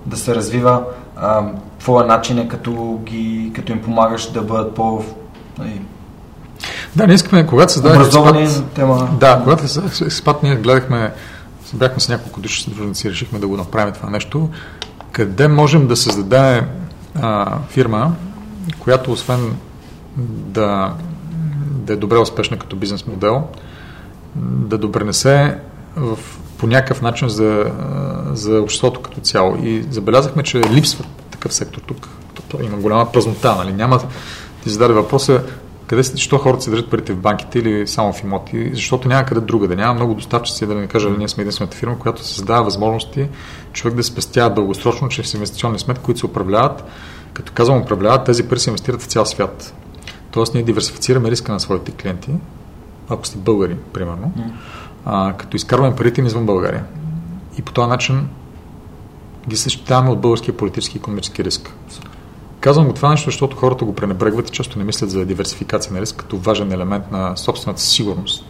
Speaker 2: да се развива. А, твоя начин е като, ги, като им помагаш да бъдат по... Нали,
Speaker 3: да, не искаме, когато създадем
Speaker 2: образовани тема.
Speaker 3: Да, когато експат ние гледахме, бяхме с няколко души съдружници, решихме да го направим това нещо, къде можем да създадем а, фирма, която освен да, да е добре успешна като бизнес модел, да допренесе в, по някакъв начин за, за обществото като цяло. И забелязахме, че липсва такъв сектор тук. Има голяма празнота. Нали? Няма, ти зададе въпроса къде се, защо хората се държат парите в банките или само в имоти, защото няма къде друга да няма много доставчици, да не кажа, ние сме единствената фирма, която създава възможности човек да спестява дългосрочно чрез инвестиционни сметки, които се управляват като казвам управляват, тези пари се инвестират в цял свят. Тоест ние диверсифицираме риска на своите клиенти, ако сте българи, примерно, а, като изкарваме парите им извън България. И по този начин ги защитаваме от българския политически и економически риск. Казвам го това нещо, защото хората го пренебрегват и често не мислят за диверсификация на риск като важен елемент на собствената сигурност.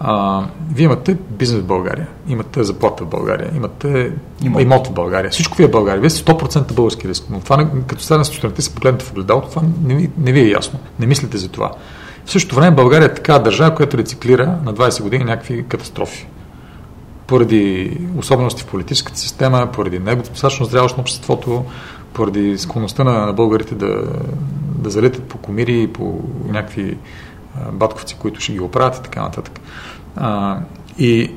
Speaker 3: А, вие имате бизнес в България, имате заплата в България, имате имот, имот в България. Всичко ви е в България. Вие сте 100% български риск. Но това, не, като стане сутринта се погледнете в огледалото, това не, не ви е ясно. Не мислите за това. В същото време България е така държава, която рециклира на 20 години някакви катастрофи. Поради особености в политическата система, поради недостатъчно зрялост на обществото, поради склонността на, на българите да, да залитат по комири, по някакви батковци, които ще ги оправят и така нататък. А, и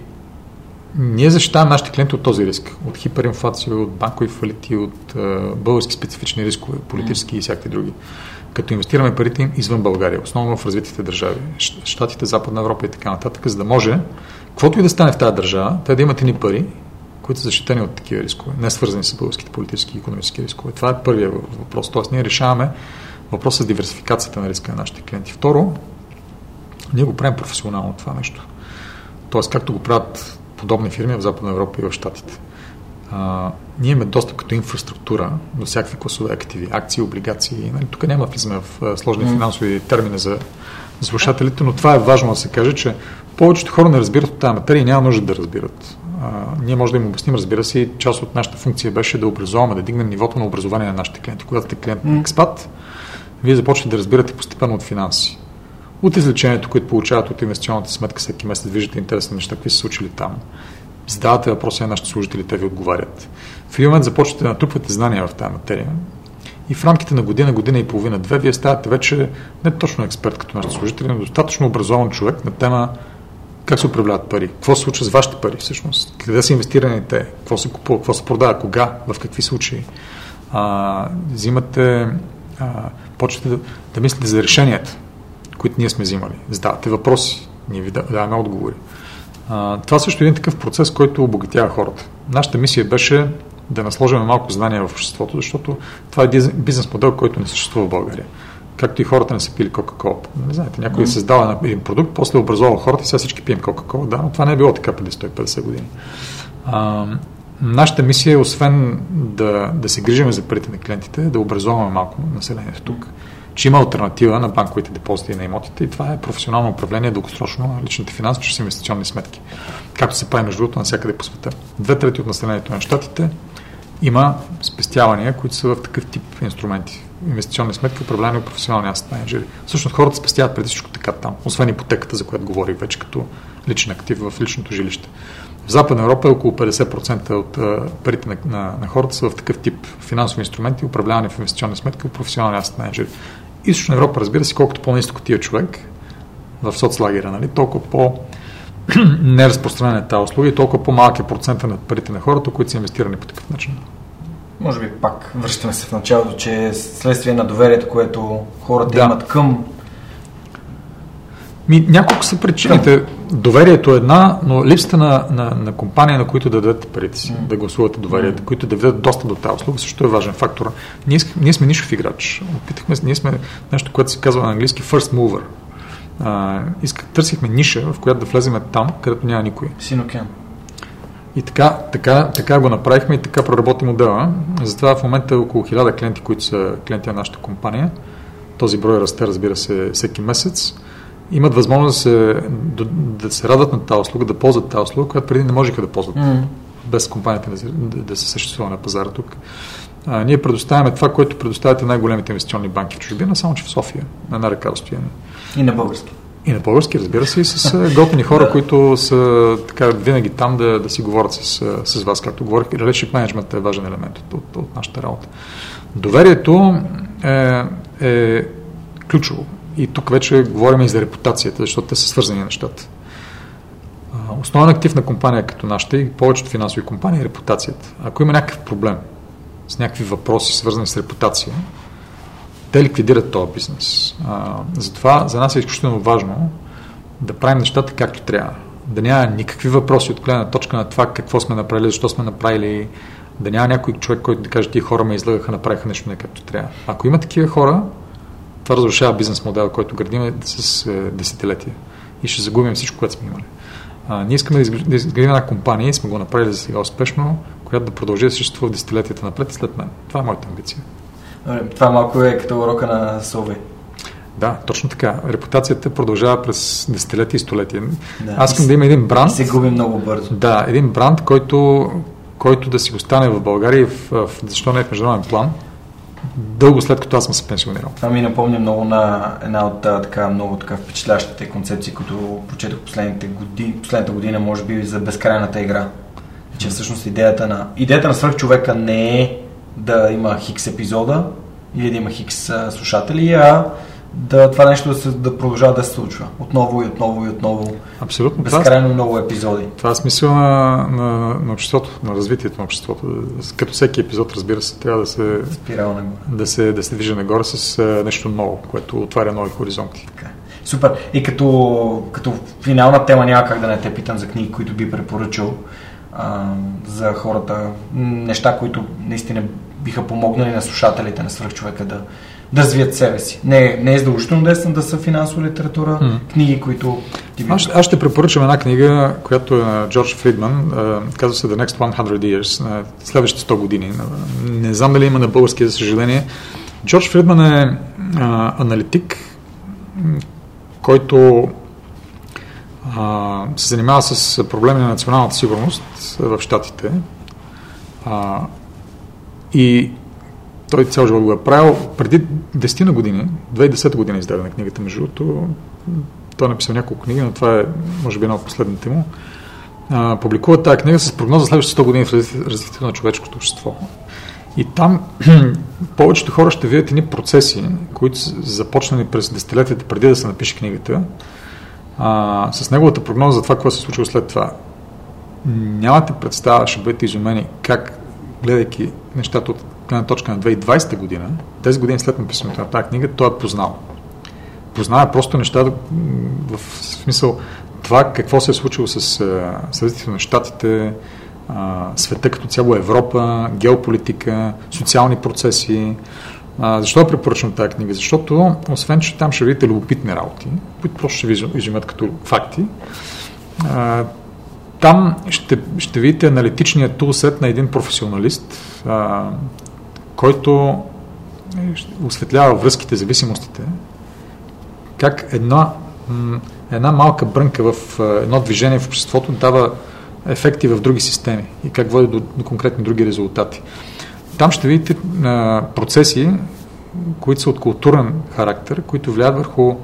Speaker 3: ние защитаваме нашите клиенти от този риск, от хиперинфлация, от банкови фалити, от а, български специфични рискове, политически и всякакви други. Като инвестираме парите им извън България, основно в развитите държави, Штатите, Западна Европа и така нататък, за да може, каквото и да стане в тази държава, те да имат едни пари, които са защитени от такива рискове, не свързани с българските политически и економически рискове. Това е първият въпрос. Тоест, ние решаваме въпроса с диверсификацията на риска на нашите клиенти. Второ, ние го правим професионално това нещо. Тоест, както го правят подобни фирми в Западна Европа и в Штатите. А, ние имаме достъп като инфраструктура до всякакви класове активи, акции, облигации. Нали, тук няма влизаме в сложни финансови термини за слушателите, но това е важно да се каже, че повечето хора не разбират от тази материя и няма нужда да разбират. А, ние може да им обясним, разбира се, част от нашата функция беше да образуваме, да дигнем нивото на образование на нашите клиенти. Когато сте клиент на експат, вие започвате да разбирате постепенно от финанси от излечението, което получават от инвестиционната сметка всеки месец, виждате интересни неща, какви са случили там. Задавате въпроси на нашите служители, те ви отговарят. В един момент започвате да натрупвате знания в тази материя и в рамките на година, година и половина, две, вие ставате вече не точно експерт като нашите служители, но достатъчно образован човек на тема как се управляват пари, какво се случва с вашите пари всъщност, къде са инвестирани те, какво се купува, какво се продава, кога, в какви случаи. А, взимате, а, почвате да, да мислите за решенията които ние сме взимали. Задавате въпроси, ние ви даваме отговори. А, това също е един такъв процес, който обогатява хората. Нашата мисия беше да насложим малко знания в обществото, защото това е бизнес модел, който не съществува в България. Както и хората не са пили Кока-Кола. Не знаете, някой mm. създава един продукт, после е образовал хората и сега всички пием Кока-Кола. Да, но това не е било така преди 150 години. А, нашата мисия е, освен да, да се грижим за парите на клиентите, да образоваме малко населението тук, че има альтернатива на банковите депозити и на имотите и това е професионално управление дългосрочно на личните финанси чрез инвестиционни сметки. Както се прави между другото навсякъде по света. Две трети от населението на щатите има спестявания, които са в такъв тип инструменти. Инвестиционни сметки, управлявани от професионални асет менеджери. Всъщност хората спестяват преди всичко така там, освен ипотеката, за която говорих вече като личен актив в личното жилище. В Западна Европа е около 50% от парите на, на, на хората са в такъв тип финансови инструменти, управлявани в инвестиционни сметки от професионални асет менеджери. Източна Европа, разбира се, колкото по-ниско тия човек в соцлагера, нали, толкова по- неразпространена е тази услуга и толкова по-малък е процента на парите на хората, които са инвестирани по такъв начин.
Speaker 1: Може би пак връщаме се в началото, че е следствие на доверието, което хората
Speaker 3: Да.
Speaker 1: имат към
Speaker 3: Ми, няколко са причините. Доверието е една, но липсата на, на, на компания, на които да дадете парите си, да гласувате доверието, които да дадат достъп до тази услуга, също е важен фактор. Ние, ние сме нишов играч. Опитахме, ние сме нещо, което се казва на английски first mover. А, исках, търсихме ниша, в която да влеземе там, където няма никой.
Speaker 1: Синокен.
Speaker 3: И така, така, така го направихме и така проработи модела. Затова в момента е около 1000 клиенти, които са клиенти на нашата компания. Този брой расте, разбира се, всеки месец. Имат възможност да се, да, да се радват на тази услуга, да ползват тази услуга, която преди не можеха да ползват.
Speaker 1: М.
Speaker 3: Без компанията да, да, да се съществува на пазара тук. А, ние предоставяме това, което предоставяте най-големите инвестиционни банки в чужбина, само че в София, на една ръка разстояние.
Speaker 1: И на български.
Speaker 3: И на български, разбира се, и с готини хора, които са така винаги там да, да си говорят с, с вас, както говорих. Relationship management е важен елемент от, от, от нашата работа. Доверието е, е ключово. И тук вече говорим и за репутацията, защото те са свързани нещата. Основен актив на компания като нашата и повечето финансови компании е репутацията. Ако има някакъв проблем с някакви въпроси, свързани с репутация, те ликвидират този бизнес. А, затова за нас е изключително важно да правим нещата както трябва. Да няма никакви въпроси от гледна точка на това какво сме направили, защо сме направили, да няма някой човек, който да каже, тия хора ме излагаха, направиха нещо не както трябва. Ако има такива хора, това разрушава бизнес модел, който градим с е, десетилетия и ще загубим всичко, което сме имали. А, ние искаме да изгр- да изградим една компания и сме го направили за сега успешно, която да продължи да съществува десетилетията напред и след мен. Това е моята амбиция.
Speaker 1: Това малко е като урока на Сови.
Speaker 3: Да, точно така. Репутацията продължава през десетилетия и столетия.
Speaker 1: Да.
Speaker 3: Аз искам да има един бранд.
Speaker 1: се губи много бързо.
Speaker 3: Да, един бранд, който, който да си остане в България, в, в, защо не в международен план, дълго след като аз съм се пенсионирал.
Speaker 1: Това ми напомня много на една от така, много така впечатлящите концепции, които прочетох последните години, последната година, може би за безкрайната игра. Че всъщност идеята на, идеята на свръхчовека не е да има хикс епизода или да има хикс слушатели, а да това нещо да, се, да продължава да се случва. Отново и отново и отново.
Speaker 3: Абсолютно. Това,
Speaker 1: Безкрайно много епизоди.
Speaker 3: това е смисъл на, на, на обществото, на развитието на обществото. Като всеки епизод, разбира се, трябва да се,
Speaker 1: Спирала нагоре.
Speaker 3: да се, да се движи нагоре с а, нещо ново, което отваря нови хоризонти.
Speaker 1: Така. Супер. И като, като финална тема няма как да не те питам за книги, които би препоръчал а, за хората, неща, които наистина биха помогнали на слушателите на свръхчовека да, да развият себе си. Не, не е задължително да, да са финансова литература,
Speaker 3: М.
Speaker 1: книги, които ти.
Speaker 3: Аз, аз ще препоръчам една книга, която е на Джордж Фридман, казва се The Next 100 Years, следващите 100 години. Не знам дали има на български, за съжаление. Джордж Фридман е а, аналитик, който а, се занимава с проблеми на националната сигурност в Штатите. А, и той цял живот го е правил. Преди 10 на години, 2010 година издаде на книгата, между другото, той е написал няколко книги, но това е, може би, една от последните му. А, публикува тази книга с прогноза за следващите 100 години в разви- развитието на човешкото общество. И там повечето хора ще видят едни процеси, които са започнали през десетилетията преди да се напише книгата, а, с неговата прогноза за това, какво се е случило след това. Нямате представа, ще бъдете изумени как, гледайки нещата от гледна точка на 2020 година, 10 години след написането на тази книга, той е познал. познава просто неща в смисъл това какво се е случило с развитието на щатите, света като цяло Европа, геополитика, социални процеси. А, защо препоръчвам тази книга? Защото, освен, че там ще видите любопитни работи, които просто ще ви изжимат като факти, а, там ще, ще видите аналитичния тулсет на един професионалист, а, който осветлява връзките, зависимостите, как една, една малка брънка в едно движение в обществото дава ефекти в други системи и как води до, до конкретни други резултати. Там ще видите а, процеси, които са от културен характер, които влияят върху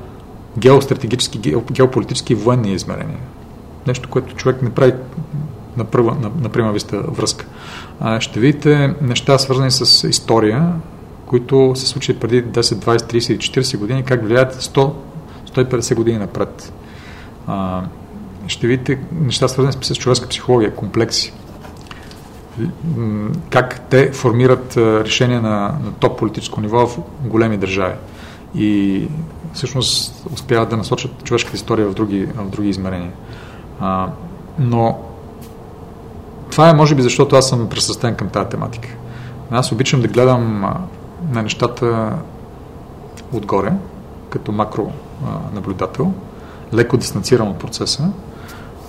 Speaker 3: геостратегически, геополитически и военни измерения. Нещо, което човек не прави на, на, на прима виста връзка. Ще видите неща, свързани с история, които се случили преди 10, 20, 30 или 40 години, как влияят 100, 150 години напред. Ще видите неща, свързани с човешка психология, комплекси. Как те формират решения на, на топ политическо ниво в големи държави. И всъщност успяват да насочат човешката история в други, в други измерения. Но това е може би защото аз съм пресъстен към тази тематика. Аз обичам да гледам на нещата отгоре, като макро наблюдател, леко дистанциран от процеса,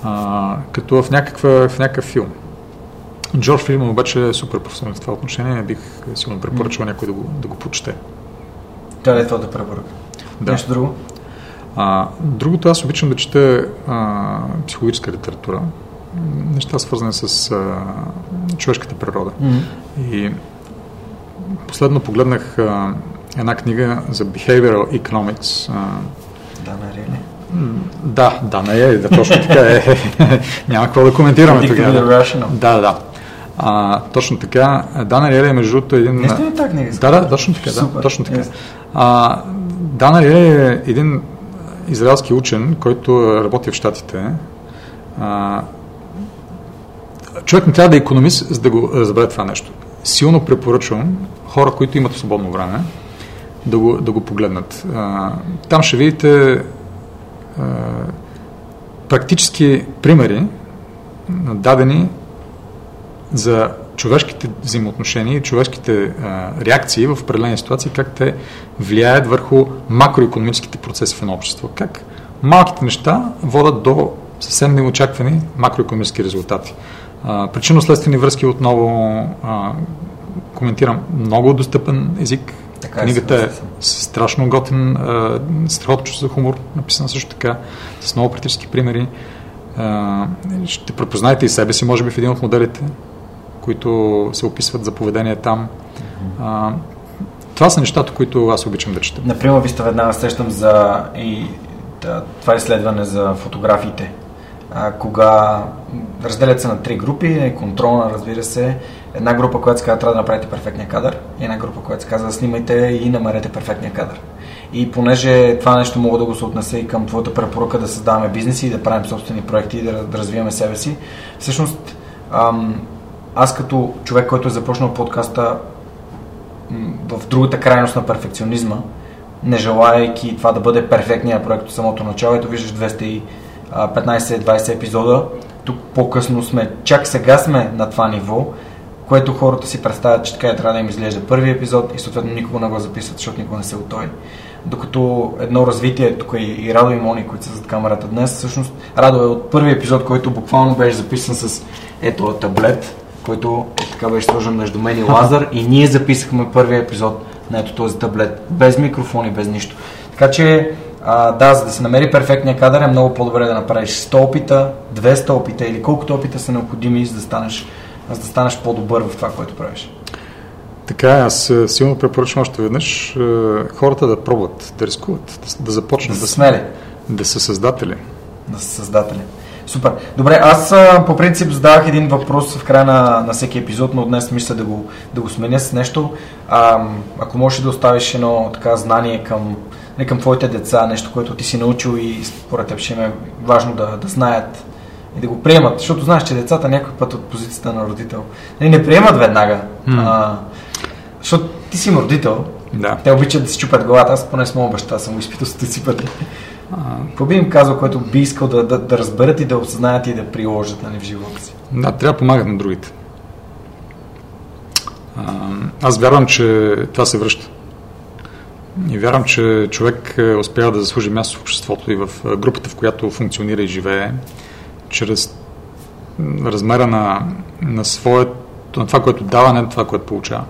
Speaker 3: а, като в, някаква, в някакъв филм. Джордж Филман обаче е супер професионален в това отношение, бих силно препоръчал някой да го, да го прочете.
Speaker 1: Да, е това да препоръка. Да. Нещо друго?
Speaker 3: А, другото, аз обичам да чета а, психологическа литература, неща свързани с а, човешката природа. Mm-hmm. И последно погледнах а, една книга за Behavioral Economics. А,
Speaker 1: да, нали?
Speaker 3: Да, да, не е, да, точно така е. Няма какво да коментираме тогава. Да, да. А, точно така. Дана Риели е между другото един...
Speaker 1: Не сте ли така книга?
Speaker 3: Да, да, точно така. Да, точно така. А, Дана Риели е един израелски учен, който работи в Штатите. А, човек не трябва да е економист, за да го разбере това нещо. Силно препоръчвам хора, които имат свободно време, да го, да го погледнат. А, там ще видите практически примери, дадени за човешките взаимоотношения и човешките а, реакции в определени ситуации, как те влияят върху макроекономическите процеси в едно общество. Как малките неща водят до съвсем неочаквани макроекономически резултати. Причинно-следствени връзки отново а, коментирам много достъпен език, така е, Книгата е страшно готен, страхотно чувство за хумор, написана също така, с много практически примери. Ще препознаете и себе си, може би, в един от моделите, които се описват за поведение там. Това са нещата, които аз обичам да чета.
Speaker 1: Например, ви сте веднага срещам за и да, това изследване за фотографиите. А, кога разделят се на три групи, е контролна, разбира се, една група, която се казва, трябва да направите перфектния кадър, и една група, която се казва, снимайте и намерете перфектния кадър. И понеже това нещо мога да го се отнесе и към твоята препоръка да създаваме бизнеси и да правим собствени проекти и да, да развиваме себе си, всъщност ам, аз като човек, който е започнал подкаста в другата крайност на перфекционизма, не желаяйки това да бъде перфектният проект от самото начало, ето виждаш 215-20 епизода, тук по-късно сме, чак сега сме на това ниво, което хората си представят, че така е трябва да им изглежда първи епизод и съответно никога не го записват, защото никога не се готови. Докато едно развитие, тук и, и Радо и Мони, които са зад камерата днес, всъщност Радо е от първи епизод, който буквално беше записан с ето таблет, който е, така беше сложен между мен и Лазар и ние записахме първия епизод на ето този таблет, без микрофон и без нищо. Така че а, да, за да се намери перфектния кадър е много по-добре да направиш 100 опита, 200 опита или колкото опита са необходими, за да станеш за да станеш по-добър в това, което правиш.
Speaker 3: Така, аз е, силно препоръчвам още веднъж е, хората да пробват, да рискуват, да, да започнат.
Speaker 1: Да са смели.
Speaker 3: Да са създатели.
Speaker 1: Да са създатели. Супер. Добре, аз по принцип задавах един въпрос в края на, на всеки епизод, но днес мисля да го, да го сменя с нещо. А, ако можеш да оставиш едно така знание към, не към твоите деца, нещо, което ти си научил и според теб ще им е важно да, да знаят и да го приемат, защото знаеш, че децата някой път от позицията на родител не, нали, не приемат веднага. Mm. А,
Speaker 4: Защото ти си им родител,
Speaker 3: Да.
Speaker 4: те обичат да си чупят главата, аз поне с моя баща съм го изпитал стотици пъти. Какво би им казал, което би искал да, да, да разберат и да осъзнаят и да приложат нали, в живота си?
Speaker 3: Да, трябва да помагат на другите. А, Аз вярвам, че това се връща. И вярвам, че човек е, успява да заслужи място в обществото и в е, групата, в която функционира и живее, чрез размера на, на своето, на това, което дава, не на това, което получава.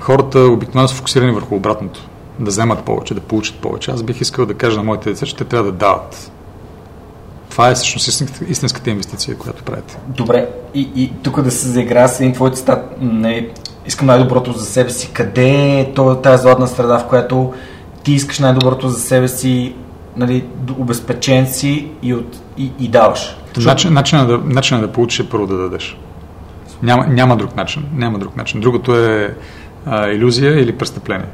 Speaker 3: Хората обикновено са фокусирани върху обратното. Да вземат повече, да получат повече. Аз бих искал да кажа на моите деца, че те трябва да дават. Това е всъщност истинската, инвестиция, която правите.
Speaker 4: Добре, и, и тук да се заигра с един твой цитат, не, искам най-доброто за себе си. Къде е тази златна среда, в която ти искаш най-доброто за себе си, нали, обезпечен си и, от, и, и даваш?
Speaker 3: Начин, начинът, да, начинът да получиш е първо да дадеш. Няма, няма друг начин. Няма друг начин. Другото е а, иллюзия или престъпление.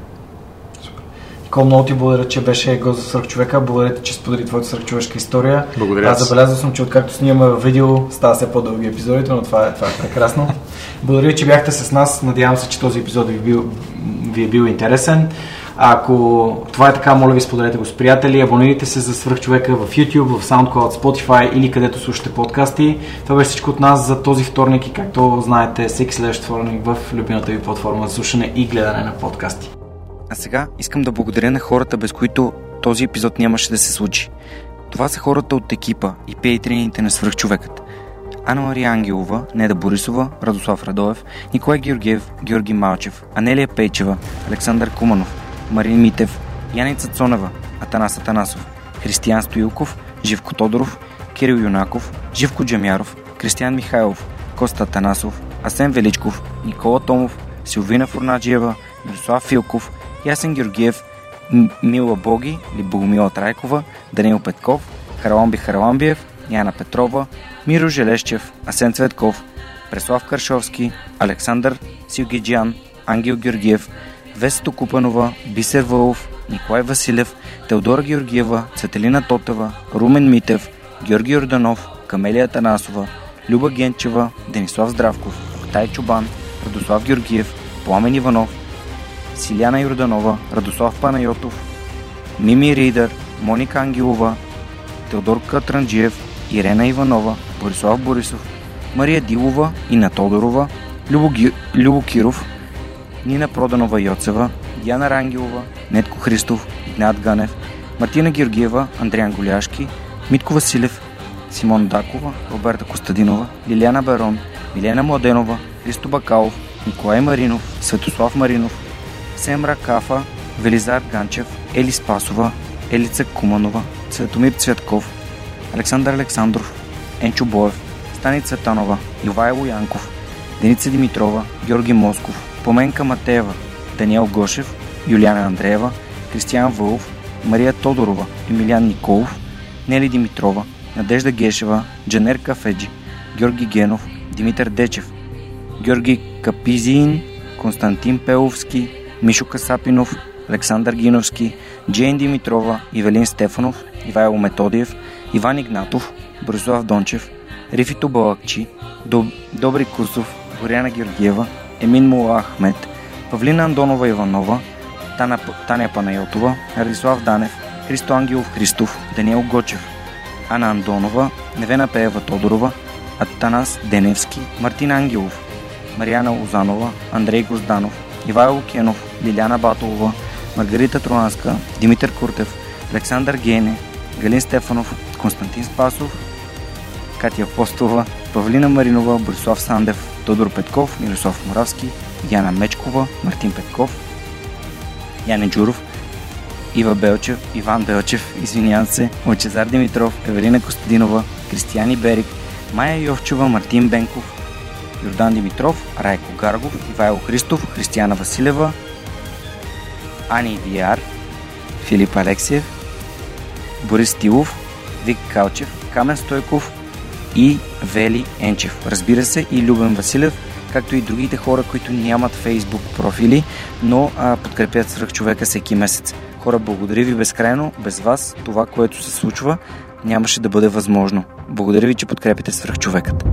Speaker 4: Никол, много ти благодаря, че беше гост за свърхчовека. Благодаря ти, че сподели твоята свърхчовешка история.
Speaker 3: Благодаря
Speaker 4: Аз
Speaker 3: аз.
Speaker 4: забелязал съм, че откакто снимаме видео, става все по-дълги епизодите, но това е, това е прекрасно. Благодаря, че бяхте с нас. Надявам се, че този епизод ви, бил, ви е бил интересен. Ако това е така, моля ви споделете го с приятели, абонирайте се за свърхчовека в YouTube, в SoundCloud, Spotify или където слушате подкасти. Това беше всичко от нас за този вторник и както знаете, всеки следващ вторник в любимата ви платформа за слушане и гледане на подкасти.
Speaker 1: А сега искам да благодаря на хората, без които този епизод нямаше да се случи. Това са хората от екипа и пейтрините на свръхчовекът. Анна Мария Ангелова, Неда Борисова, Радослав Радоев, Николай Георгиев, Георги Малчев, Анелия Пейчева, Александър Куманов, Марин Митев, Яница Цонева, Атанас Атанасов, Християн Стоилков, Живко Тодоров, Кирил Юнаков, Живко Джамяров, Кристиян Михайлов, Коста Атанасов, Асен Величков, Никола Томов, Силвина Фурнаджиева, Мирослав Филков, Ясен Георгиев, Мила Боги или Богомила Трайкова, Данил Петков, Хараламби Хараламбиев, Яна Петрова, Миро Желещев, Асен Цветков, Преслав Каршовски, Александър Силгиджан, Ангел Георгиев, Весто Купанова, Бисер Вълов, Николай Василев, Теодора Георгиева, Цветелина Тотева, Румен Митев, Георги Орданов, Камелия Танасова, Люба Генчева, Денислав Здравков, Октай Чубан, Радослав Георгиев, Пламен Иванов, Силяна Йорданова, Радослав Панайотов, Мими Ридър, Моника Ангелова, Теодор Катранджиев, Ирена Иванова, Борислав Борисов, Мария Дилова, Ина Тодорова, Любо, Ги... Любо Киров, Нина Проданова Йоцева, Диана Рангелова, Нетко Христов, Игнат Ганев, Мартина Георгиева, Андриан Голяшки, Митко Василев, Симон Дакова, Роберта Костадинова, Лиляна Барон, Милена Младенова, Христо Бакалов, Николай Маринов, Светослав Маринов, Семра Кафа, Велизар Ганчев, Ели Спасова, Елица Куманова, Цветомир Цветков, Александър Александров, Енчо Боев, Стани Цветанова, Ивайло Янков, Деница Димитрова, Георги Москов, Поменка Матеева, Даниел Гошев, Юлиана Андреева, Кристиян Вълов, Мария Тодорова, Емилиан Николов, Нели Димитрова, Надежда Гешева, Джанер Кафеджи, Георги Генов, Димитър Дечев, Георги Капизиин, Константин Пеловски, Мишо Касапинов, Александър Гиновски, Джейн Димитрова, Ивелин Стефанов, Ивайло Методиев, Иван Игнатов, Борислав Дончев, Рифито Балакчи, Доб... Добри Кусов, Боряна Георгиева, Емин Мула Ахмет, Павлина Андонова Иванова, Тана... Таня Панайотова, Радислав Данев, Христо Ангелов Христов, Даниел Гочев, Ана Андонова, Невена Пеева Тодорова, Атанас Деневски, Мартин Ангелов, Марияна Лозанова, Андрей Гозданов, Ивайло Кенов, Лиляна Батолова, Маргарита Тронанска, Димитър Куртев, Александър Гене, Галин Стефанов, Константин Спасов, Катя Апостолова, Павлина Маринова, Борислав Сандев, Тодор Петков, Мирослав Моравски, Яна Мечкова, Мартин Петков, Яне Джуров, Ива Белчев, Иван Белчев, извинявам се, Лъчезар Димитров, Евелина Костадинова, Кристияни Берик, Майя Йовчева, Мартин Бенков, Йордан Димитров, Райко Гаргов, Ивайло Христов, Християна Василева, Ани Виар, Филип Алексиев, Борис Тилов, Вик Калчев, Камен Стойков и Вели Енчев. Разбира се и Любен Василев, както и другите хора, които нямат фейсбук профили, но а, подкрепят свръхчовека всеки месец. Хора, благодаря ви безкрайно. Без вас това, което се случва, нямаше да бъде възможно. Благодаря ви, че подкрепите свръхчовекът.